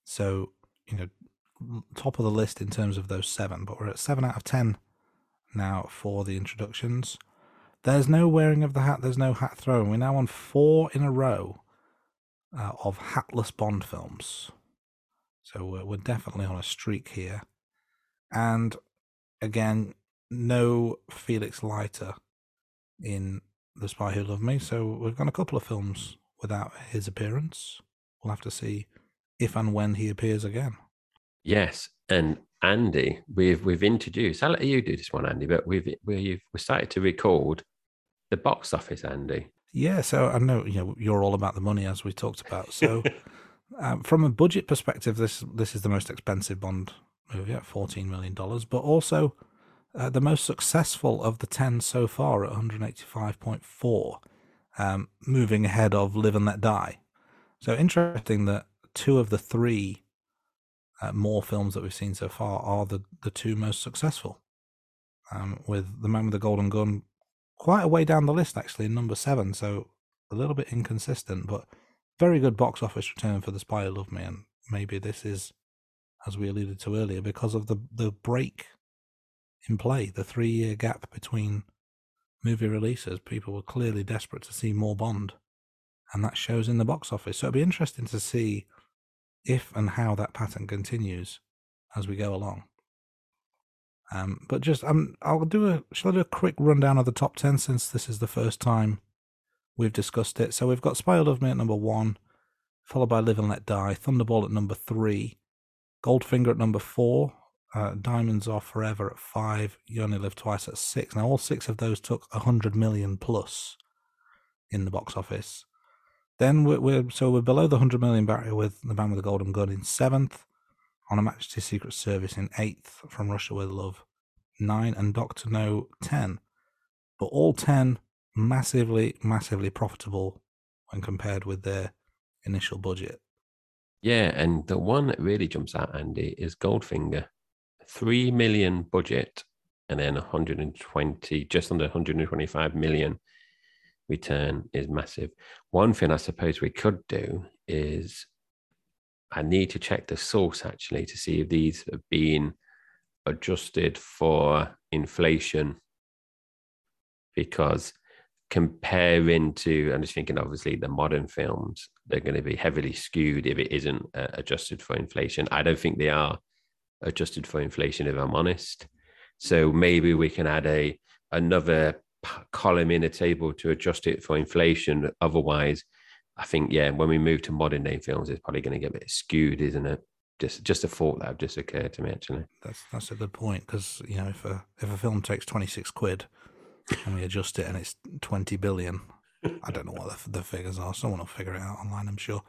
So, you know, top of the list in terms of those seven, but we're at seven out of ten now for the introductions. There's no wearing of the hat, there's no hat throwing. We're now on four in a row uh, of hatless Bond films. So we're, we're definitely on a streak here. And again, no Felix Leiter in the Spy Who Loved Me. So we've got a couple of films without his appearance. We'll have to see if and when he appears again. Yes, and Andy, we've we've introduced. I'll let you do this one, Andy. But we've we've we started to record the box office, Andy. Yeah, so I know you know you're all about the money as we talked about. So, um, from a budget perspective, this this is the most expensive Bond movie at fourteen million dollars, but also uh, the most successful of the 10 so far at 185.4, um, moving ahead of Live and Let Die. So interesting that two of the three uh, more films that we've seen so far are the, the two most successful. Um, with The Man with the Golden Gun quite a way down the list, actually, in number seven. So a little bit inconsistent, but very good box office return for The Spy Who Loved Me. And maybe this is, as we alluded to earlier, because of the, the break in play. The three year gap between movie releases, people were clearly desperate to see more Bond, and that shows in the box office. So it'll be interesting to see if and how that pattern continues as we go along. Um, but just um, I'll do a shall I do a quick rundown of the top ten since this is the first time we've discussed it. So we've got Spy Who Loved Me at number one, followed by Live and Let Die, Thunderball at number three, Goldfinger at number four, uh, Diamonds Are Forever at five. You Only Live Twice at six. Now, all six of those took a hundred million plus in the box office. Then we're, we're, so we're below the hundred million barrier with the Man with the Golden Gun in seventh, On Her Majesty's Secret Service in eighth, From Russia with Love nine, and Doctor No ten. But all ten massively, massively profitable when compared with their initial budget. Yeah, and the one that really jumps out, Andy, is Goldfinger three million budget and then 120, just under 125 million return is massive. One thing I suppose we could do is I need to check the source actually to see if these have been adjusted for inflation. Because comparing to i'm just thinking obviously the modern films they're going to be heavily skewed if it isn't uh, adjusted for inflation. I don't think they are adjusted for inflation if i'm honest. So maybe we can add a another column in a table to adjust it for inflation. Otherwise i think yeah when we move to modern day films it's probably going to get a bit skewed isn't it just just a thought that just occurred to me actually That's that's a good point because you know if a if a film takes twenty six quid and we adjust it and it's twenty billion, I don't know what the, the figures are. Someone will figure it out online, I'm sure.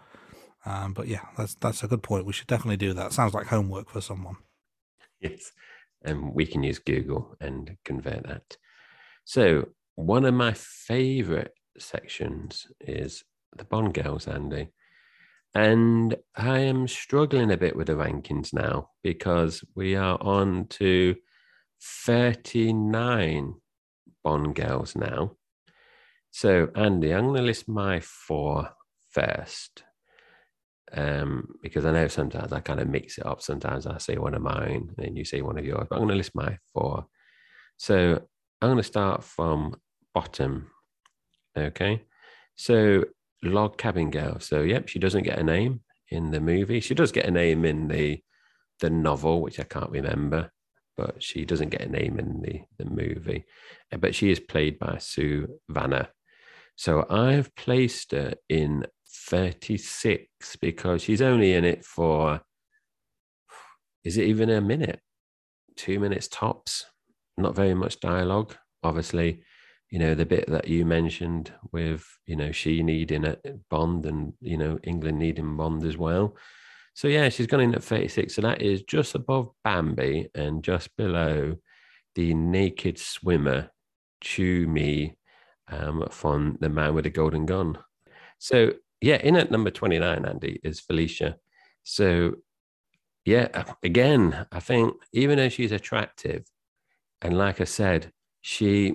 Um, but yeah, that's that's a good point. We should definitely do that. Sounds like homework for someone. yes and we can use google and convert that so one of my favorite sections is the bond girls andy and i am struggling a bit with the rankings now because we are on to 39 bond girls now so andy i'm going to list my four first um, because I know sometimes I kind of mix it up. Sometimes I say one of mine and you say one of yours, but I'm going to list my four. So I'm going to start from bottom. Okay. So log cabin girl. So yep, she doesn't get a name in the movie. She does get a name in the the novel, which I can't remember, but she doesn't get a name in the the movie. Uh, But she is played by Sue Vanner. So I've placed her in 36 because she's only in it for is it even a minute two minutes tops not very much dialogue obviously you know the bit that you mentioned with you know she needing a bond and you know england needing bond as well so yeah she's gone in at 36 so that is just above bambi and just below the naked swimmer Chew Mee um, from the man with the golden gun so yeah, in at number 29, Andy, is Felicia. So, yeah, again, I think even though she's attractive, and like I said, she,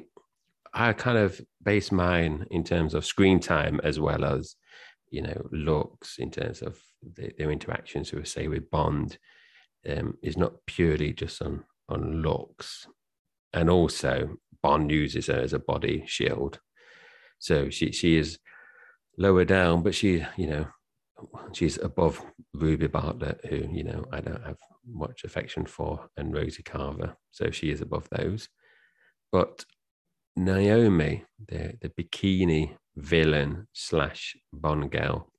I kind of base mine in terms of screen time as well as, you know, looks in terms of the, their interactions with, say, with Bond, um, is not purely just on on looks, and also Bond uses her as a body shield. So she she is lower down, but she, you know, she's above Ruby Bartlett, who, you know, I don't have much affection for, and Rosie Carver. So she is above those. But Naomi, the, the bikini villain slash Bond girl,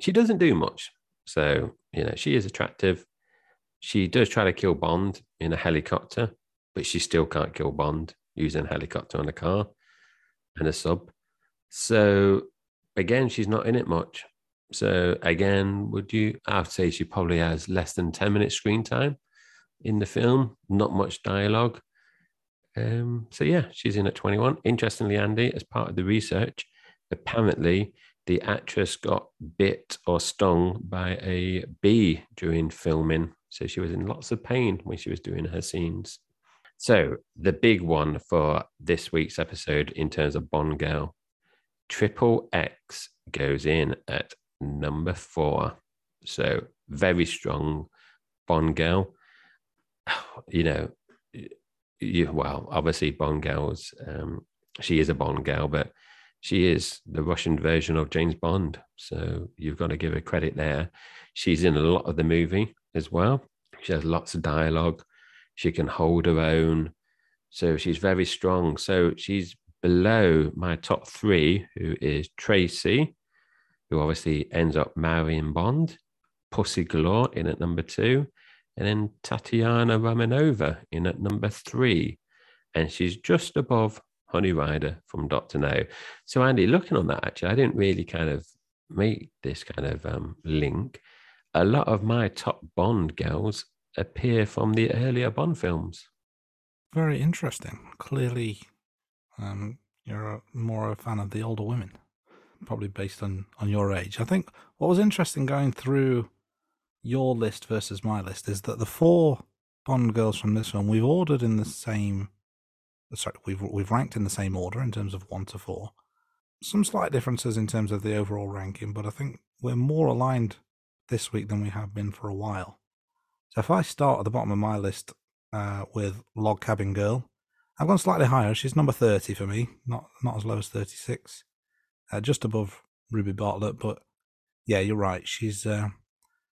she doesn't do much. So, you know, she is attractive. She does try to kill Bond in a helicopter, but she still can't kill Bond using a helicopter on a car and a sub. So again, she's not in it much. So again, would you? I'd say she probably has less than ten minutes screen time in the film. Not much dialogue. Um, so yeah, she's in at twenty-one. Interestingly, Andy, as part of the research, apparently the actress got bit or stung by a bee during filming, so she was in lots of pain when she was doing her scenes. So the big one for this week's episode in terms of Bond Girl Triple X goes in at number four. So very strong Bond girl. You know, you well, obviously Bond girls. Um, she is a Bond girl, but she is the Russian version of James Bond. So you've got to give her credit there. She's in a lot of the movie as well. She has lots of dialogue. She can hold her own. So she's very strong. So she's below my top three, who is Tracy, who obviously ends up marrying Bond, Pussy Galore in at number two, and then Tatiana Romanova in at number three. And she's just above Honey Rider from Doctor No. So, Andy, looking on that, actually, I didn't really kind of make this kind of um, link. A lot of my top Bond girls appear from the earlier Bond films. Very interesting. Clearly, um, you're a, more a fan of the older women, probably based on on your age. I think what was interesting going through your list versus my list is that the four Bond girls from this one, we've ordered in the same. Sorry, we've we've ranked in the same order in terms of one to four. Some slight differences in terms of the overall ranking, but I think we're more aligned this week than we have been for a while. So if I start at the bottom of my list uh, with Log Cabin Girl, I've gone slightly higher. She's number thirty for me, not not as low as thirty six, uh, just above Ruby Bartlett. But yeah, you're right. She's uh,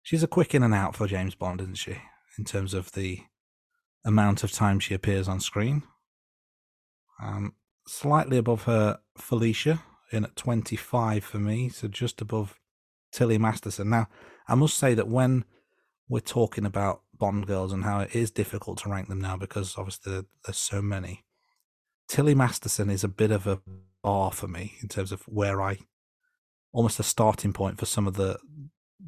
she's a quick in and out for James Bond, isn't she? In terms of the amount of time she appears on screen. Um, slightly above her Felicia in at 25 for me, so just above Tilly Masterson. Now, I must say that when we're talking about Bond girls and how it is difficult to rank them now because obviously there's so many, Tilly Masterson is a bit of a bar for me in terms of where I almost a starting point for some of the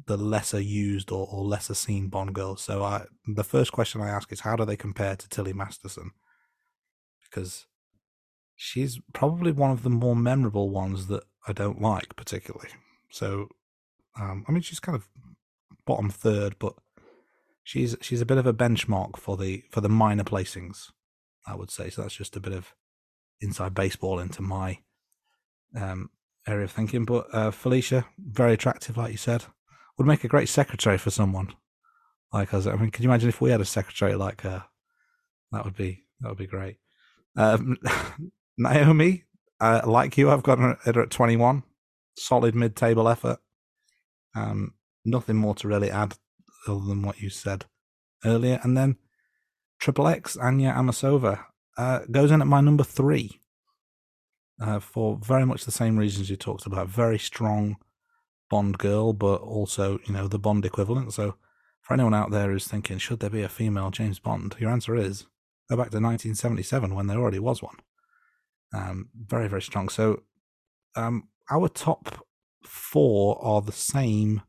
the lesser used or, or lesser seen Bond girls. So I the first question I ask is how do they compare to Tilly Masterson? Because she's probably one of the more memorable ones that I don't like particularly. So um, I mean she's kind of bottom third, but she's she's a bit of a benchmark for the for the minor placings, I would say. So that's just a bit of inside baseball into my um, area of thinking. But uh, Felicia, very attractive, like you said would make a great secretary for someone like us. I mean, can you imagine if we had a secretary like her? That would be that would be great. Um, Naomi, uh, like you, I've got her at twenty one. Solid mid table effort. Um, nothing more to really add other than what you said earlier. And then Triple X Anya Amasova uh, goes in at my number three uh, for very much the same reasons you talked about. Very strong Bond girl, but also, you know, the Bond equivalent. So for anyone out there who's thinking, should there be a female James Bond? Your answer is go back to 1977 when there already was one. Um, very, very strong. So um, our top four are the same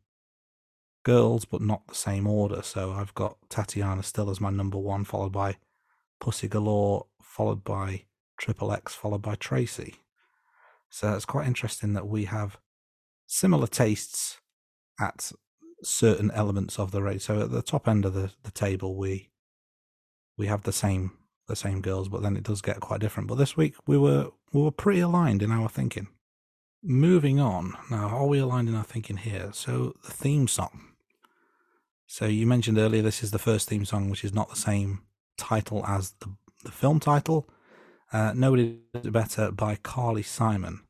girls, but not the same order. So I've got Tatiana still as my number one, followed by Pussy Galore, followed by Triple X, followed by Tracy. So it's quite interesting that we have similar tastes at certain elements of the race. So at the top end of the, the table, we we have the same the same girls, but then it does get quite different. But this week we were we were pretty aligned in our thinking. Moving on now, are we aligned in our thinking here? So the theme song. So you mentioned earlier this is the first theme song which is not the same title as the the film title. Uh, Nobody Does It Better by Carly Simon.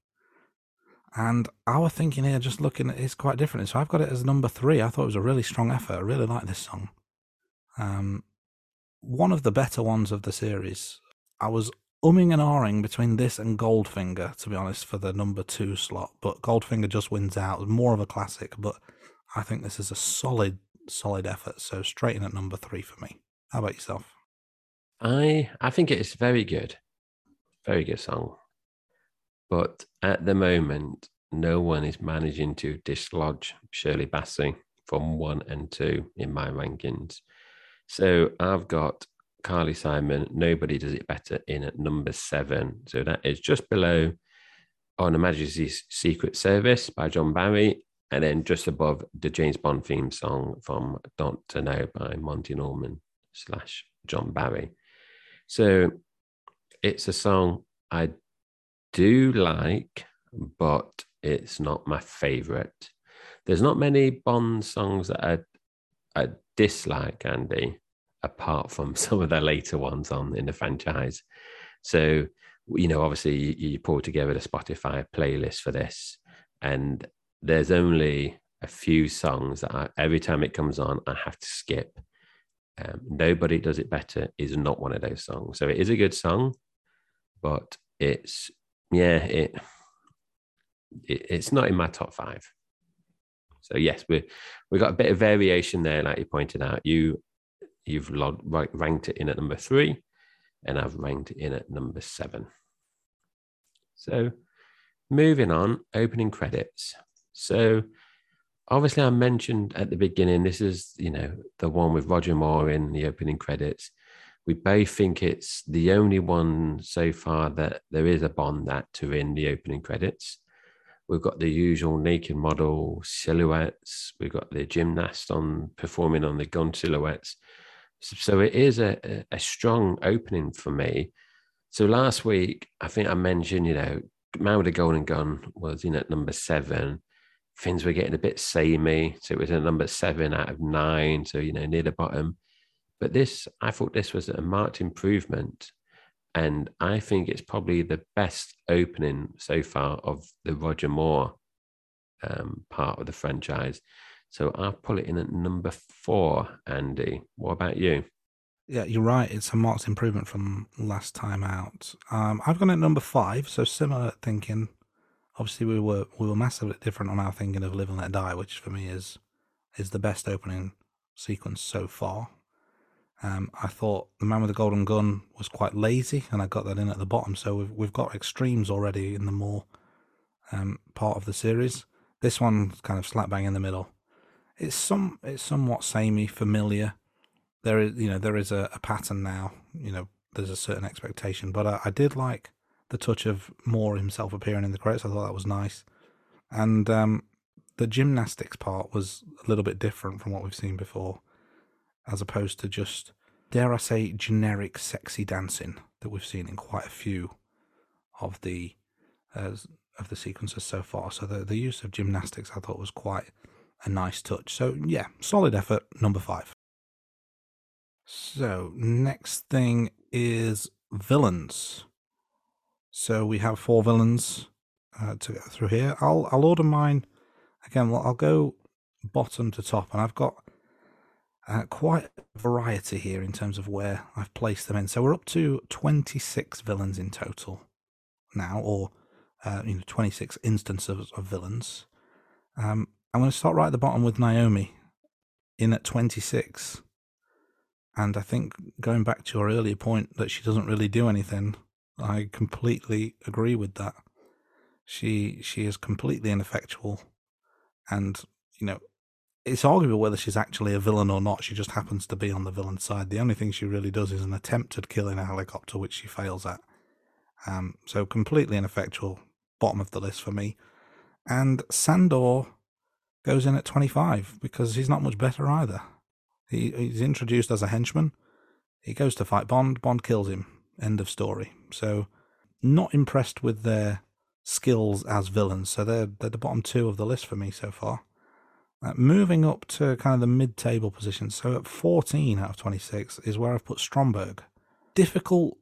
And our thinking here, just looking at it, is quite different. So I've got it as number three. I thought it was a really strong effort. I really like this song. Um, one of the better ones of the series. I was umming and ahhing between this and Goldfinger, to be honest, for the number two slot. But Goldfinger just wins out. It's More of a classic, but I think this is a solid, solid effort. So straight in at number three for me. How about yourself? I I think it's very good, very good song. But at the moment, no one is managing to dislodge Shirley Bassey from one and two in my rankings. So I've got Carly Simon, Nobody Does It Better in at number seven. So that is just below On Her Majesty's Secret Service by John Barry, and then just above the James Bond theme song from Doctor No by Monty Norman slash John Barry. So it's a song I do like, but it's not my favorite. There's not many Bond songs that I, I dislike, Andy, apart from some of the later ones on in the franchise. So, you know, obviously you, you pull together the Spotify playlist for this, and there's only a few songs that I, every time it comes on, I have to skip. Um, Nobody Does It Better is not one of those songs. So it is a good song, but it's yeah, it, it it's not in my top five. So yes, we we got a bit of variation there, like you pointed out. You you've log, ranked it in at number three, and I've ranked it in at number seven. So moving on, opening credits. So obviously, I mentioned at the beginning this is you know the one with Roger Moore in the opening credits we both think it's the only one so far that there is a Bond actor in the opening credits. We've got the usual naked model silhouettes. We've got the gymnast on performing on the gun silhouettes. So it is a, a, strong opening for me. So last week, I think I mentioned, you know, Man with a Golden Gun was in at number seven. Things were getting a bit samey. So it was a number seven out of nine. So, you know, near the bottom. But this, I thought this was a marked improvement. And I think it's probably the best opening so far of the Roger Moore um, part of the franchise. So I'll pull it in at number four, Andy. What about you? Yeah, you're right. It's a marked improvement from last time out. Um, I've gone at number five, so similar thinking. Obviously, we were we were massively different on our thinking of Live and Let Die, which for me is is the best opening sequence so far. Um, I thought the Man with the Golden Gun was quite lazy, and I got that in at the bottom. So we've we've got extremes already in the Moore um, part of the series. This one's kind of slap bang in the middle. It's some it's somewhat samey, familiar. There is you know there is a, a pattern now. You know there's a certain expectation, but I, I did like the touch of Moore himself appearing in the credits. I thought that was nice, and um, the gymnastics part was a little bit different from what we've seen before, as opposed to just dare I say generic sexy dancing that we've seen in quite a few of the uh, of the sequences so far. So the, the use of gymnastics I thought was quite a nice touch. So yeah, solid effort, number five. So next thing is villains. So we have four villains uh, to go through here. I'll I'll order mine again. Well, I'll go bottom to top, and I've got uh, quite a variety here in terms of where I've placed them in. So we're up to twenty six villains in total now, or uh, you know, 26 instances of villains. Um, I'm going to start right at the bottom with Naomi in at 26. And I think going back to your earlier point that she doesn't really do anything, I completely agree with that. She she is completely ineffectual, and you know it's arguable whether she's actually a villain or not. She just happens to be on the villain side. The only thing she really does is an attempted kill in a helicopter, which she fails at. Um, so completely ineffectual bottom of the list for me. And Sandor goes in at 25 because he's not much better either. He, he's introduced as a henchman. He goes to fight Bond. Bond kills him. End of story. So, not impressed with their skills as villains. So they're they're the bottom two of the list for me so far. Uh, moving up to kind of the mid-table position. So at 14 out of 26 is where I've put Stromberg. Difficult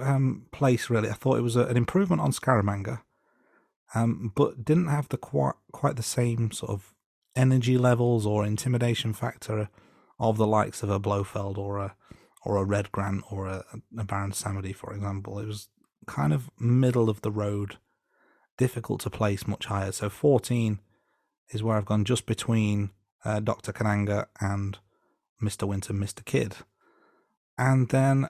um, place really. I thought it was a, an improvement on Scaramanga, um, but didn't have the quite quite the same sort of energy levels or intimidation factor of the likes of a Blofeld or a or a Red Grant or a, a Baron Samedi, for example. It was kind of middle of the road, difficult to place much higher. So 14 is where I've gone just between uh, Dr. Kananga and Mr. Winter, Mr. Kidd. And then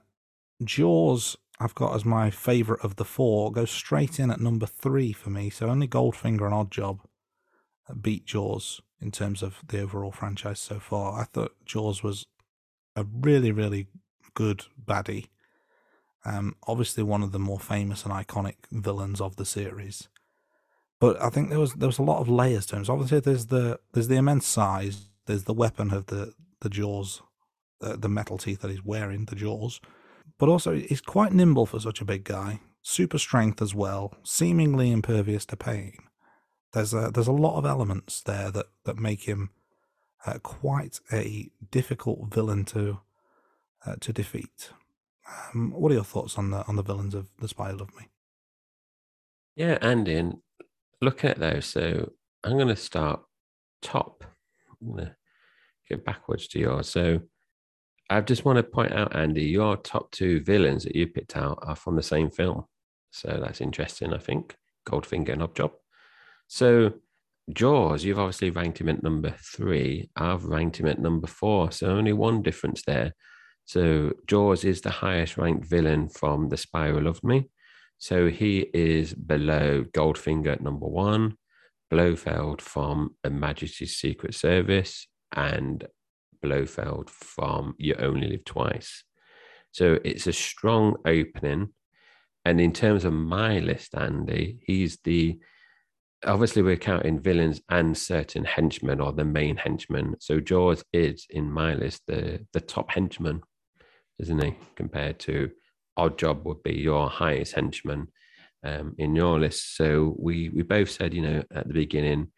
Jaws I've got as my favourite of the four goes straight in at number three for me. So only Goldfinger and Oddjob beat Jaws in terms of the overall franchise so far. I thought Jaws was a really, really good baddie. Um, obviously one of the more famous and iconic villains of the series. But I think there was there was a lot of layers to him. So obviously there's the there's the immense size, there's the weapon of the the jaws, uh, the metal teeth that he's wearing, the jaws but also he's quite nimble for such a big guy. Super strength as well, seemingly impervious to pain. There's a there's a lot of elements there that that make him uh, quite a difficult villain to uh, to defeat. Um, what are your thoughts on the on the villains of The Spy Who Loved Me? Yeah, and looking at those, so I'm going to start top. I'm going to go backwards to yours. So I just want to point out, Andy, your top two villains that you picked out are from the same film. So that's interesting, I think. Goldfinger and Oddjob. So Jaws, you've obviously ranked him at number three. I've ranked him at number four. So only one difference there. So Jaws is the highest ranked villain from The Spy Who Loved Me. So he is below Goldfinger number one, Blofeld from A Majesty's Secret Service, and Blofeld from You Only Live Twice. So it's a strong opening. And in terms of my list, Andy, he's the obviously we're counting villains and certain henchmen or the main henchmen. So Jaws is in my list the the top henchman, isn't he? Compared to Oddjob would be your highest henchman um, in your list. So we we both said, you know, at the beginning,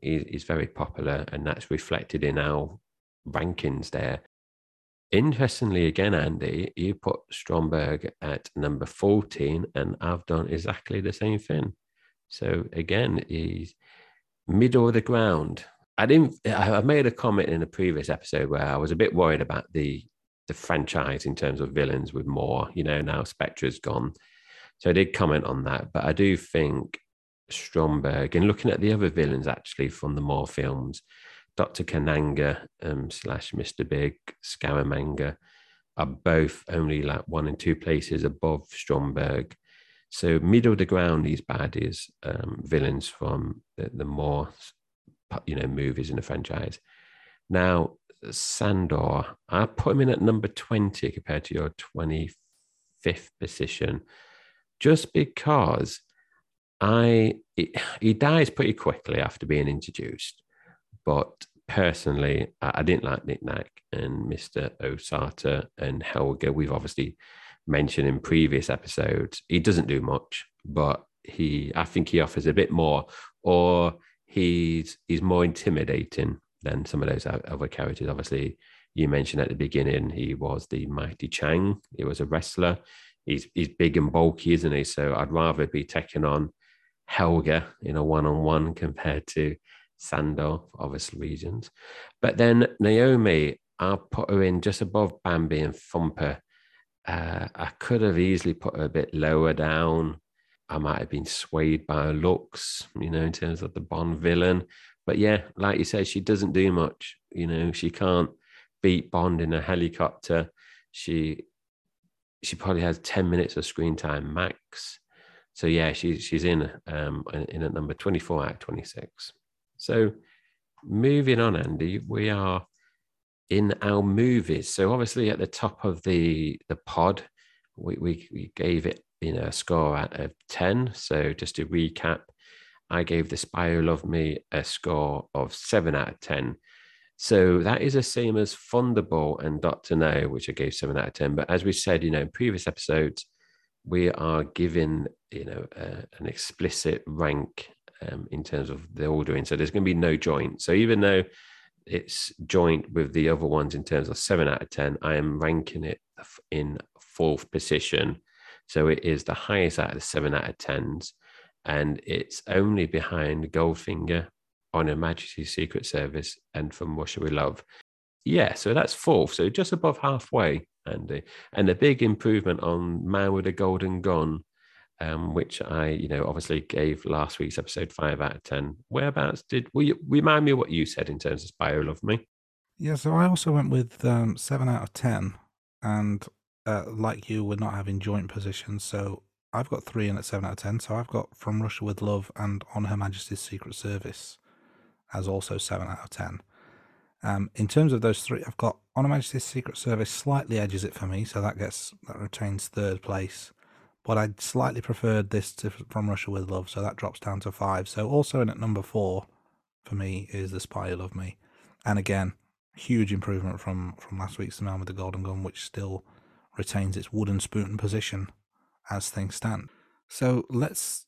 he's, he's very popular, and that's reflected in our rankings there. Interestingly, again, Andy, you put Stromberg at number 14, and I've done exactly the same thing. So again, he's middle of the ground. I didn't. I made a comment in a previous episode where I was a bit worried about the the franchise in terms of villains with Moore. You know, now Spectre's gone, so I did comment on that. But I do think Stromberg and looking at the other villains actually from the Moore films, Dr. Kananga um, slash Mr. Big, Scaramanga are both only like one and two places above Stromberg. So middle of the ground, these baddies, um, villains from the, the Moore, you know, movies in the franchise. Now, Sandor, I put him in at number 20 compared to your 25th position, just because I he, he dies pretty quickly after being introduced. But personally, I, I didn't like Nick Nack and Mr. Osato and Helga. We've obviously mentioned in previous episodes. He doesn't do much, but he I think he offers a bit more, or he's he's more intimidating than some of those other characters. Obviously, you mentioned at the beginning he was the mighty Chang. He was a wrestler. He's he's big and bulky, isn't he? So I'd rather be taking on Helga in a one-on-one compared to Sandor for obvious reasons. But then Naomi, I'll put her in just above Bambi and Thumper uh, I could have easily put her a bit lower down. I might have been swayed by her looks, you know, in terms of the Bond villain. But yeah, like you said, she doesn't do much. You know, she can't beat Bond in a helicopter. She she probably has 10 minutes of screen time max. So yeah, she's she's in um in at number 24 out 26. So moving on, Andy, we are in our movies. So obviously at the top of the the pod, we, we, we gave it you know a score out of 10. So just to recap, I gave The Spy Who Loved Me a score of 7 out of 10. So that is the same as Thunderball and Doctor No, which I gave 7 out of 10. But as we said, you know, in previous episodes, we are giving, you know, uh, an explicit rank um, in terms of the ordering. So there's going to be no joint. So even though it's joint with the other ones in terms of seven out of 10. I am ranking it in fourth position. So it is the highest out of the seven out of 10s. And it's only behind Goldfinger on Her Majesty's Secret Service and From Russia with Love. Yeah, so that's fourth. So just above halfway, Andy. And a big improvement on Man with a Golden Gun um, which I, you know, obviously gave last week's episode five out of ten. Whereabouts did will you remind me what you said in terms of Spy Who Loved Me? Yeah, so I also went with um, seven out of ten, and uh, like you, we're not having joint positions, so I've got three in at seven out of ten. So I've got From Russia with Love and On Her Majesty's Secret Service as also seven out of ten. Um, in terms of those three, I've got On Her Majesty's Secret Service slightly edges it for me, so that gets that retains third place but I slightly preferred this to From Russia with Love, so that drops down to five. So also in at number four for me is The Spy Who Loved Me, and again, huge improvement from from last week's The Man with the Golden Gun, which still retains its wooden spoon position as things stand. So let's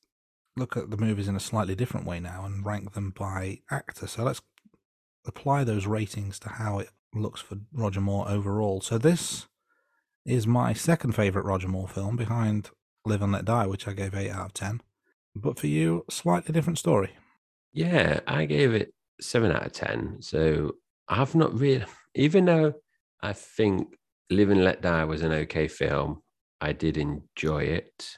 look at the movies in a slightly different way now and rank them by actor. So let's apply those ratings to how it looks for Roger Moore overall. So this is my second favorite Roger Moore film behind Live and Let Die, which I gave 8 out of 10. But for you, slightly different story. Yeah, I gave it 7 out of 10. So I've not really, even though I think Live and Let Die was an okay film, I did enjoy it.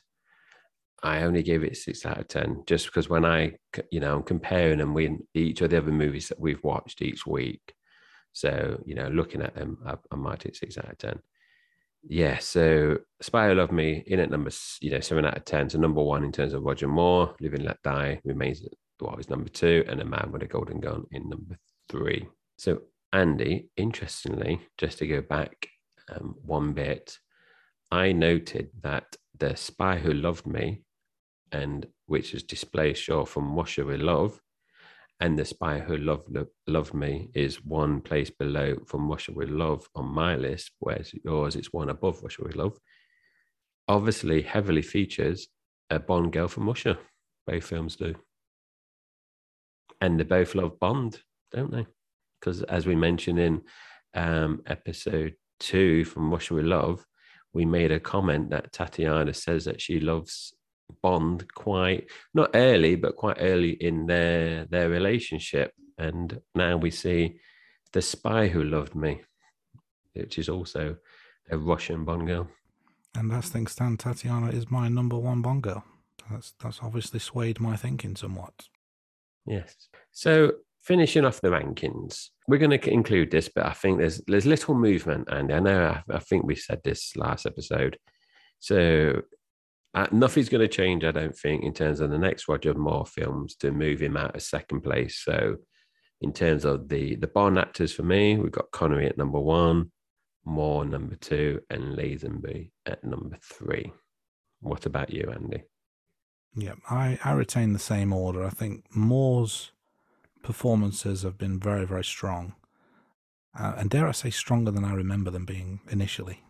I only gave it six out of ten, just because when I, you know, I'm comparing them with each of the other movies that we've watched each week. So, you know, looking at them, I, I might hit six out of ten yeah, so Spy Who Loved Me in at number, you know, seven out of 10. So number one in terms of Roger Moore, Live and Let Die remains what was number two, and A Man with a Golden Gun in number three. So, Andy, interestingly, just to go back um, one bit, I noted that The Spy Who Loved Me and which is Display Short from Russia with Love, and The Spy Who Loved, Loved Me is one place below from Russia with Love on my list, whereas yours it's one above Russia with Love. Obviously, heavily features a Bond girl from Russia. Both films do. And they both love Bond, don't they? Because as we mentioned in um, episode two from Russia with Love, we made a comment that Tatiana says that she loves Bond quite not early, but quite early in their their relationship. And now we see the spy who loved me, which is also a Russian Bond girl. And as things stand, Tatiana is my number one Bond girl. That's that's obviously swayed my thinking somewhat. Yes. So finishing off the rankings, we're going to include this, but I think there's there's little movement, and I know I, I think we said this last episode. So uh, nothing's going to change, I don't think, in terms of the next Roger Moore films to move him out of second place. So, in terms of the the Bond actors for me, we've got Connery at number one, Moore number two, and Lazenby at number three. What about you, Andy? Yeah, I, I retain the same order. I think Moore's performances have been very, very strong. Uh, and dare I say, stronger than I remember them being initially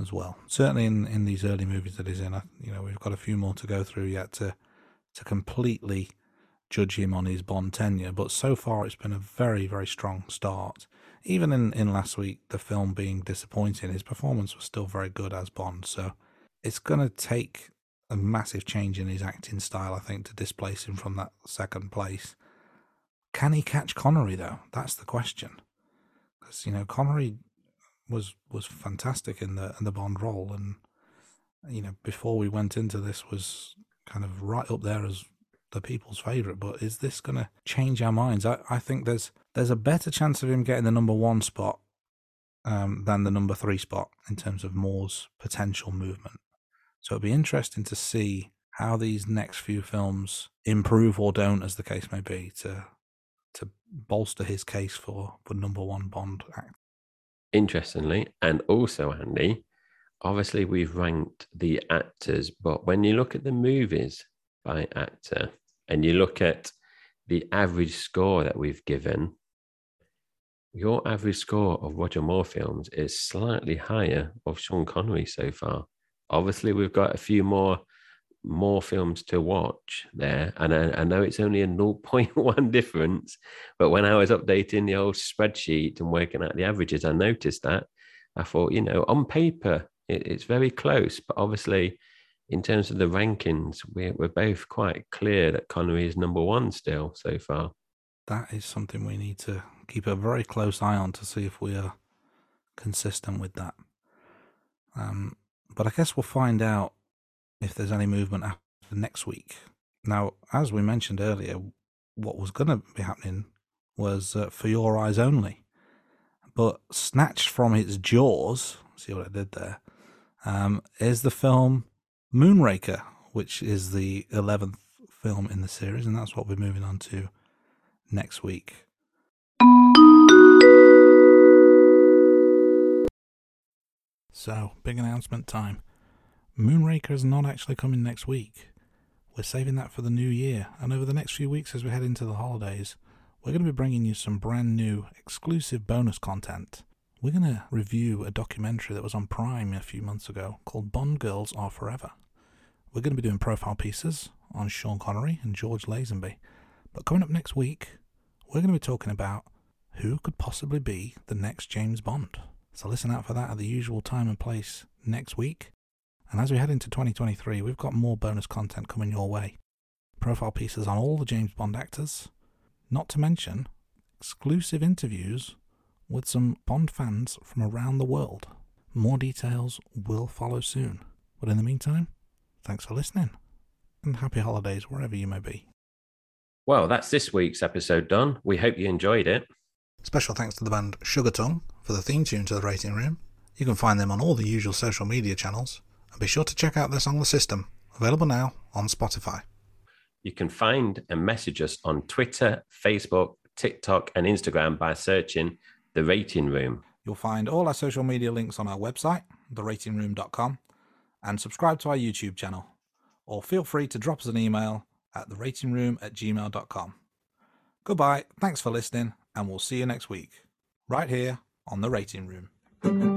as well. Certainly in, in these early movies that he's in, I, you know, we've got a few more to go through yet to to completely judge him on his Bond tenure. But so far, it's been a very, very strong start. Even in, in last week, the film being disappointing, his performance was still very good as Bond. So it's going to take a massive change in his acting style, I think, to displace him from that second place. Can he catch Connery, though? That's the question. Because, you know, Connery was was fantastic in the in the Bond role, and you know before we went into this was kind of right up there as the people's favorite. But is this going to change our minds? I, I think there's there's a better chance of him getting the number one spot um, than the number three spot in terms of Moore's potential movement. So it'll be interesting to see how these next few films improve or don't, as the case may be, to bolster his case for for number one Bond act interestingly, and also Andy, obviously we've ranked the actors, but when you look at the movies by actor and you look at the average score that we've given, your average score of Roger Moore films is slightly higher of Sean Connery so far. Obviously, we've got a few more more films to watch there. And I, I, know it's only a 0.1 difference, but when I was updating the old spreadsheet and working out the averages, I noticed that. I thought, you know, on paper, it, it's very close, but obviously, in terms of the rankings, we're, we're both quite clear that Connery is number one still so far. That is something we need to keep a very close eye on to see if we are consistent with that. Um, but I guess we'll find out if there's any movement after next week. Now, as we mentioned earlier, what was going to be happening was uh, for your eyes only. But snatched from its jaws, see what I did there, um, is the film Moonraker, which is the 11th film in the series, and that's what we're moving on to next week. So, big announcement time. Moonraker is not actually coming next week. We're saving that for the new year, and over the next few weeks as we head into the holidays, we're going to be bringing you some brand new exclusive bonus content. We're going to review a documentary that was on Prime a few months ago called Bond Girls Are Forever. We're going to be doing profile pieces on Sean Connery and George Lazenby. But coming up next week, we're going to be talking about who could possibly be the next James Bond. So listen out for that at the usual time and place next week. And as we head into 2023, we've got more bonus content coming your way. Profile pieces on all the James Bond actors, not to mention exclusive interviews with some Bond fans from around the world. More details will follow soon. But in the meantime, thanks for listening and happy holidays wherever you may be. Well, that's this week's episode done. We hope you enjoyed it. Special thanks to the band Sugar Tongue for the theme tune to the Rating Room. You can find them on all the usual social media channels and be sure to check out their song The System, available now on Spotify. You can find and message us on Twitter, Facebook, TikTok, and Instagram by searching The Rating Room. You'll find all our social media links on our website, theratingroom.com, and subscribe to our YouTube channel. or feel free to drop us an email at theratingroom at gmail.com. Goodbye, thanks for listening, and we'll see you next week, right here on The Rating Room. The Rating Room.